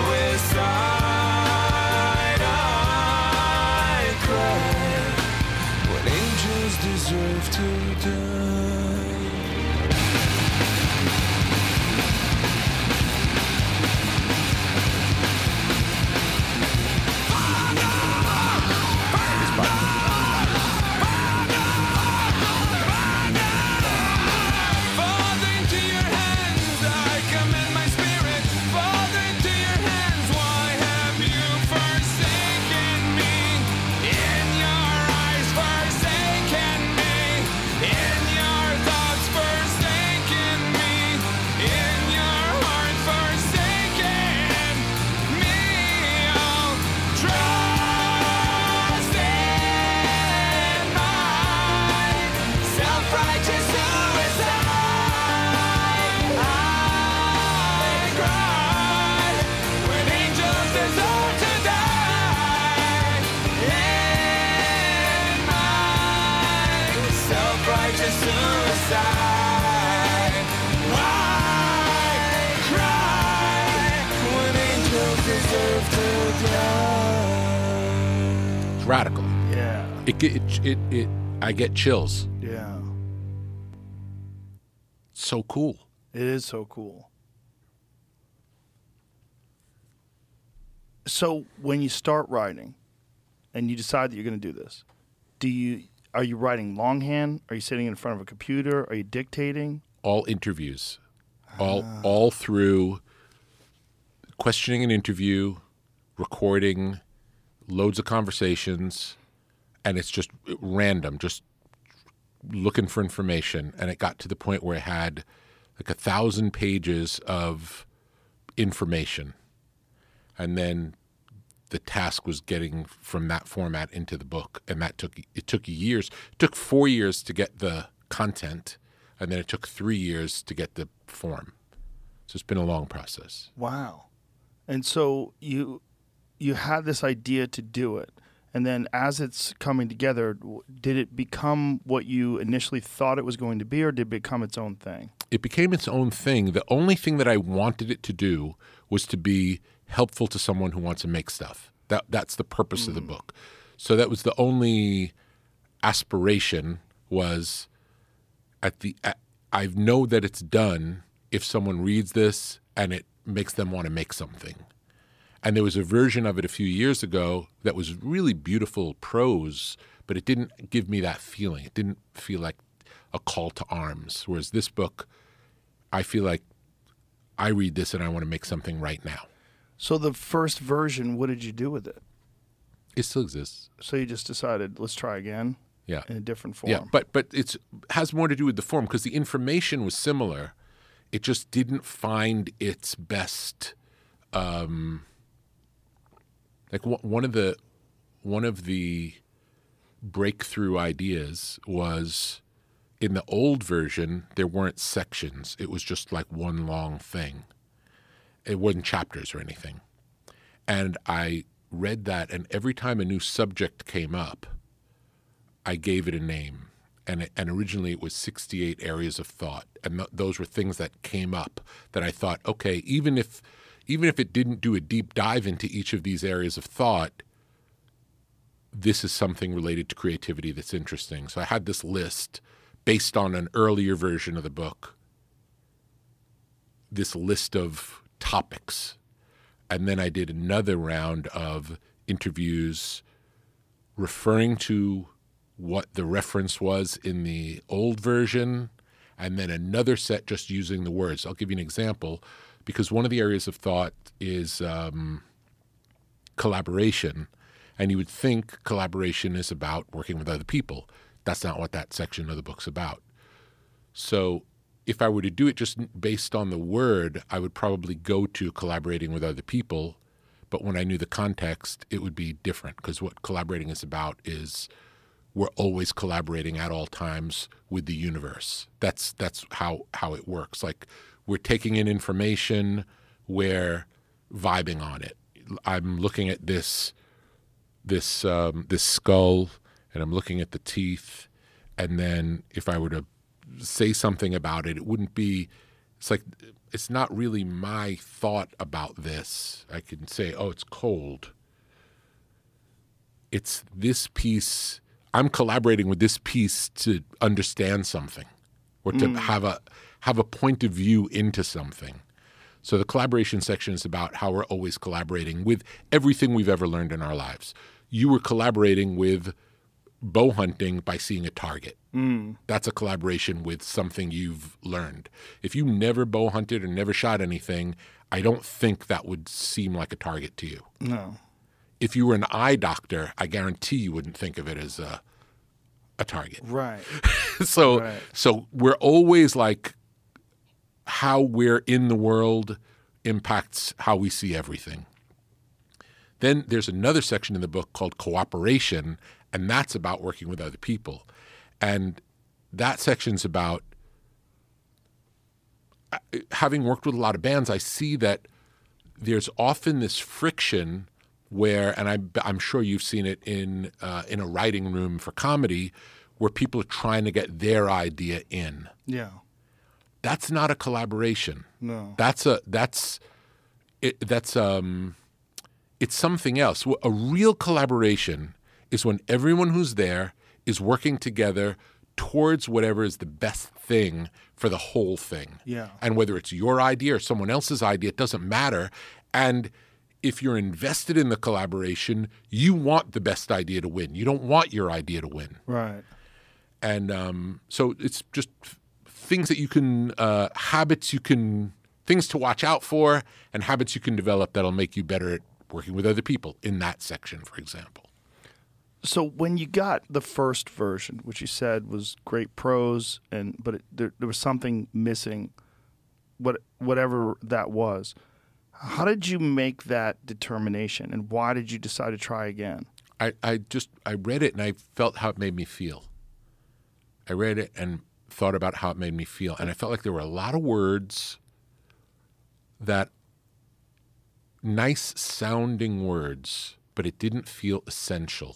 It it, it it. I get chills. Yeah. So cool. It is so cool. So when you start writing and you decide that you're going to do this, do you are you writing longhand? Are you sitting in front of a computer? Are you dictating? all interviews, ah. all all through questioning an interview, recording loads of conversations, and it's just random, just looking for information. And it got to the point where it had like a thousand pages of information, and then the task was getting from that format into the book, and that took it took years. It took four years to get the content, and then it took three years to get the form. So it's been a long process. Wow. And so you you had this idea to do it. And then as it's coming together, did it become what you initially thought it was going to be or did it become its own thing? It became its own thing. The only thing that I wanted it to do was to be helpful to someone who wants to make stuff. That that's the purpose of the mm. book. So that was the only aspiration was at the at, I know that it's done if someone reads this and it makes them want to make something. And there was a version of it a few years ago that was really beautiful prose, but it didn't give me that feeling. It didn't feel like a call to arms. Whereas this book, I feel like I read this and I want to make something right now. So the first version, what did you do with it? It still exists. So you just decided, let's try again Yeah. in a different form. Yeah, but but it's has more to do with the form because the information was similar. It just didn't find its best. Um, like one of the one of the breakthrough ideas was in the old version there weren't sections. It was just like one long thing. It wasn't chapters or anything. And I read that, and every time a new subject came up, I gave it a name, and it, and originally it was 68 areas of thought, and th- those were things that came up that I thought, okay, even if even if it didn't do a deep dive into each of these areas of thought, this is something related to creativity that's interesting. So I had this list based on an earlier version of the book, this list of topics, and then I did another round of interviews referring to what the reference was in the old version, and then another set just using the words. I'll give you an example because one of the areas of thought is um, collaboration. And you would think collaboration is about working with other people. That's not what that section of the book's about. So if I were to do it just based on the word, I would probably go to collaborating with other people. But when I knew the context, it would be different because what collaborating is about is we're always collaborating at all times with the universe. That's that's how how it works. Like we're taking in information, we're vibing on it. I'm looking at this this um, this skull, and I'm looking at the teeth, and then if I were to say something about it, it wouldn't be. It's like it's not really my thought about this. I can say, "Oh, it's cold." It's this piece. I'm collaborating with this piece to understand something, or to have a have a point of view into something. So the collaboration section is about how we're always collaborating with everything we've ever learned in our lives. You were collaborating with bow hunting by seeing a target. Mm. That's a collaboration with something you've learned. If you never bow hunted or never shot anything, I don't think that would seem like a target to you. No. If you were an eye doctor, I guarantee you wouldn't think of it as a a target. Right. so Right. so we're always like how we're in the world impacts how we see everything. Then there's another section in the book called cooperation, and that's about working with other people. And that section's about uh, having worked with a lot of bands, I see that there's often this friction where, and I, I'm sure you've seen it in uh, in a writing room for comedy, where people are trying to get their idea in. Yeah. That's not a collaboration. No. That's a that's it, that's um it's something else. A real collaboration is when everyone who's there is working together towards whatever is the best thing for the whole thing. Yeah. And whether it's your idea or someone else's idea, it doesn't matter. And if you're invested in the collaboration, you want the best idea to win. You don't want your idea to win Right. and um, so it's just things that you can uh, habits you can things to watch out for and habits you can develop that'll make you better at working with other people in that section for example So when you got the first version, which you said was great prose, and but it, there, there was something missing, what whatever that was. How did you make that determination, and why did you decide to try again? I, I just i read it and i felt how it made me feel i read it and thought about how it made me feel and i felt like there were a lot of words that nice sounding words but it didn't feel essential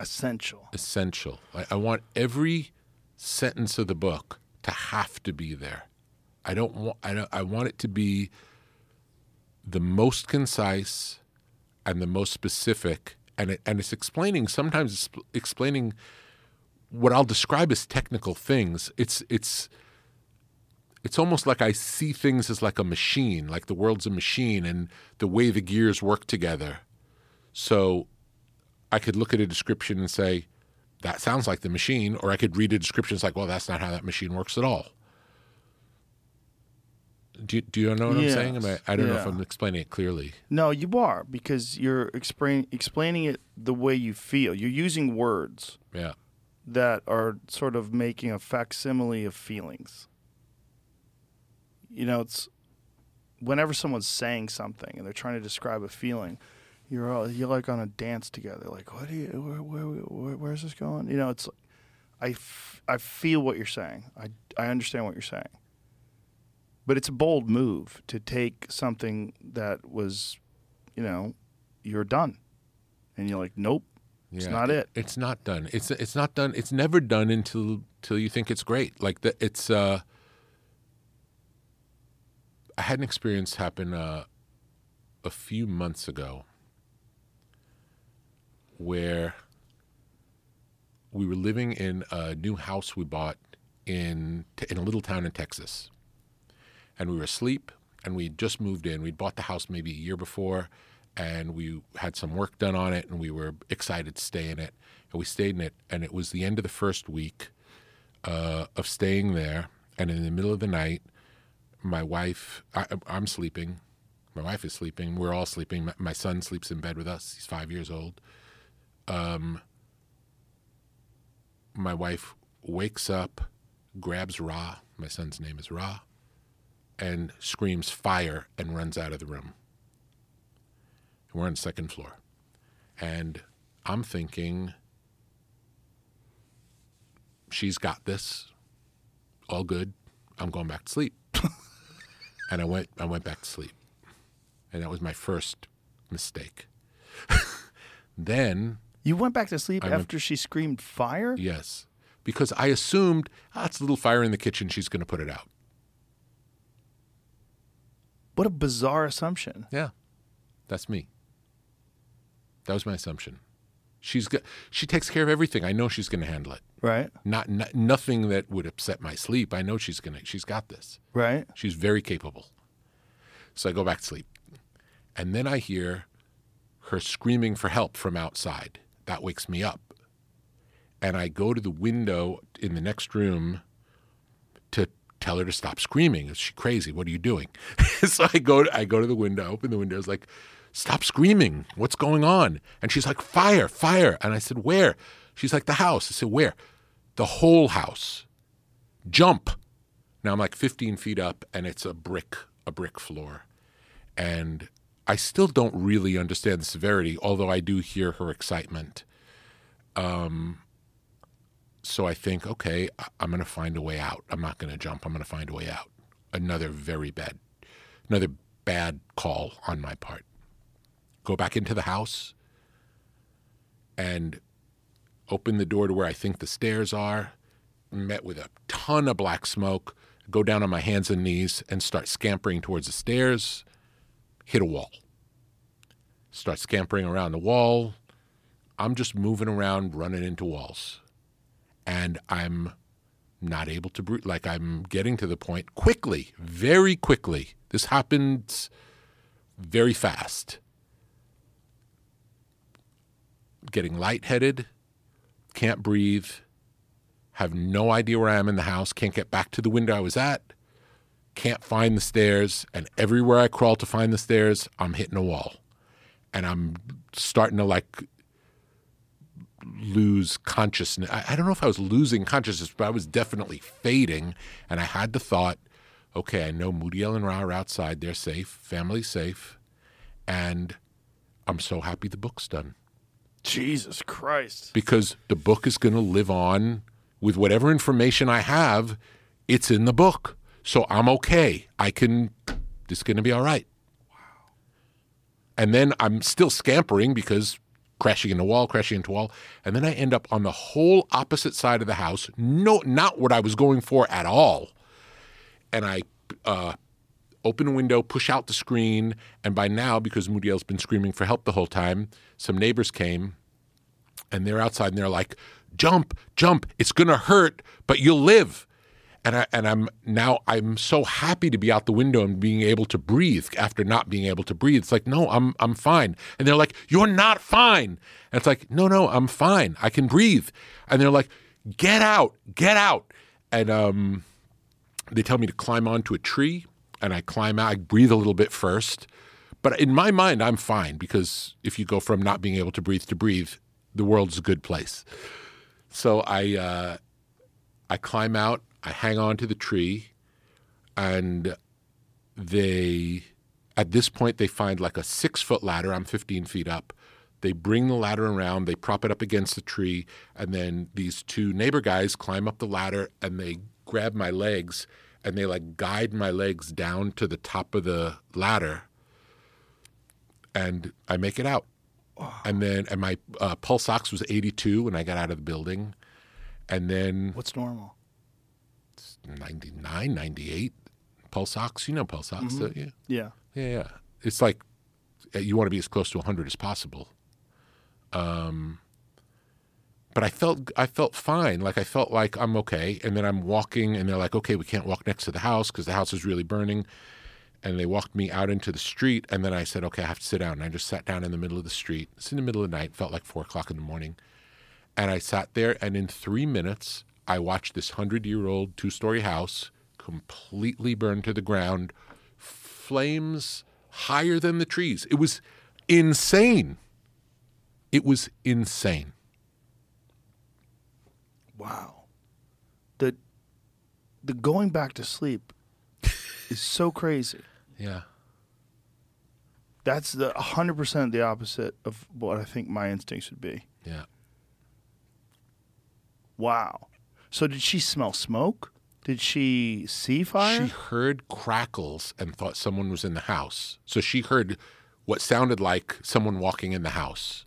Essential. essential. I, I want every sentence of the book to have to be there. I don't want. I don't. I want it to be the most concise and the most specific, and it, and it's explaining. Sometimes it's explaining what I'll describe as technical things. It's it's it's almost like I see things as like a machine, like the world's a machine, and the way the gears work together. So I could look at a description and say, that sounds like the machine, or I could read a description and it's like, well, that's not how that machine works at all. Do, you- do you know what I'm saying? I, I don't know if I'm explaining it clearly. No, you are because you're explain, explaining it the way you feel. You're using words Yeah. That are sort of making a facsimile of feelings. You know, it's whenever someone's saying something and they're trying to describe a feeling, you're all, you're like on a dance together. Like, what do you? Where, where, where, where's this going? You know, it's Like, I, f- I feel what you're saying. I I understand what you're saying. But it's a bold move to take something that was, you know, you're done, and you're like, nope, it's not it. It's not done. It's it's not done. It's never done until until you think it's great. Like the, it's. Uh, I had an experience happen uh, a few months ago where we were living in a new house we bought in in a little town in Texas, and we were asleep, and we just moved in. We'd bought the house maybe a year before, and we had some work done on it, and we were excited to stay in it, and we stayed in it, and it was the end of the first week uh, of staying there, and in the middle of the night, my wife, I, I'm sleeping, my wife is sleeping, we're all sleeping. My, my son sleeps in bed with us; he's five years old. Um, my wife wakes up, grabs Ra, my son's name is Ra, and screams fire and runs out of the room. We're on second floor. And I'm thinking, she's got this, all good. I'm going back to sleep. and I went I went back to sleep. And that was my first mistake. then You went back to sleep I went- after she screamed fire? Yes. Because I assumed, ah, it's a little fire in the kitchen, she's going to put it out. What a bizarre assumption. Yeah. That's me. That was my assumption. She's got, she takes care of everything. I know she's going to handle it. Right? Not, not nothing that would upset my sleep. I know she's going to she's got this. Right? She's very capable. So I go back to sleep. And then I hear her screaming for help from outside. That wakes me up. And I go to the window in the next room to tell her to stop screaming. Is she crazy? What are you doing? so I go to, I go to the window, open the window, it's like, stop screaming. What's going on? And she's like, fire, fire. And I said, where? She's like, the house. I said, where? The whole house. Jump. Now I'm like 15 feet up and it's a brick, a brick floor. And I still don't really understand the severity, although I do hear her excitement. Um, so I think, okay, I'm going to find a way out. I'm not going to jump. I'm going to find a way out. Another very bad, another bad call on my part. Go back into the house and open the door to where I think the stairs are. Met with a ton of black smoke. Go down on my hands and knees and start scampering towards the stairs. Hit a wall. Start scampering around the wall. I'm just moving around, running into walls and I'm not able to breathe. Like I'm getting to the point quickly, very quickly. This happens very fast. Getting lightheaded, can't breathe, have no idea where I am in the house, can't get back to the window I was at, can't find the stairs, and everywhere I crawl to find the stairs, I'm hitting a wall. And I'm starting to like lose consciousness. I, don't know if I was losing consciousness, but I was definitely fading. And I had the thought, okay, I know Moodiel and Ra are outside. They're safe. Family's safe. And I'm so happy the book's done Jesus Christ. because the book is going to live on with whatever information I have. It's in the book. So I'm okay. I can, is going to be all right. Wow. And then I'm still scampering because crashing into wall, crashing into wall. And then I end up on the whole opposite side of the house. No, not what I was going for at all. And I uh, open a window, push out the screen. And by now, because Moodiel's been screaming for help the whole time, some neighbors came and they're outside and they're like, jump, jump. It's to hurt, but you'll live. And, I, and I'm now I'm so happy to be out the window and being able to breathe after not being able to breathe. It's like no, I'm I'm fine. And they're like, you're not fine. And it's like no, no, I'm fine. I can breathe. And they're like, get out, get out. And um, they tell me to climb onto a tree, and I climb out. I breathe a little bit first, but in my mind, I'm fine because if you go from not being able to breathe to breathe, the world's a good place. So I uh, I climb out. I hang on to the tree, and they at this point they find like a six foot ladder. I'm 15 feet up. They bring the ladder around, they prop it up against the tree, and then these two neighbor guys climb up the ladder and they grab my legs and they like guide my legs down to the top of the ladder, and I make it out. And then, and my uh, pulse ox was 82 when I got out of the building, and then What's normal? 99, 98 pulse ox. You know pulse ox, don't you? Yeah. Yeah, yeah. It's like you want to be as close to 100 as possible. Um, but I felt I felt fine. Like I felt like I'm okay. And then I'm walking, and they're like, "Okay, we can't walk next to the house because the house is really burning." and they walked me out into the street. And then I said, okay, I have to sit down. And I just sat down in the middle of the street. It's in the middle of the night, felt like four o'clock in the morning. And I sat there, and in three minutes, I watched this hundred year old two story house completely burned to the ground, flames higher than the trees. It was insane. It was insane. Wow. The the going back to sleep is so crazy. Yeah. That's the 100% the opposite of what I think my instincts would be. Yeah. Wow. So did she smell smoke? Did she see fire? She heard crackles and thought someone was in the house. So she heard what sounded like someone walking in the house.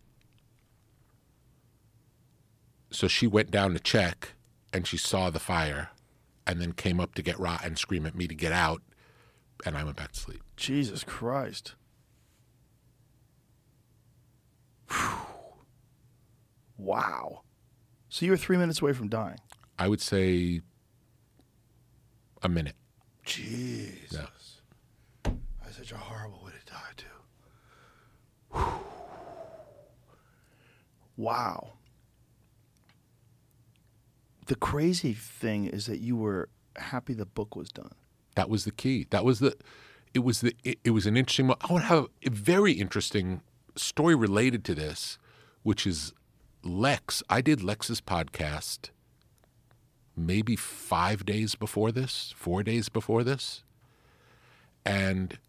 So she went down to check and she saw the fire and then came up to get Ra and scream at me to get out. And I went back to sleep. Jesus Christ. Whew. Wow. So you were three minutes away from dying. I would say a minute. Jesus. Yeah. That's such a horrible way to die, too. Whew. Wow. The crazy thing is that you were happy the book was done. That was the key. That was the. It was the. It, it was an interesting. I would have a very interesting story related to this, which is Lex. I did Lex's podcast maybe five days before this, four days before this, and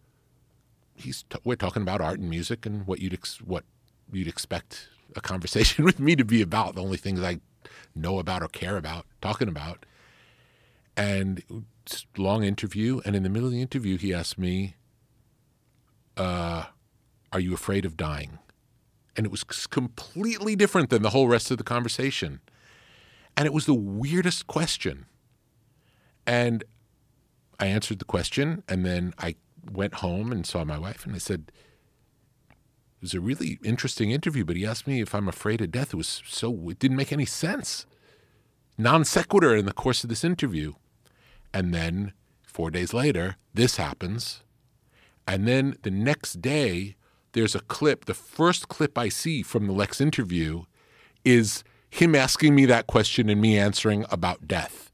he's t- we're talking about art and music and what you'd ex- what you'd expect a conversation with me to be about. The only things I know about or care about talking about and long interview. And in the middle of the interview, he asked me, uh, "Are you afraid of dying?" And it was completely different than the whole rest of the conversation. And it was the weirdest question. And I answered the question, and then I went home and saw my wife, and I said, "It was a really interesting interview." But he asked me if I'm afraid of death. It was so it didn't make any sense non sequitur in the course of this interview. And then four days later, this happens. And then the next day, there's a clip. The first clip I see from the Lex interview is him asking me that question and me answering about death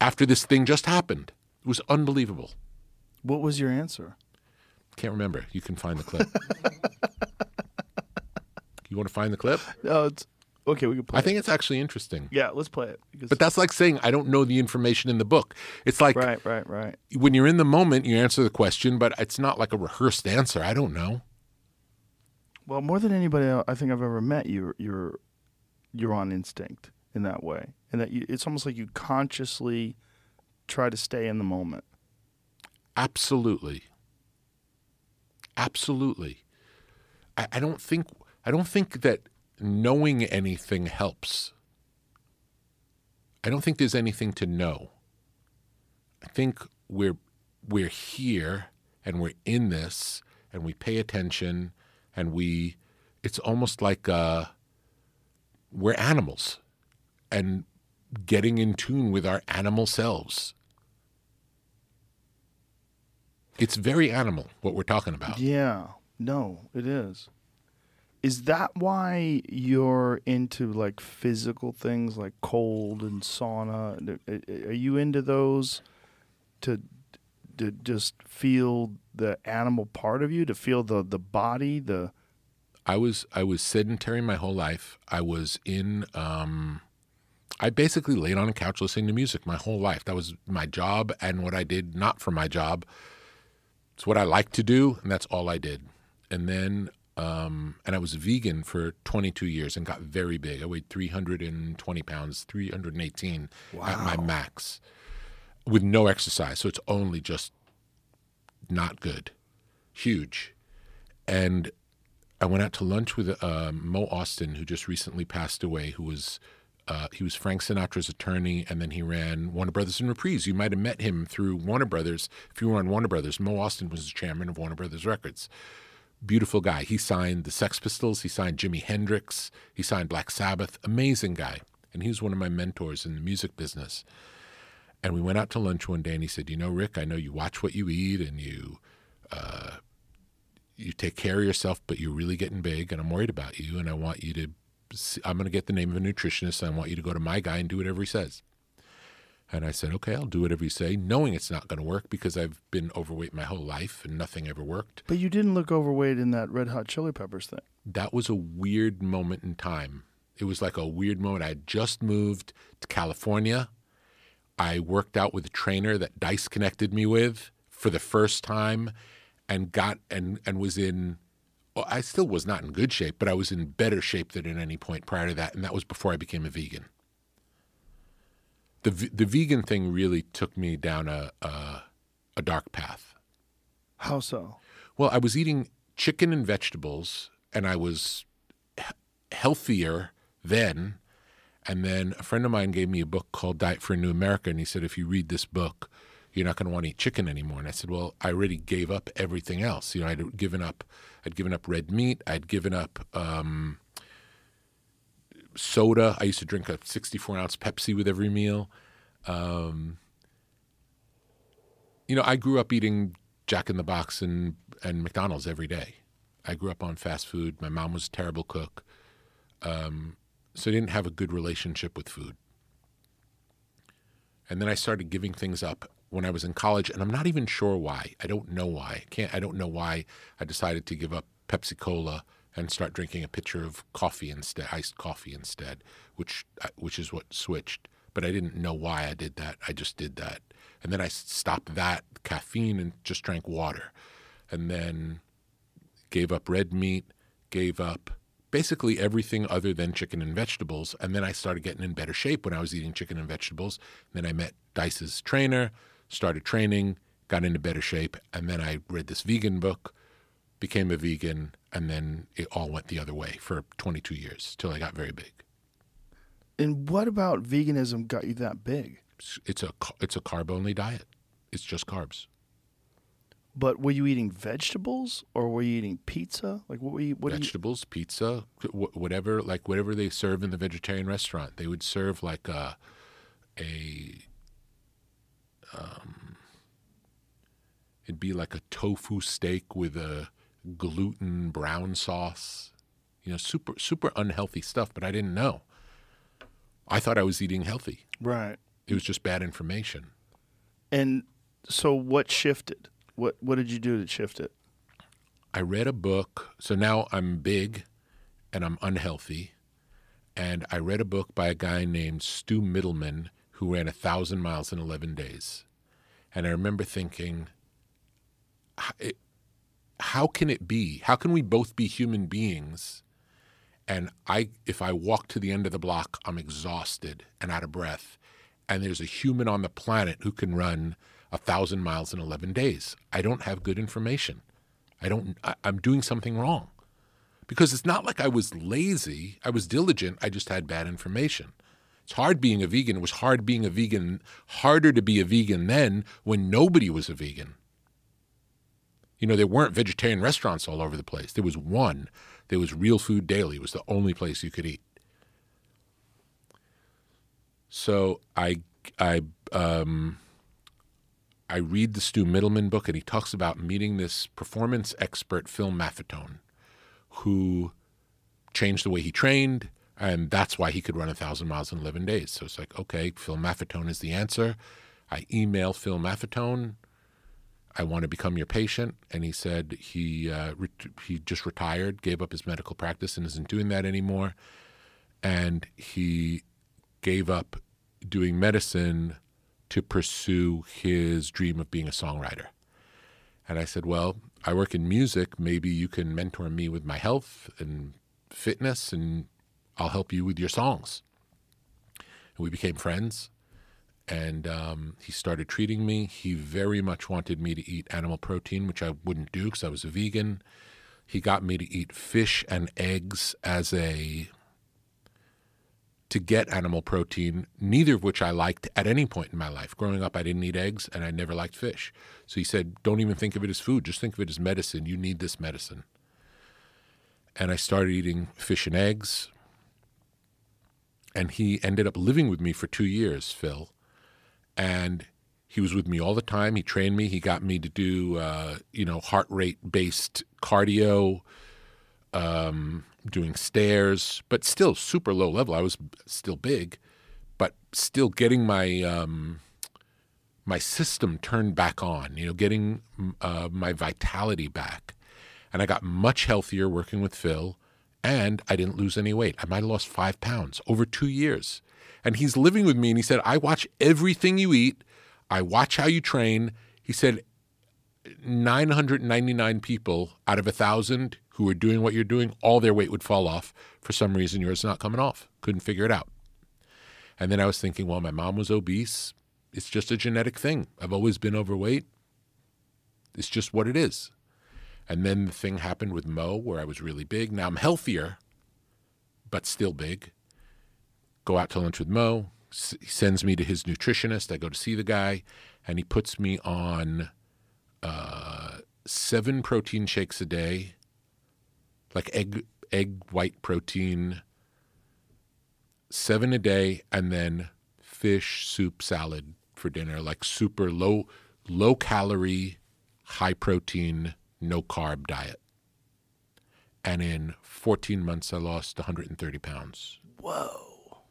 after this thing just happened. It was unbelievable. What was your answer? Can't remember. You can find the clip. you want to find the clip? No, it's okay. We can play. I think it's actually interesting. Yeah, let's play it. Because, But that's like saying I don't know the information in the book. It's like right, right, right. when you're in the moment, you answer the question, but it's not like a rehearsed answer. I don't know. Well, more than anybody else I think I've ever met, you're you're you're on instinct in that way, and that you, it's almost like you consciously try to stay in the moment. Absolutely. Absolutely. I, I don't think I don't think that knowing anything helps. I don't think there's anything to know. I think we're we're here and we're in this and we pay attention and we it's almost like uh, we're animals and getting in tune with our animal selves. It's very animal what we're talking about. Yeah, no, it is. Is that why you're into like physical things like cold and sauna? Are you into those to to just feel the animal part of you, to feel the the body, the I was I was sedentary my whole life. I was in um I basically laid on a couch listening to music my whole life. That was my job and what I did not for my job. It's what I like to do and that's all I did. And then um and I was vegan for 22 years and got very big. I weighed 320 pounds, 318 at my max with no exercise. So it's only just not good. Huge. And I went out to lunch with uh, Mo Ostin, who just recently passed away. Who was uh, he was Frank Sinatra's attorney, and then he ran Warner Brothers and Reprise. You might have met him through Warner Brothers if you were on Warner Brothers. Mo Ostin was the chairman of Warner Brothers Records. Beautiful guy. He signed the Sex Pistols. He signed Jimi Hendrix. He signed Black Sabbath. Amazing guy, and he was one of my mentors in the music business. And we went out to lunch one day, and he said, "You know, Rick, I know you watch what you eat, and you uh, you take care of yourself, but you're really getting big, and I'm worried about you, and I want you to. I'm going to get the name of a nutritionist, and I want you to go to my guy and do whatever he says." And I said, "Okay, I'll do whatever you say," knowing it's not going to work because I've been overweight my whole life, and nothing ever worked. But you didn't look overweight in that Red Hot Chili Peppers thing. that was a weird moment in time. It was like a weird moment. I had just moved to California. I worked out with a trainer that Dice connected me with for the first time and got and and was in I still was not in good shape, but I was in better shape than at any point prior to that, and that was before I became a vegan. The the vegan thing really took me down a a, a dark path. How so? Well, I was eating chicken and vegetables, and I was he- healthier then. And then a friend of mine gave me a book called Diet for a New America, and he said, if you read this book, you're not going to want to eat chicken anymore. And I said, well, I already gave up everything else. You know, I'd given up, I'd given up red meat, I'd given up um, soda. I used to drink a 64 ounce Pepsi with every meal. Um, you know, I grew up eating Jack in the Box and, and McDonald's every day. I grew up on fast food. My mom was a terrible cook. Um, so I didn't have a good relationship with food. And then I started giving things up when I was in college, and I'm not even sure why. I don't know why. I can't. I don't know why I decided to give up Pepsi Cola and start drinking a pitcher of coffee instead, iced coffee instead, which uh, which is what switched. But I didn't know why I did that. I just did that, and then I stopped that caffeine and just drank water, and then gave up red meat, gave up basically everything other than chicken and vegetables. And then I started getting in better shape when I was eating chicken and vegetables. Then I met Dice's trainer, started training, got into better shape. And then I read this vegan book, became a vegan, and then it all went the other way for 22 years till I got very big. And what about veganism got you that big? It's- a it's a carb only diet. It's just carbs. But were you eating vegetables or were you eating pizza? Like what were you? What do you? vegetables, pizza, whatever, like whatever they serve in the vegetarian restaurant. They would serve like a a um, it'd be like a tofu steak with a gluten brown sauce. You know, super super unhealthy stuff, but I didn't know. I thought I was eating healthy. Right. It was just bad information. And so what shifted? What What did you do to shift it? I read a book. So now I'm big and I'm unhealthy. And I read a book by a guy named Stu Mittleman who ran a thousand miles in 11 days. And I remember thinking, how can it be? How can we both be human beings? And I, if I walk to the end of the block, I'm exhausted and out of breath. And there's a human on the planet who can run a thousand miles in 11 days. I don't have good information. I don't. I, I'm doing something wrong because it's not like I was lazy. I was diligent. I just had bad information. It's hard being a vegan. It was hard being a vegan. Harder to be a vegan then when nobody was a vegan. You know, there weren't vegetarian restaurants all over the place. There was one. There was Real Food Daily. It was the only place you could eat. So I I um, I read the Stu Mittleman book, and he talks about meeting this performance expert, Phil Maffetone, who changed the way he trained, and that's why he could run a thousand miles in eleven days. So it's like, okay, Phil Maffetone is the answer. I email Phil Maffetone. I want to become your patient, and he said he uh, ret- he just retired, gave up his medical practice, and isn't doing that anymore. And he gave up doing medicine to pursue his dream of being a songwriter. And I said, Well, I work in music. Maybe you can mentor me with my health and fitness, and I'll help you with your songs. And we became friends. And um, he started treating me. He very much wanted me to eat animal protein, which I wouldn't do because I was a vegan. He got me to eat fish and eggs as a to get animal protein, neither of which I liked at any point in my life. Growing up, I didn't eat eggs and I never liked fish. So he said, Don't even think of it as food, just think of it as medicine. You need this medicine. And I started eating fish and eggs. And he ended up living with me for two years, Phil. and he was with me all the time. He trained me. He got me to do uh, you know heart rate based cardio, um, doing stairs, but still super low level. I was still big, but still getting my um, my system turned back on. You know, getting uh, my vitality back, and I got much healthier working with Phil. And I didn't lose any weight. I might have lost five pounds over two years. And he's living with me, and he said, "I watch everything you eat." I watch how you train. He said 999 people out of a thousand who are doing what you're doing, all their weight would fall off. For some reason, yours is not coming off. Couldn't figure it out. And then I was thinking, well, my mom was obese. It's just a genetic thing. I've always been overweight. It's just what it is. And then the thing happened with Mo where I was really big. Now I'm healthier, but still big. Go out to lunch with Mo, sends me to his nutritionist. I go to see the guy, and he puts me on uh, seven protein shakes a day, like egg egg white protein, seven a day, and then fish, soup, salad for dinner, like super low low calorie, high protein, no carb diet. And in 14 months, I lost 130 pounds. Whoa.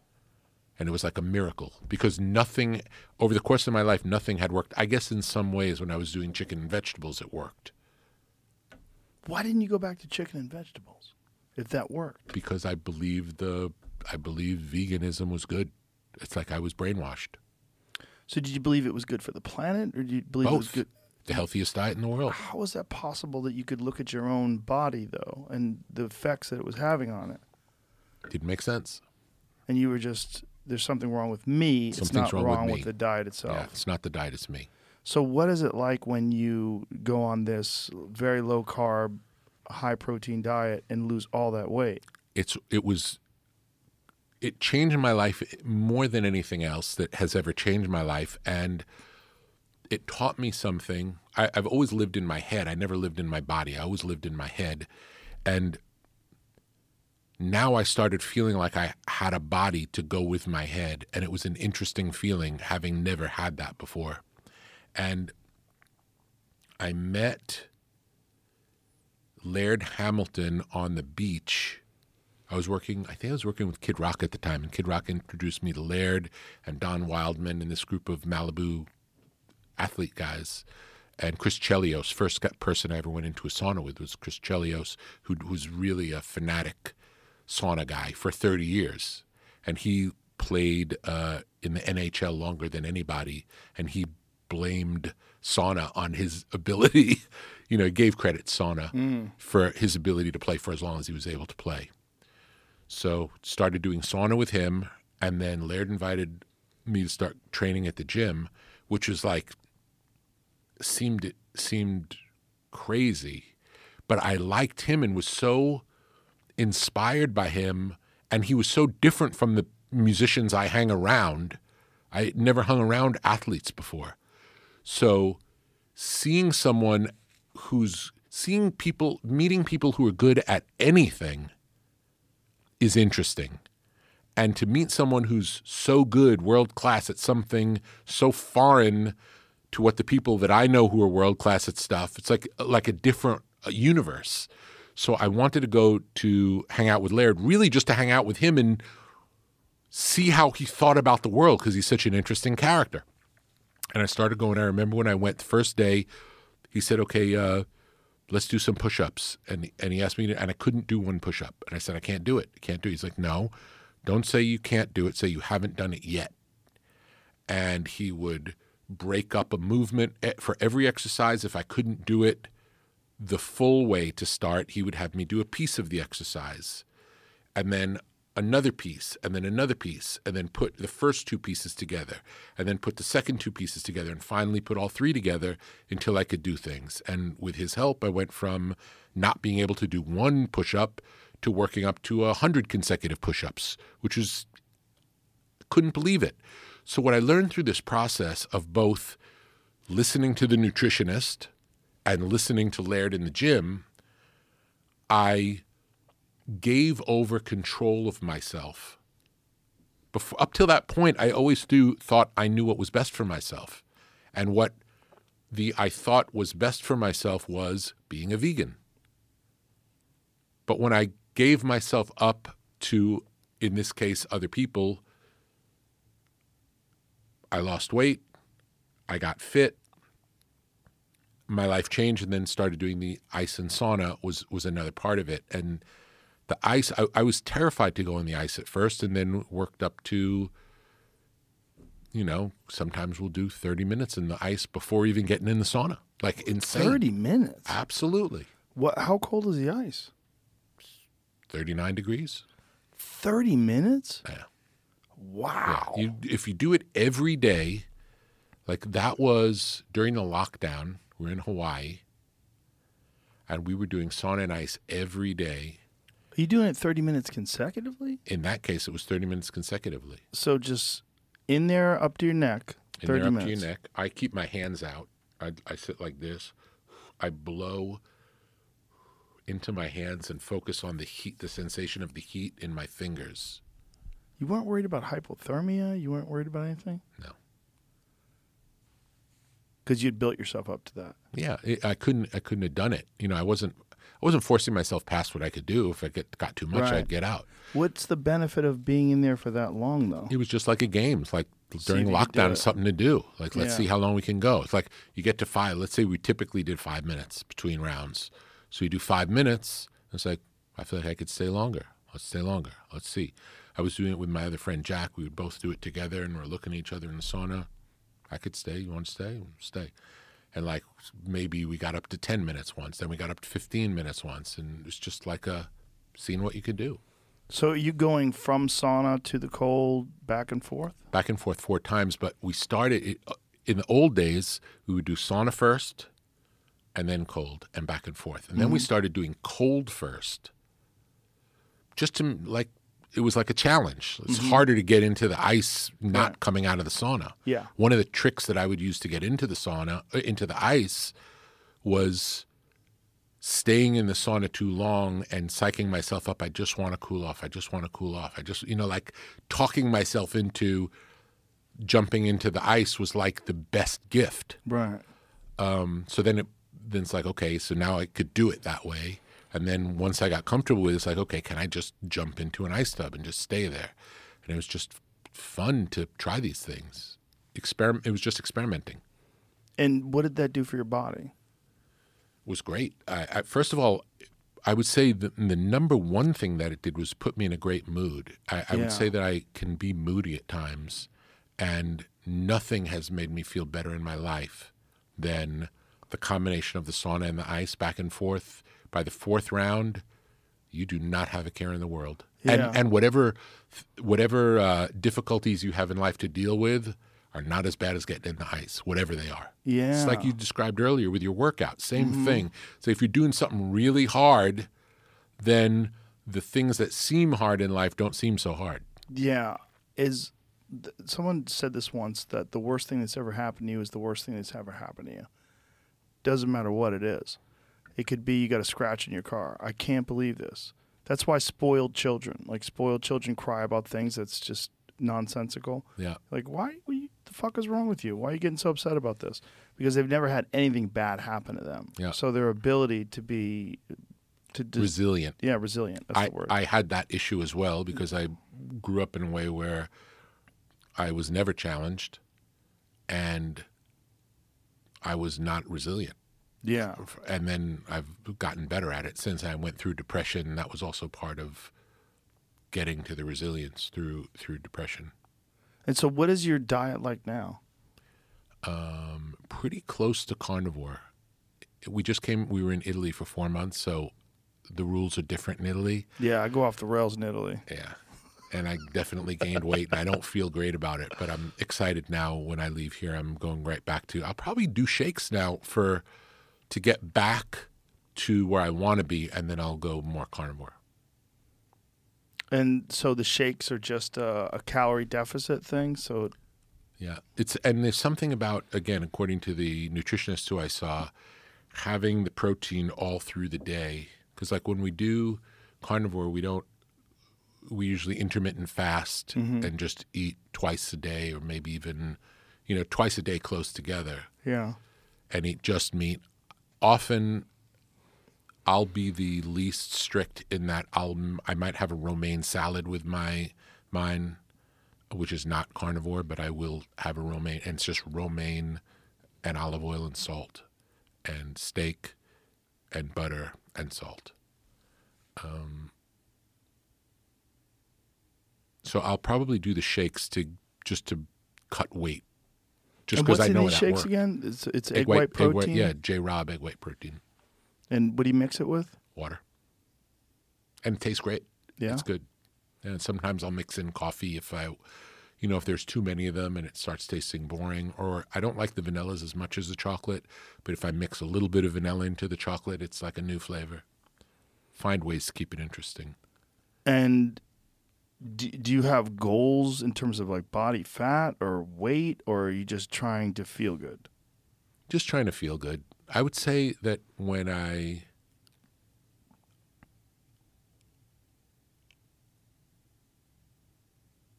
And it was like a miracle because nothing, over the course of my life, nothing had worked. I guess in some ways, when I was doing chicken and vegetables, it worked. Why didn't you go back to chicken and vegetables if that worked? Because I believed the, I believed veganism was good. It's like I was brainwashed. So did you believe it was good for the planet, or did you believe Both. it was good? The healthiest diet in the world. How is that possible that you could look at your own body though and the effects that it was having on it, Didn't make sense. and you were just there's something wrong with me. it's not wrong with wrong me. with the diet itself. Yeah, it's not the diet, it's me. So what is it like when you go on this very low carb, high protein diet and lose all that weight? it's it was it changed my life more than anything else that has ever changed my life and it taught me something. I, i've always lived in my head. I never lived in my body. I always lived in my head. And now i started feeling like i had a body to go with my head. And it was an interesting feeling having never had that before. And i met laird hamilton on the beach. I was working, I think I was working with Kid Rock at the time, and Kid Rock introduced me to Laird and Don Wildman and this group of Malibu athlete guys. And Chris Chelios, first person I ever went into a sauna with was Chris Chelios, who was really a fanatic sauna guy for 30 years. And he played uh, in the NHL longer than anybody, and he blamed sauna on his ability. you know, gave credit sauna for his ability to play for as long as he was able to play. So started doing sauna with him, and then Laird invited me to start training at the gym, which was like seemed seemed crazy, but I liked him and was so inspired by him, and he was so different from the musicians I hang around. I never hung around athletes before, so seeing someone who's seeing people meeting people who are good at anything is interesting. And to meet someone who's so good, world class at something so foreign to what the people that I know who are world class at stuff, it's like like a different uh, universe. So I wanted to go to hang out with Laird, really just to hang out with him and see how he thought about the world because he's such an interesting character. And I started going. I remember when I went the first day, he said, "Okay, uh, let's do some push-ups." And and he asked me, and I couldn't do one push-up, and I said, "I can't do it. I can't do it." He's like, "No, don't say you can't do it. Say you haven't done it yet." And he would break up a movement Eh, for every exercise. If I couldn't do it the full way to start, he would have me do a piece of the exercise, and then another piece, and then another piece, and then put the first two pieces together, and then put the second two pieces together, and finally put all three together until I could do things. And with his help, I went from not being able to do one push up to working up to a hundred consecutive push ups, which was couldn't believe it. So what I learned through this process of both listening to the nutritionist and listening to Laird in the gym, I gave over control of myself before, up till that point, I always do thought I knew what was best for myself, and what the I thought was best for myself was being a vegan. But when I gave myself up to, in this case, other people, I lost weight, I got fit, my life changed, and then started doing the ice and sauna was was another part of it. And the ice, I, I was terrified to go in the ice at first, and then worked up to, you know, sometimes we'll do thirty minutes in the ice before even getting in the sauna. Like insane. Thirty minutes. Absolutely. What? How cold is the ice? 39 degrees. Thirty minutes. Yeah. Wow. Yeah. You, if you do it every day, like that was during the lockdown, we're in Hawaii, and we were doing sauna and ice every day. Are you doing it thirty minutes consecutively? In that case, it was 30 minutes consecutively. So just in there up to your neck. In Thirty there up minutes. to your neck. I keep my hands out. I, I sit like this. I blow into my hands and focus on the heat, the sensation of the heat in my fingers. You weren't worried about hypothermia. You weren't worried about anything. No. Because you'd built yourself up to that. Yeah, it, I couldn't. I couldn't have done it. You know, I wasn't. I wasn't forcing myself past what I could do. If I get, got too much, Right. I'd get out. What's the benefit of being in there for that long, though? It was just like a game. It's like during if you could do lockdown, it's something to do. Like let's Yeah. see how long we can go. It's like you get to five. Let's say we typically did five minutes between rounds. So you do five minutes. It's like I feel like I could stay longer. Let's stay longer. Let's see. I was doing it with my other friend Jack. We would both do it together, and we're looking at each other in the sauna. I could stay. You want to stay? Stay. And like maybe we got up to ten minutes once. Then we got up to fifteen minutes once, and it's just like a seeing what you could do. So are you going from sauna to the cold, back and forth? back and forth four times. But we started it, uh, in the old days. We would do sauna first, and then cold, and back and forth. And then we started doing cold first, just to like it was like a challenge. It's harder to get into the ice not Right. coming out of the sauna. Yeah. One of the tricks that I would use to get into the sauna, uh, into the ice, was staying in the sauna too long and psyching myself up. I just want to cool off. I just want to cool off. I just, you know, like talking myself into jumping into the ice was like the best gift. Right. Um, so then it, then it's like, okay, so now I could do it that way. And then once I got comfortable with it, it's like, okay, can I just jump into an ice tub and just stay there? And it was just fun to try these things. Experiment. It was just experimenting. And what did that do for your body? was great. I, I, first of all, I would say the, the number one thing that it did was put me in a great mood. I, I Yeah. would say that I can be moody at times, and nothing has made me feel better in my life than the combination of the sauna and the ice back and forth. By the fourth round, you do not have a care in the world, Yeah. and and whatever whatever uh, difficulties you have in life to deal with are not as bad as getting in the ice, whatever they are. Yeah. It's like you described earlier with your workout. Same thing. So if you're doing something really hard, then the things that seem hard in life don't seem so hard. Yeah. Is th- someone said this once that the worst thing that's ever happened to you is the worst thing that's ever happened to you. Doesn't matter what it is. It could be you got a scratch in your car. I can't believe this. That's why spoiled children, like spoiled children, cry about things that's just nonsensical. Yeah. Like, why? What you, the fuck is wrong with you? Why are you getting so upset about this? Because they've never had anything bad happen to them. Yeah. So their ability to be, to dis- Resilient. yeah, resilient. That's I, the word. I had that issue as well because I grew up in a way where I was never challenged and I was not resilient. Yeah. And then I've gotten better at it since I went through depression. That was also part of getting to the resilience through through depression. And so, what is your diet like now? um, pretty close to carnivore. We just came. We were in Italy for four months, so the rules are different in Italy. Yeah, I go off the rails in Italy. Yeah, and I definitely gained weight, and I don't feel great about it. But I'm excited now. When I leave here, I'm going right back to. I'll probably do shakes now for to get back to where I want to be, and then I'll go more carnivore. And so the shakes are just a, a calorie deficit thing. So Yeah, it's and there's something about again, according to the nutritionist who I saw, having the protein all through the day. Because like when we do carnivore, we don't we usually intermittent fast Mm-hmm. and just eat twice a day, or maybe even, you know, twice a day close together, Yeah. and eat just meat. Often, I'll be the least strict in that I'll I might have a romaine salad with my mine, which is not carnivore, but I will have a romaine, and it's just romaine and olive oil and salt, and steak, and butter and salt. Um, so I'll probably do the shakes to just to cut weight, just because I in know these that shakes works. again? It's, it's egg, Egg white, white, egg protein. white, yeah, Jay Robb egg white protein, And what do you mix it with? water, and it tastes great. Yeah. It's good. And sometimes I'll mix in coffee if I, you know, if there's too many of them and it starts tasting boring, or I don't like the vanillas as much as the chocolate, but if I mix a little bit of vanilla into the chocolate, it's like a new flavor. Find ways to keep it interesting. And do, do you have goals in terms of like body fat or weight, or are you just trying to feel good? Just trying to feel good. I would say that when I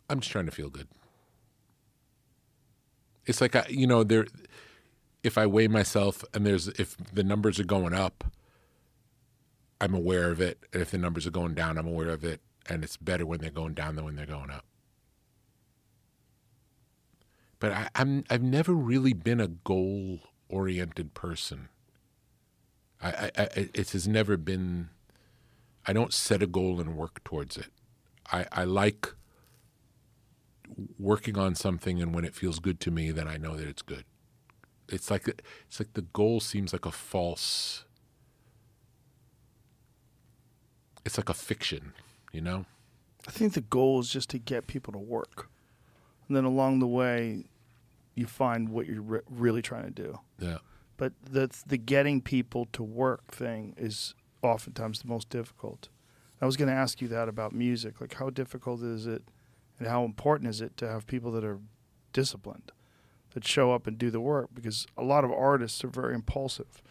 I'm just trying to feel good. It's like I, you know, there. If I weigh myself and there's if the numbers are going up, I'm aware of it, and if the numbers are going down, I'm aware of it, and it's better when they're going down than when they're going up. But I, I'm I've never really been a goal oriented person. I, I, I it has never been. I don't set a goal and work towards it. I, I like working on something, and when it feels good to me, then I know that it's good. It's like it's like the goal seems like a false. It's like a fiction, you know. I think the goal is just to get people to work, and then along the way, you find what you're re- really trying to do. Yeah. But the the getting people to work thing is oftentimes the most difficult. I was going to ask you that about music. Like, how difficult is it, and how important is it to have people that are disciplined, that show up and do the work? Because a lot of artists are very impulsive,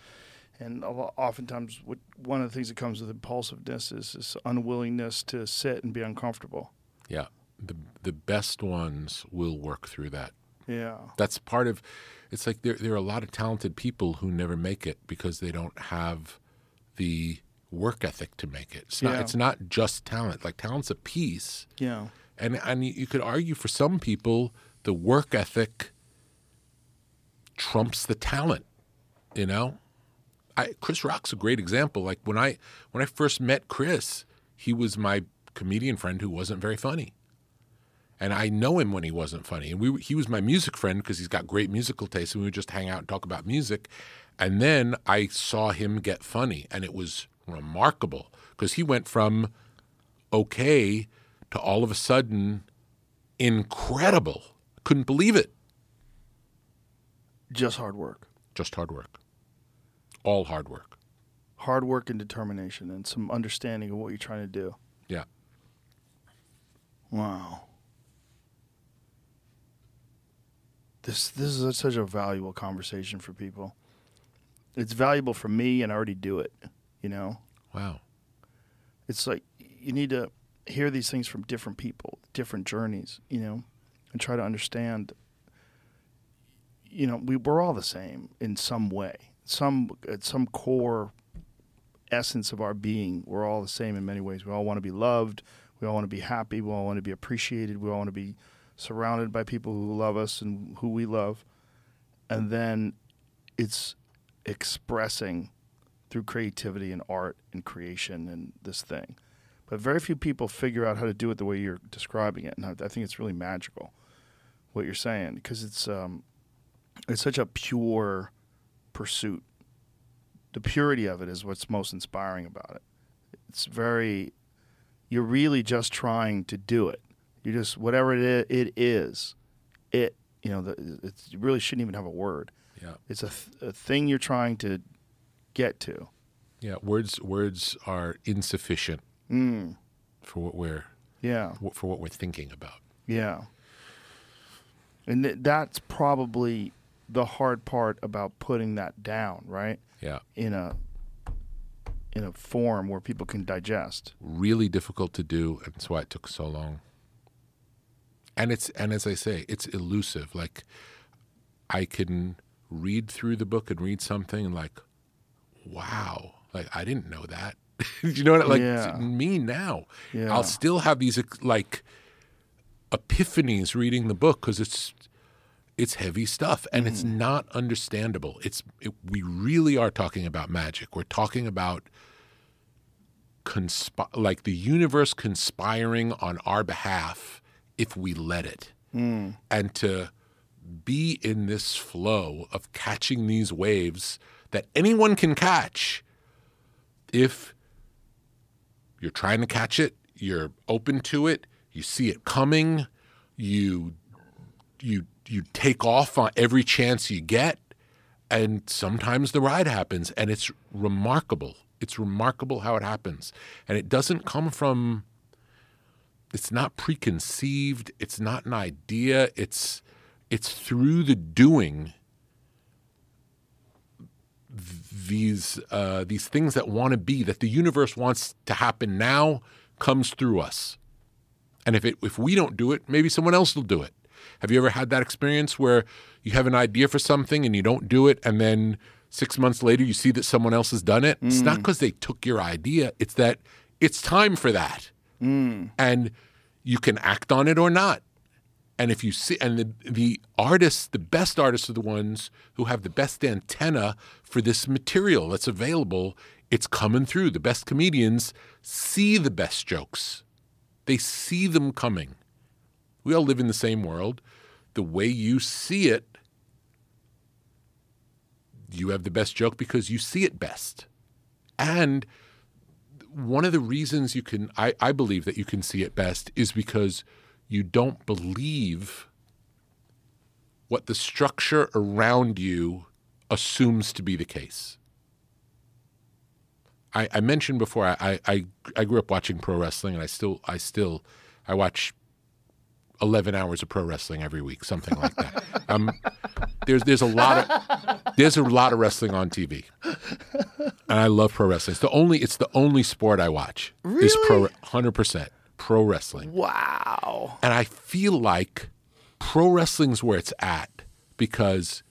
and oftentimes, what, one of the things that comes with impulsiveness is this unwillingness to sit and be uncomfortable. Yeah. The the best ones will work through that. Yeah. That's part of it's like there there are a lot of talented people who never make it because they don't have the work ethic to make it. It's not Yeah. it's not just talent. Like talent's a piece. Yeah. And and you- you could argue for some people the work ethic trumps the talent, you know? I Chris Rock's a great example. Like when I when I first met Chris, he was my comedian friend who wasn't very funny. And I know him when he wasn't funny. And we he was my music friend because he's got great musical taste and we would just hang out and talk about music. And then I saw him get funny and it was remarkable because he went from okay to all of a sudden incredible. Couldn't believe it. Just hard work. Just hard work. All hard work. Hard work and determination and some understanding of what you're trying to do. Yeah. Wow. This this is a, such a valuable conversation for people. It's valuable for me, and I already do it. You know, Wow. it's like you need to hear these things from different people, different journeys. You know, and try to understand. You know, we we're all the same in some way. Some at some core essence of our being, we're all the same in many ways. We all want to be loved. We all want to be happy. We all want to be appreciated. We all want to be surrounded by people who love us and who we love. And then it's expressing through creativity and art and creation and this thing. But very few people figure out how to do it the way you're describing it. And I, think it's really magical what you're saying because it's um, it's such a pure pursuit. The purity of it is what's most inspiring about it. It's very, you're really just trying to do it. You just whatever it is, it is, it you know the, you really shouldn't even have a word. Yeah. It's a, th- a thing you're trying to get to. Yeah. Words words are insufficient Mm. for what we're Yeah, for what we're thinking about. yeah. And th- that's probably the hard part about putting that down, right? Yeah. in a in a form where people can digest. really difficult to do, and that's why it took so long. And it's and as I say, it's elusive. Like I can read through the book and read something and like, wow, like I didn't know that. you know what? Like Yeah. me now, Yeah. I'll still have these like epiphanies reading the book because it's it's heavy stuff and it's mm. not understandable. It's it, we really are talking about magic. We're talking about consp- like the universe conspiring on our behalf if we let it. Mm. And to be in this flow of catching these waves that anyone can catch if you're trying to catch it, you're open to it, you see it coming, you you you take off on every chance you get and sometimes the ride happens and it's remarkable. It's remarkable how it happens. And it doesn't come from it's not preconceived it's not an idea it's it's through the doing these uh, these things that want to be that the universe wants to happen now comes through us. And if it if we don't do it, maybe someone else will do it. Have you ever had that experience where you have an idea for something and you don't do it, and then six months later you see that someone else has done it? It's not mm. because they took your idea; it's that it's time for that, mm. and you can act on it or not. And if you see, and the the artists, the best artists are the ones who have the best antenna for this material that's available. It's coming through. The best comedians see the best jokes. They see them coming. We all live in the same world. The way you see it, you have the best joke because you see it best. And one of the reasons you can, I, I believe that you can see it best is because you don't believe what the structure around you assumes to be the case. I, I mentioned before I, I I grew up watching pro wrestling and I still I still I watch eleven hours of pro wrestling every week, something like that. um, there's there's a lot of there's a lot of wrestling on TV, and I love pro wrestling. It's the only it's the only sport I watch is pro hundred percent pro wrestling. Wow. And I feel like pro wrestling's where it's at because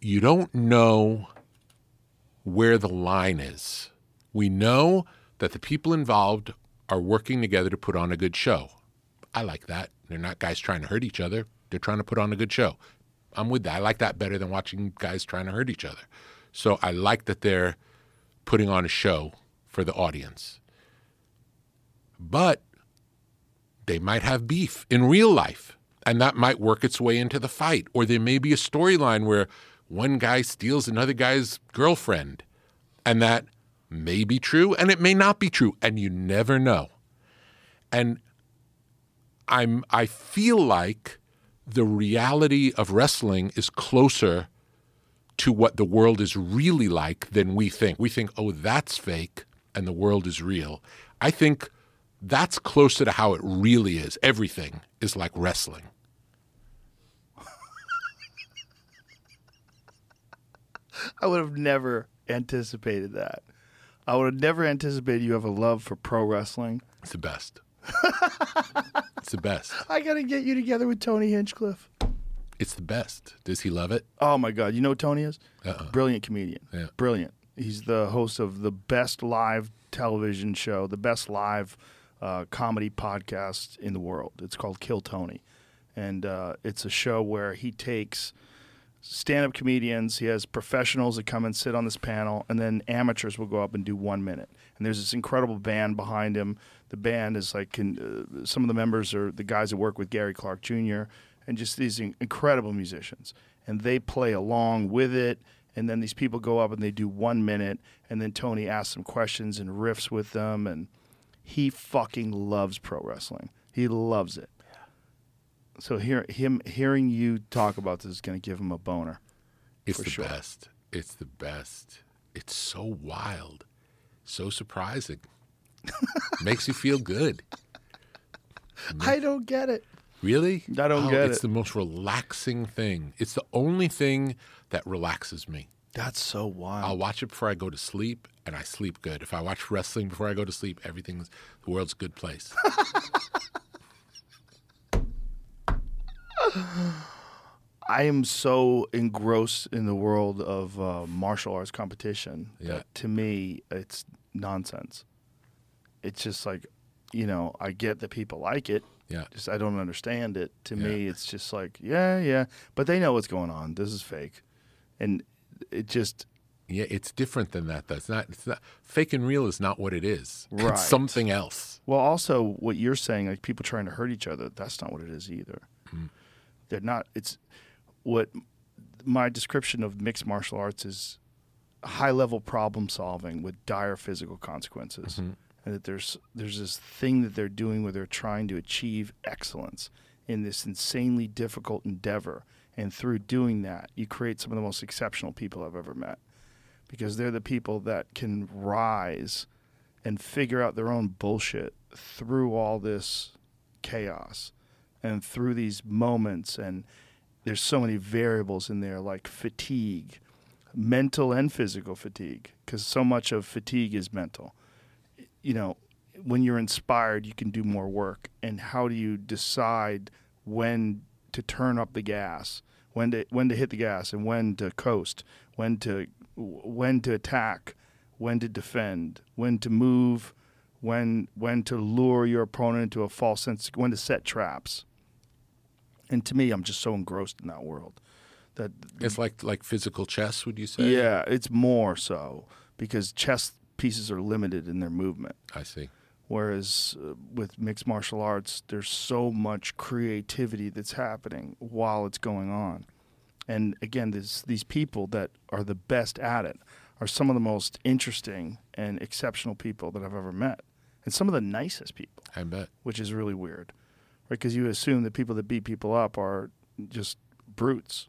you don't know where the line is. We know that the people involved are working together to put on a good show. I like that. They're not guys trying to hurt each other. They're trying to put on a good show. I'm with that. I like that better than watching guys trying to hurt each other. So I like that they're putting on a show for the audience. But they might have beef in real life, and that might work its way into the fight. Or there may be a storyline where one guy steals another guy's girlfriend, and that may be true, and it may not be true, and you never know. And I'm I feel like the reality of wrestling is closer to what the world is really like than we think. We think, oh, that's fake, and the world is real. I think that's closer to how it really is. Everything is like wrestling. I would have never anticipated that. I would have never anticipated you have a love for pro wrestling. It's the best. it's the best. I got to get you together with Tony Hinchcliffe. It's the best. Does he love it? Oh my God! You know who Tony is? Uh-uh. Brilliant comedian. Yeah. Brilliant. He's the host of the best live television show, the best live uh, comedy podcast in the world. It's called Kill Tony, and uh, it's a show where he takes stand-up comedians. He has professionals that come and sit on this panel, and then amateurs will go up and do one minute. And there's this incredible band behind him. The band is like can, uh, some of the members are the guys that work with Gary Clark Jr. and just these in- incredible musicians, and they play along with it. And then these people go up and they do one minute, and then Tony asks them questions and riffs with them, and he fucking loves pro wrestling. He loves it. So hear him hearing you talk about this is going to give him a boner. It's the sure. best. It's the best. It's so wild, so surprising. Makes you feel good. I don't get it. Really? I don't Oh, get It's it. It's the most relaxing thing. It's the only thing that relaxes me. That's so wild. I'll watch it before I go to sleep, and I sleep good. If I watch wrestling before I go to sleep, everything's the world's a good place. I am so engrossed in the world of uh, martial arts competition Yeah. that to me it's nonsense. It's just like, you know, I get that people like it. Yeah. Just I don't understand it. To me, it's just like, yeah, yeah, but they know what's going on. This is fake, and it just Yeah, it's different than that. Though it's not. It's not. Fake and real is not what it is. Right. It's something else. Well, also what you're saying, like people trying to hurt each other, that's not what it is either. Mm. They're not. It's what my description of mixed martial arts is: high level problem solving with dire physical consequences, mm-hmm. And that there's there's this thing that they're doing where they're trying to achieve excellence in this insanely difficult endeavor, and through doing that, you create some of the most exceptional people I've ever met because they're the people that can rise and figure out their own bullshit through all this chaos and through these moments. And there's so many variables in there like fatigue mental and physical fatigue because so much of fatigue is mental you know when you're inspired you can do more work and how do you decide when to turn up the gas when to when to hit the gas and when to coast when to when to attack when to defend when to move when when to lure your opponent into a false sense when to set traps and to me i'm just so engrossed in that world that It's like like physical chess. Would you say? yeah it's more so because chess pieces are limited in their movement I see. Whereas uh, with mixed martial arts, there's so much creativity that's happening while it's going on. And again, this, these people that are the best at it are some of the most interesting and exceptional people that I've ever met, and some of the nicest people, I bet. which is really weird, right? Because you assume that people that beat people up are just brutes.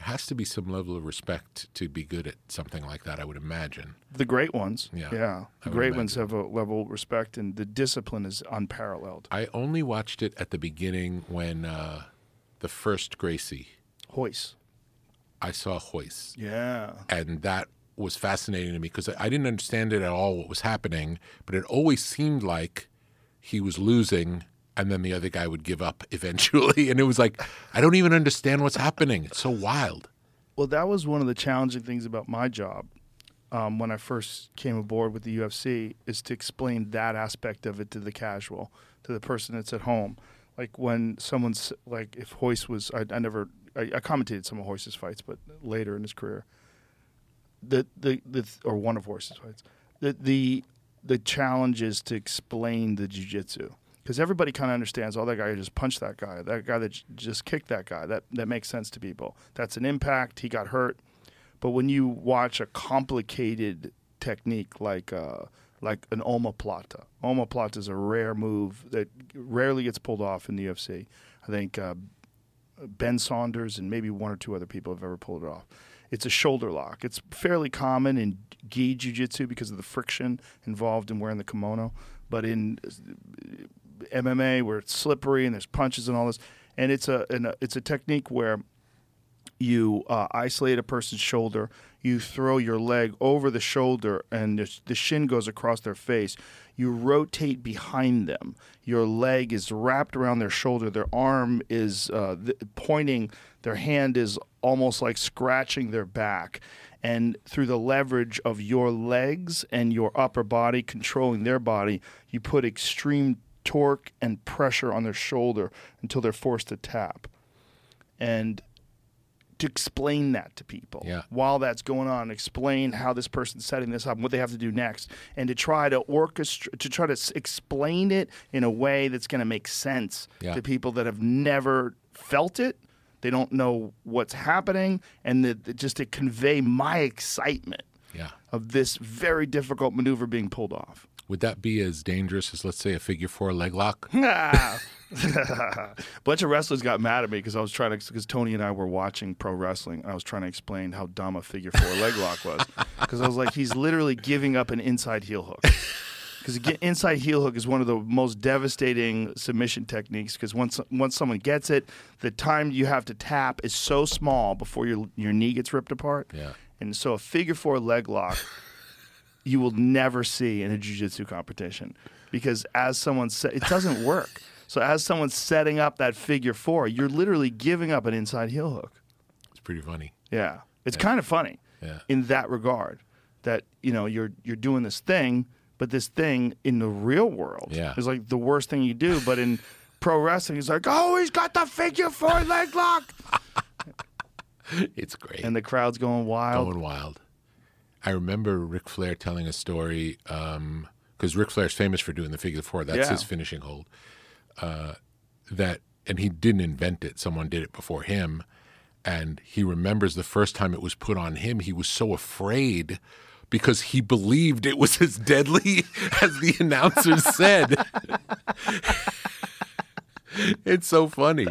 Has to be some level of respect to be good at something like that. I would imagine. The great ones, Yeah, yeah, the great ones have a level of respect, and the discipline is unparalleled. I only watched it at the beginning when uh, the first Gracie. Royce, I saw Royce. yeah. and that was fascinating to me because I didn't understand it at all what was happening, but it always seemed like he was losing, and then the other guy would give up eventually, and it was like I don't even understand what's happening. It's so wild. Well, that was one of the challenging things about my job um, when I first came aboard with the UFC is to explain that aspect of it to the casual, to the person that's at home. Like when someone's like, if Royce was, I, I never, I, I commentated some of Royce's fights, but later in his career, the the the or one of Royce's fights, the the the challenge is to explain the jujitsu because everybody kind of understands. Oh, that guy just punched that guy. That guy that j- just kicked that guy. That that makes sense to people. That's an impact. He got hurt. But when you watch a complicated technique like uh, like an omoplata, omoplata is a rare move that rarely gets pulled off in the UFC. I think uh, Ben Saunders and maybe one or two other people have ever pulled it off. It's a shoulder lock. It's fairly common in gi jiu-jitsu because of the friction involved in wearing the kimono, but in MMA where it's slippery and there's punches and all this, and it's a, an, it's a technique where you uh, isolate a person's shoulder, you throw your leg over the shoulder, and the, the shin goes across their face. You rotate behind them. Your leg is wrapped around their shoulder. Their arm is uh, th- pointing. Their hand is almost like scratching their back. And through the leverage of your legs and your upper body controlling their body, you put extreme torque and pressure on their shoulder until they're forced to tap. And to explain that to people Yeah. while that's going on, explain how this person's setting this up, and what they have to do next, and to try to orchestrate, to try to s- explain it in a way that's going to make sense Yeah. to people that have never felt it. They don't know what's happening, and that that just to convey my excitement Yeah. of this very difficult maneuver being pulled off. Would that be as dangerous as, let's say, a figure four leg lock? a bunch of wrestlers got mad at me because I was trying to because Tony and I were watching pro wrestling. And I was trying to explain how dumb a figure four leg lock was because I was like, he's literally giving up an inside heel hook. Because inside heel hook is one of the most devastating submission techniques. Because once once someone gets it, the time you have to tap is so small before your your knee gets ripped apart. Yeah. And so a figure four leg lock you will never see in a jiu-jitsu competition because as someone said it doesn't work. So as someone's setting up that figure four, you're literally giving up an inside heel hook. It's pretty funny. Yeah, it's kind of funny Yeah. in that regard that you know you're you're doing this thing, but this thing in the real world Yeah. is like the worst thing you do. But in pro wrestling, it's like, oh, he's got the figure four leg lock, It's great. and the crowd's going wild. going wild. I remember Ric Flair telling a story because Ric Flair's famous for doing the figure four. That's Yeah. his finishing hold. Uh, that and he didn't invent it. Someone did it before him, and he remembers the first time it was put on him. He was so afraid because he believed it was as deadly as the announcers said. it's so funny.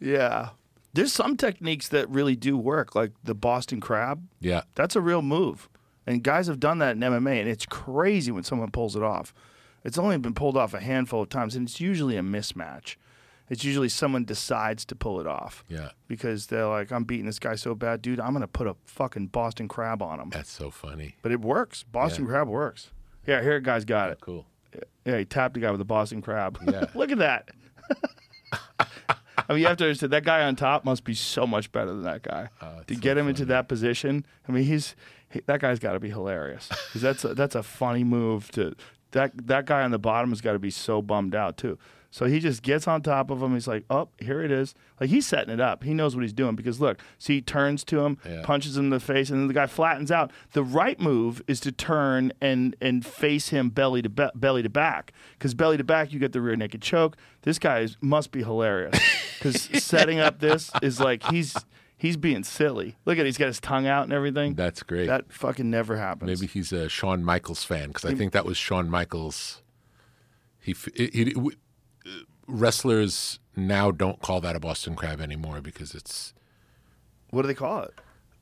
Yeah, there's some techniques that really do work, like the Boston Crab. Yeah. That's a real move. And guys have done that in MMA, and it's crazy when someone pulls it off. It's only been pulled off a handful of times, and it's usually a mismatch. It's usually someone decides to pull it off Yeah. because they're like, I'm beating this guy so bad, dude, I'm going to put a fucking Boston Crab on him. That's so funny. But it works. Boston Yeah. Crab works. Yeah, here, guy's got oh, it. Cool. Yeah, he tapped the guy with the Boston Crab. Yeah. Look at that. I mean, you have to understand that guy on top must be so much better than that guy. Oh, to get him into that position, I mean, he's he, that guy's got to be hilarious because that's a, that's a funny move. To that that guy on the bottom has got to be so bummed out too. So he just gets on top of him. He's like, "Oh, here it is." Like he's setting it up. He knows what he's doing because look, see, he turns to him, Yeah. punches him in the face, and then the guy flattens out. The right move is to turn and and face him belly to be- belly to back because belly to back you get the rear naked choke. This guy is, must be hilarious because setting up this is like he's he's being silly. Look at it, he's got his tongue out and everything. That's great. That fucking never happens. Maybe he's a Shawn Michaels fan because I think that was Shawn Michaels. He, he, he wrestlers now don't call that a Boston Crab anymore because it's what do they call it?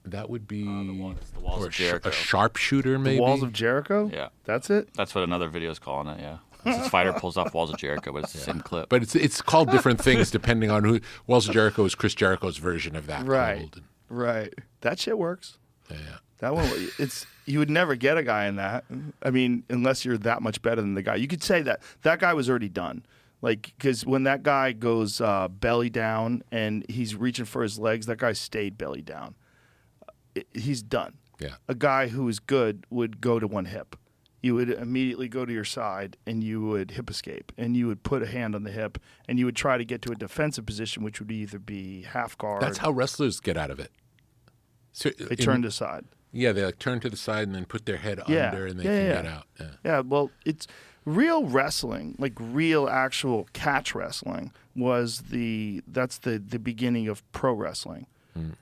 that would be uh, It's the walls or of a, Jericho. a sharpshooter maybe. The Walls of Jericho. Yeah. that's it. That's what another video is calling it. Yeah. This fighter pulls off walls of Jericho, but it's the same clip. but it's it's called different things depending on who. Walls of Jericho is Chris Jericho's version of that. Right. hold. Right. That shit works. Yeah. That one, it's you would never get a guy in that. I mean, unless you're that much better than the guy. You could say that that guy was already done. Like, because when that guy goes uh, belly down and he's reaching for his legs, that guy stayed belly down. I- he's done. Yeah. A guy who is good would go to one hip. You would immediately go to your side and you would hip escape and you would put a hand on the hip and you would try to get to a defensive position, which would either be half guard. That's how wrestlers get out of it. So they in- turned aside. Yeah, they like turn to the side and then put their head Yeah. under and they Yeah, can yeah, get yeah. out. Yeah. Yeah, well, it's real wrestling, like real actual catch wrestling was the that's the the beginning of pro wrestling.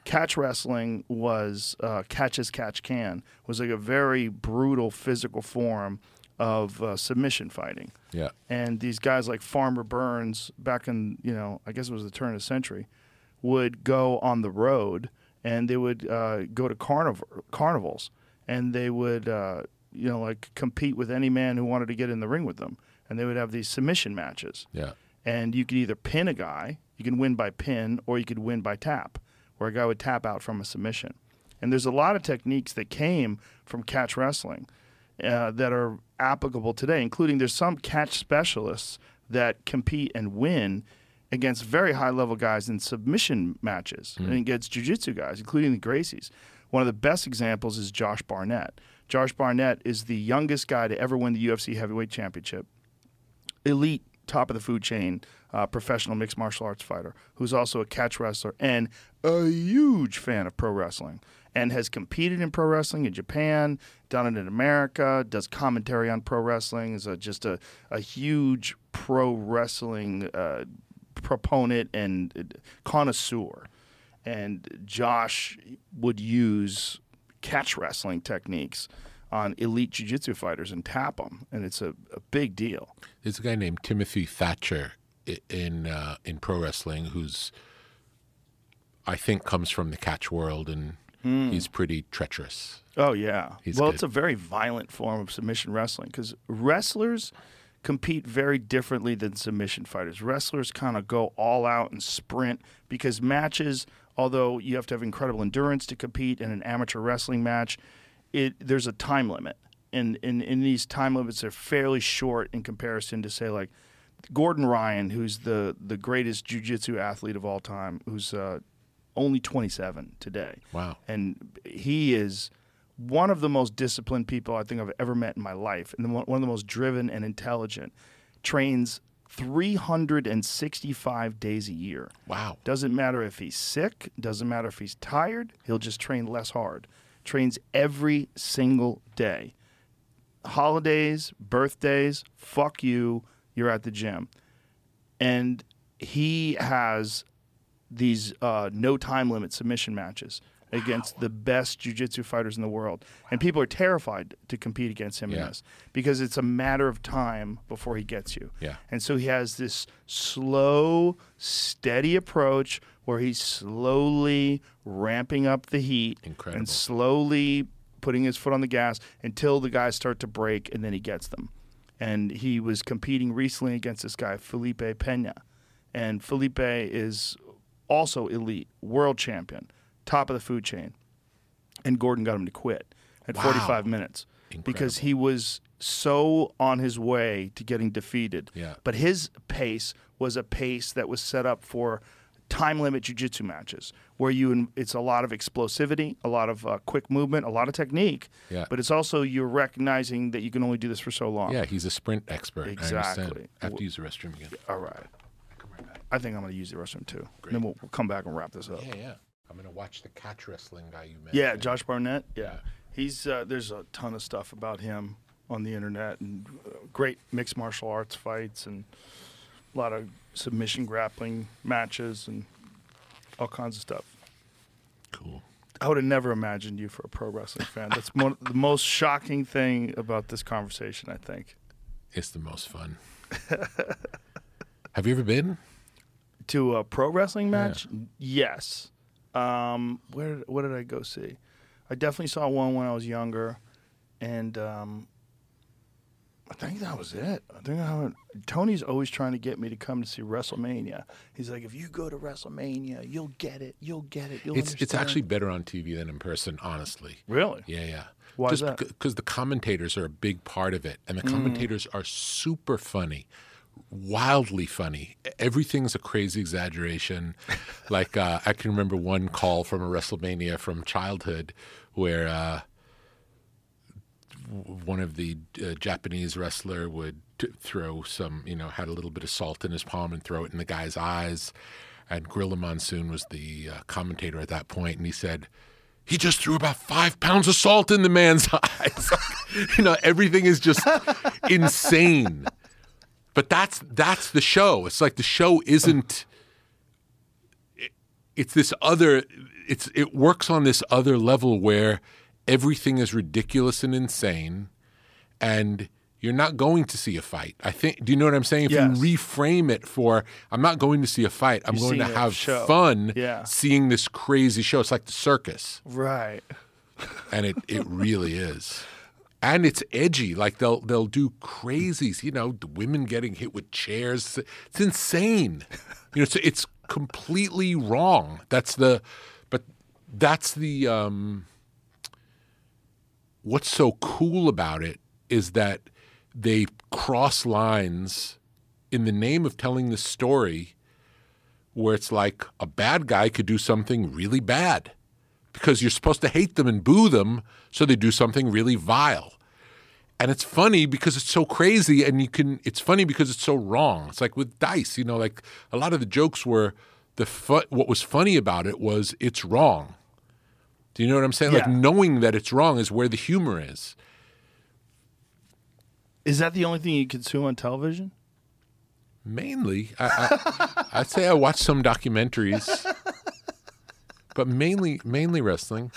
Catch wrestling was uh, catch as catch can was like a very brutal physical form of uh, submission fighting. Yeah. And these guys like Farmer Burns back in, you know, I guess it was the turn of the century, would go on the road and they would uh, go to carniv- carnivals and they would, uh, you know, like compete with any man who wanted to get in the ring with them. And they would have these submission matches. Yeah. And you could either pin a guy, you can win by pin, or you could win by tap, where a guy would tap out from a submission. And there's a lot of techniques that came from catch wrestling uh, that are applicable today, including there's some catch specialists that compete and win against very high level guys in submission matches and against jiu-jitsu guys, including the Gracies. One of the best examples is Josh Barnett. Josh Barnett is the youngest guy to ever win the UFC heavyweight championship elite, top of the food chain, uh, professional mixed martial arts fighter who's also a catch wrestler and a huge fan of pro wrestling and has competed in pro wrestling in Japan, done it in America, does commentary on pro wrestling, is a, just a, a huge pro wrestling uh, proponent and uh, connoisseur. And Josh would use catch wrestling techniques on elite jiu-jitsu fighters and tap them, and it's a, a big deal. There's a guy named Timothy Thatcher in uh, in pro wrestling who's I think comes from the catch world and he's pretty treacherous. Oh yeah. He's well, good. it's a very violent form of submission wrestling because wrestlers compete very differently than submission fighters. Wrestlers kind of go all out and sprint because matches although you have to have incredible endurance to compete in an amateur wrestling match, it there's a time limit. And in, in these time limits are fairly short in comparison to say like Gordon Ryan, who's the the greatest jiu-jitsu athlete of all time, who's uh, only 27 today. Wow. And he is one of the most disciplined people I think I've ever met in my life, and one one of the most driven and intelligent. Trains 365 days a year. Wow. Doesn't matter if he's sick, doesn't matter if he's tired, he'll just train less hard. Trains every single day. Holidays, birthdays, fuck you, you're at the gym. And he has these uh, no time limit submission matches against the best jiu-jitsu fighters in the world. And people are terrified to compete against him in this because it's a matter of time before he gets you. Yeah. and so he has this slow steady approach where he's slowly ramping up the heat Incredible. and slowly putting his foot on the gas until the guys start to break and then he gets them. And he was competing recently against this guy Felipe Pena and Felipe is also elite, world champion, top of the food chain. And Gordon got him to quit at Wow. 45 minutes because he was so on his way to getting defeated. Yeah. But his pace was a pace that was set up for time limit jiu-jitsu matches where you it's a lot of explosivity, a lot of uh, quick movement, a lot of technique. Yeah. But it's also you're recognizing that you can only do this for so long. Yeah, he's a sprint expert. Exactly. I have to use the restroom again. All right. I think I'm going to use the restroom too. And then we'll, we'll come back and wrap this up. Yeah, yeah. I'm gonna watch the catch wrestling guy you mentioned. Yeah, Josh Barnett. Yeah, he's uh, there's a ton of stuff about him on the internet and uh, great mixed martial arts fights and a lot of submission grappling matches and all kinds of stuff. Cool. I would have never imagined you for a pro wrestling fan. That's one, the most shocking thing about this conversation. I think It's the most fun. have you ever been? to a pro wrestling match. Yes. Um, where what did I go see? I definitely saw one when I was younger, and um, I think that was it. I think I went, Tony's always trying to get me to come to see WrestleMania. He's like, if you go to WrestleMania, you'll get it. You'll get it. You'll It's it's actually better on TV than in person, honestly. really. Yeah, yeah. Why is that? because the commentators are a big part of it, Mm. and the commentators are super funny, wildly funny. Everything's a crazy exaggeration. like uh, I can remember one call from a WrestleMania from childhood where uh, one of the uh, Japanese wrestler would t- throw some, you know, had a little bit of salt in his palm and throw it in the guy's eyes. And Gorilla Monsoon was the uh, commentator at that point, and he said, "He just threw about five pounds of salt in the man's eyes." you know, everything is just insane. But that's that's the show. It's like the show isn't. it- It's this other. It's it works on this other level where everything is ridiculous and insane, and you're not going to see a fight. I think. Do you know what I'm saying? If Yes. you reframe it for, I'm not going to see a fight. I'm You're going to have show. fun Yeah. seeing this crazy show. It's like the circus Right. and it, it really is. And it's edgy. Like they'll they'll do crazies. You know, the women getting hit with chairs. It's insane. You know, it's it's completely wrong. That's the, but that's the. Um, what's so cool about it is that they cross lines in the name of telling the story where it's like a bad guy could do something really bad because you're supposed to hate them and boo them, so they do something really vile. And it's funny because it's so crazy, and you can. It's funny because it's so wrong. It's like with dice, you know, like a lot of the jokes were the fu- what was funny about it was it's wrong. Do you know what I'm saying? Like knowing that it's wrong is where the humor is. Is that the only thing you consume on television? Mainly, I, I, I'd say I watch some documentaries, but mainly, mainly wrestling.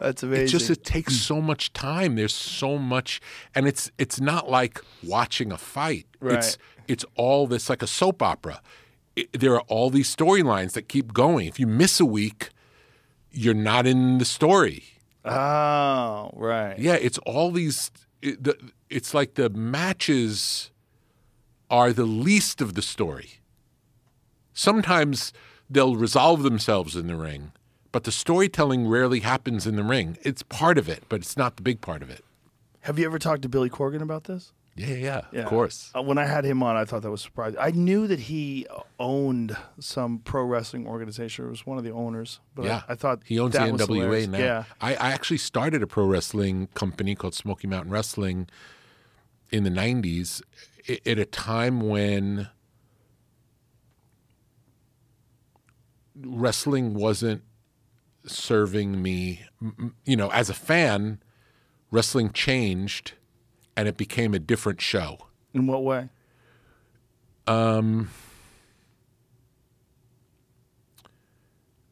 That's amazing. It just it takes so much time. There's so much, and it's it's not like watching a fight. It's it's all this like a soap opera. It, there are all these storylines that keep going. If you miss a week, you're not in the story. oh, right. Yeah, it's all these. It, the, it's like the matches are the least of the story. Sometimes they'll resolve themselves in the ring, but the storytelling rarely happens in the ring. It's part of it, but it's not the big part of it. Have you ever talked to Billy Corgan about this? Yeah, yeah, yeah. of course. Uh, when I had him on, I thought that was surprising. I knew that he owned some pro wrestling organization. It was one of the owners. But yeah, I, I thought he owns that the was NWA now. Yeah, I, I actually started a pro wrestling company called Smoky Mountain Wrestling in the '90s, at a time when wrestling wasn't serving me. You know, as a fan, wrestling changed, and it became a different show. in what way? Um,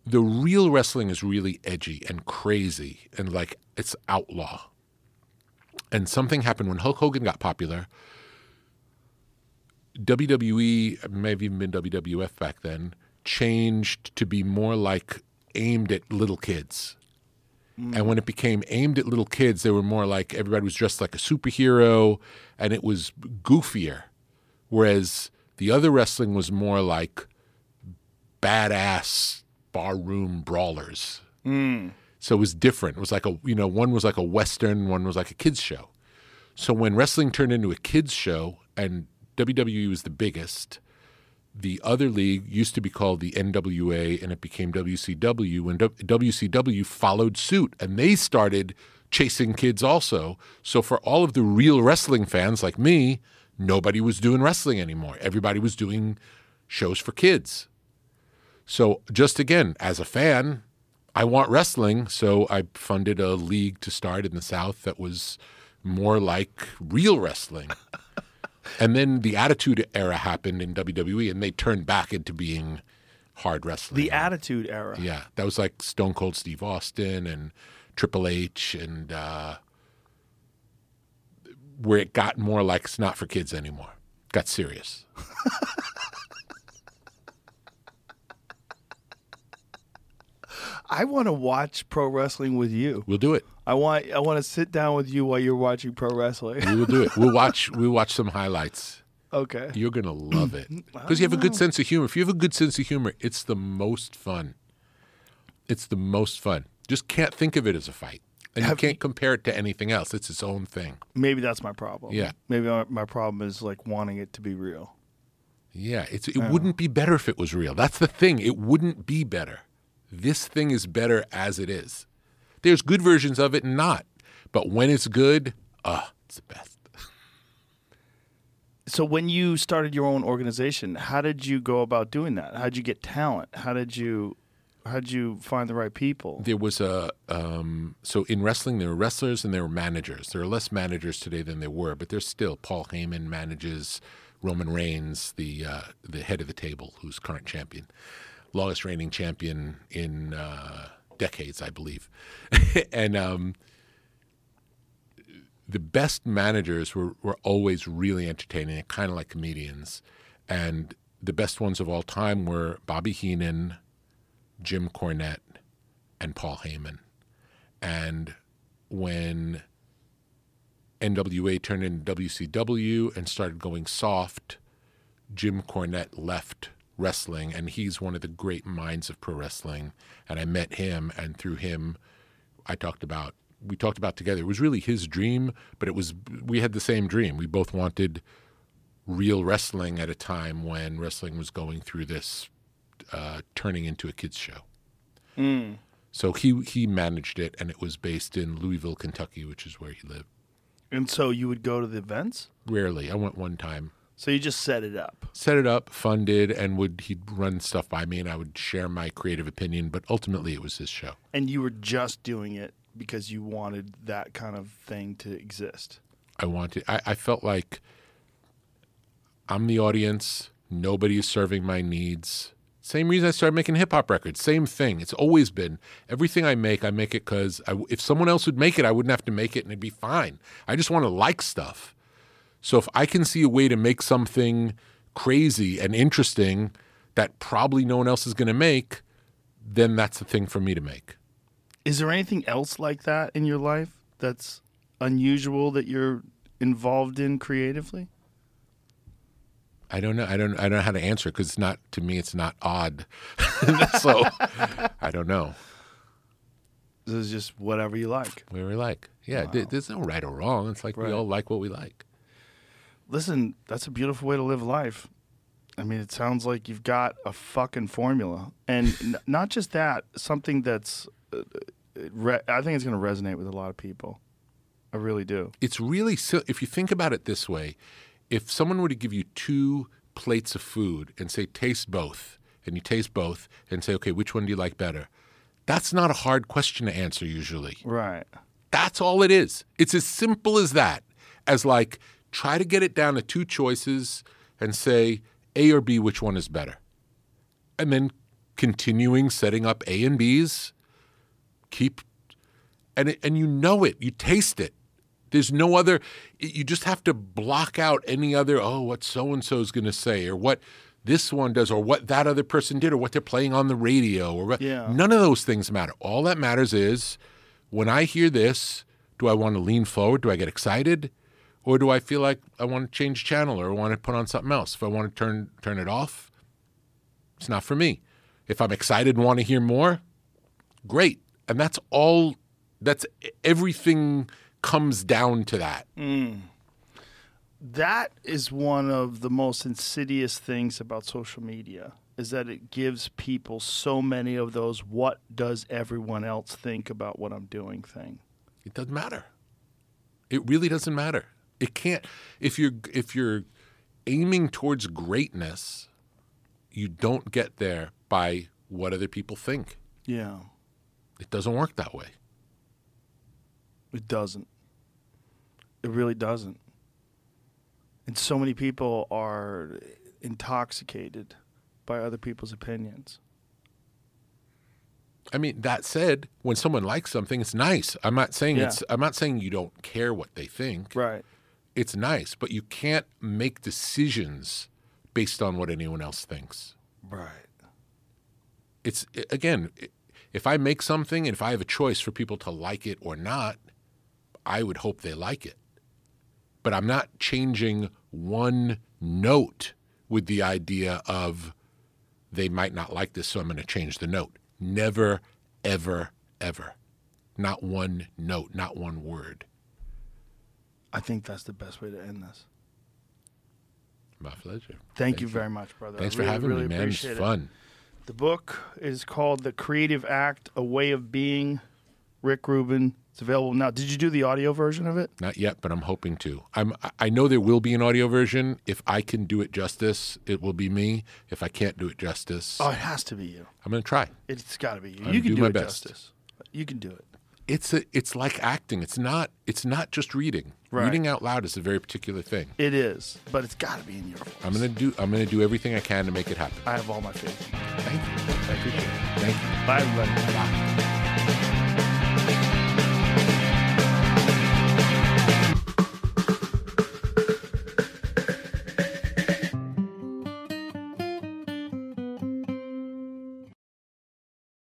the real wrestling is really edgy and crazy and like it's outlaw. And something happened when Hulk Hogan got popular. WWE, may have even been WWF back then, changed to be more like aimed at little kids. And when it became aimed at little kids, they were more like everybody was dressed like a superhero and it was goofier. Whereas the other wrestling was more like badass barroom brawlers. So it was different. It was like a you know one was like a western, one was like a kids show. So when wrestling turned into a kids show and WWE was the biggest, the other league used to be called the NWA and it became WCW and WCW followed suit and they started chasing kids also. So for all of the real wrestling fans like me, nobody was doing wrestling anymore. Everybody was doing shows for kids. So just again, as a fan, I want wrestling, so I funded a league to start in the South that was more like real wrestling. and then the Attitude Era happened in WWE, and they turned back into being hard wrestling. The Attitude Era. yeah, that was like Stone Cold Steve Austin and Triple H, and uh, where it got more like it's not for kids anymore. Got serious. I want to watch pro wrestling with you. We'll do it. I want I want to sit down with you while you're watching pro wrestling. We will do it. We'll watch. We'll watch some highlights. okay. You're gonna love it because you have a good sense of humor. If you have a good sense of humor, it's the most fun. It's the most fun. Just can't think of it as a fight, and you can't you- compare it to anything else. It's its own thing. Maybe that's my problem. Yeah. Maybe my, my problem is like wanting it to be real. Yeah, it's it wouldn't be better if it was real. That's the thing. It wouldn't be better. This thing is better as it is. There's good versions of it and not, but when it's good, ah, it's the best. So when you started your own organization, how did you go about doing that? How did you get talent? How did you how did you find the right people? there was a um, so in wrestling there were wrestlers and there were managers. There are less managers today than there were, but there's still Paul Heyman manages Roman Reigns, the uh, the head of the table, who's current champion, longest reigning champion in uh, decades, I believe, and um, the best managers were, were always really entertaining, kind of like comedians, and the best ones of all time were Bobby Heenan, Jim Cornette, and Paul Heyman. And when NWA turned into WCW and started going soft, Jim Cornette left wrestling, and he's one of the great minds of pro wrestling. And I met him, and through him, I talked about we talked about together. It was really his dream, but it was we had the same dream. We both wanted real wrestling at a time when wrestling was going through this uh, turning into a kids show. So he he managed it, and it was based in Louisville, Kentucky, which is where he lived. And so you would go to the events? Rarely, I went one time, So you just set it up. set it up, funded, and would he'd run stuff by me, and I would share my creative opinion. But ultimately, it was his show. And you were just doing it because you wanted that kind of thing to exist. I wanted. I, I felt like I'm the audience. Nobody is serving my needs. Same reason I started making hip hop records. Same thing. It's always been everything I make. I make it because if someone else would make it, I wouldn't have to make it, and it'd be fine. I just want to like stuff. So if I can see a way to make something crazy and interesting that probably no one else is going to make, then that's the thing for me to make. Is there anything else like that in your life that's unusual that you're involved in creatively? I don't know. I don't. I don't know how to answer because it's not to me. It's not odd. so I don't know. This is just whatever you like. Where we like. Yeah, th- there's no right or wrong. It's like Right. we all like what we like. Listen, that's a beautiful way to live life. I mean, it sounds like you've got a fucking formula, and n- not just that, something that's. Uh, re- I think it's going to resonate with a lot of people. I really do. It's really so. If you think about it this way, if someone were to give you two plates of food and say taste both, and you taste both and say, okay, which one do you like better? That's not a hard question to answer usually. Right. That's all it is. It's as simple as that. As like try to get it down to two choices and say A or B, which one is better. And then continuing setting up A and B's, keep and it, and you know it, you taste it. There's no other you just have to block out any other oh what so and so is going to say or what this one does or what that other person did or what they're playing on the radio or what Yeah. none of those things matter. All that matters is when I hear this, do I want to lean forward? Do I get excited? Or do I feel like I want to change channel or I want to put on something else? If I want to turn turn it off, it's not for me. If I'm excited and want to hear more, great. And that's all that's everything comes down to that. Mm. That is one of the most insidious things about social media is that it gives people so many of those what does everyone else think about what I'm doing thing. It doesn't matter. It really doesn't matter. It can't if you're if you're aiming towards greatness, you don't get there by what other people think. Yeah. It doesn't work that way. It doesn't. It really doesn't. And so many people are intoxicated by other people's opinions. I mean, that said, when someone likes something, it's nice. I'm not saying Yeah. it's I'm not saying you don't care what they think. Right. It's nice, but you can't make decisions based on what anyone else thinks. Right. It's again, if I make something and if I have a choice for people to like it or not, I would hope they like it. But I'm not changing one note with the idea of they might not like this, so I'm going to change the note. Never, ever, ever. Not one note, not one word. I think that's the best way to end this. My pleasure. Thank, you very much, brother. Thanks for having really me, man. It's it. fun. The book is called The Creative Act: A Way of Being. Rick Rubin. It's available now. Did you do the audio version of it? Not yet, but I'm hoping to. I'm. I know there will be an audio version. If I can do it justice, it will be me. If I can't do it justice, Oh, it has to be you. I'm going to try. It's got to be you. I'll You can do do, my it best. justice. You can do it. It's a. It's like acting. It's not. It's not just reading. Right. Reading out loud is a very particular thing. It is, but it's got to be in your voice. I'm to do. I'm going to do everything I can to make it happen. I have all my faith. Thank you. I appreciate it. Thank you. Bye, everybody. Bye.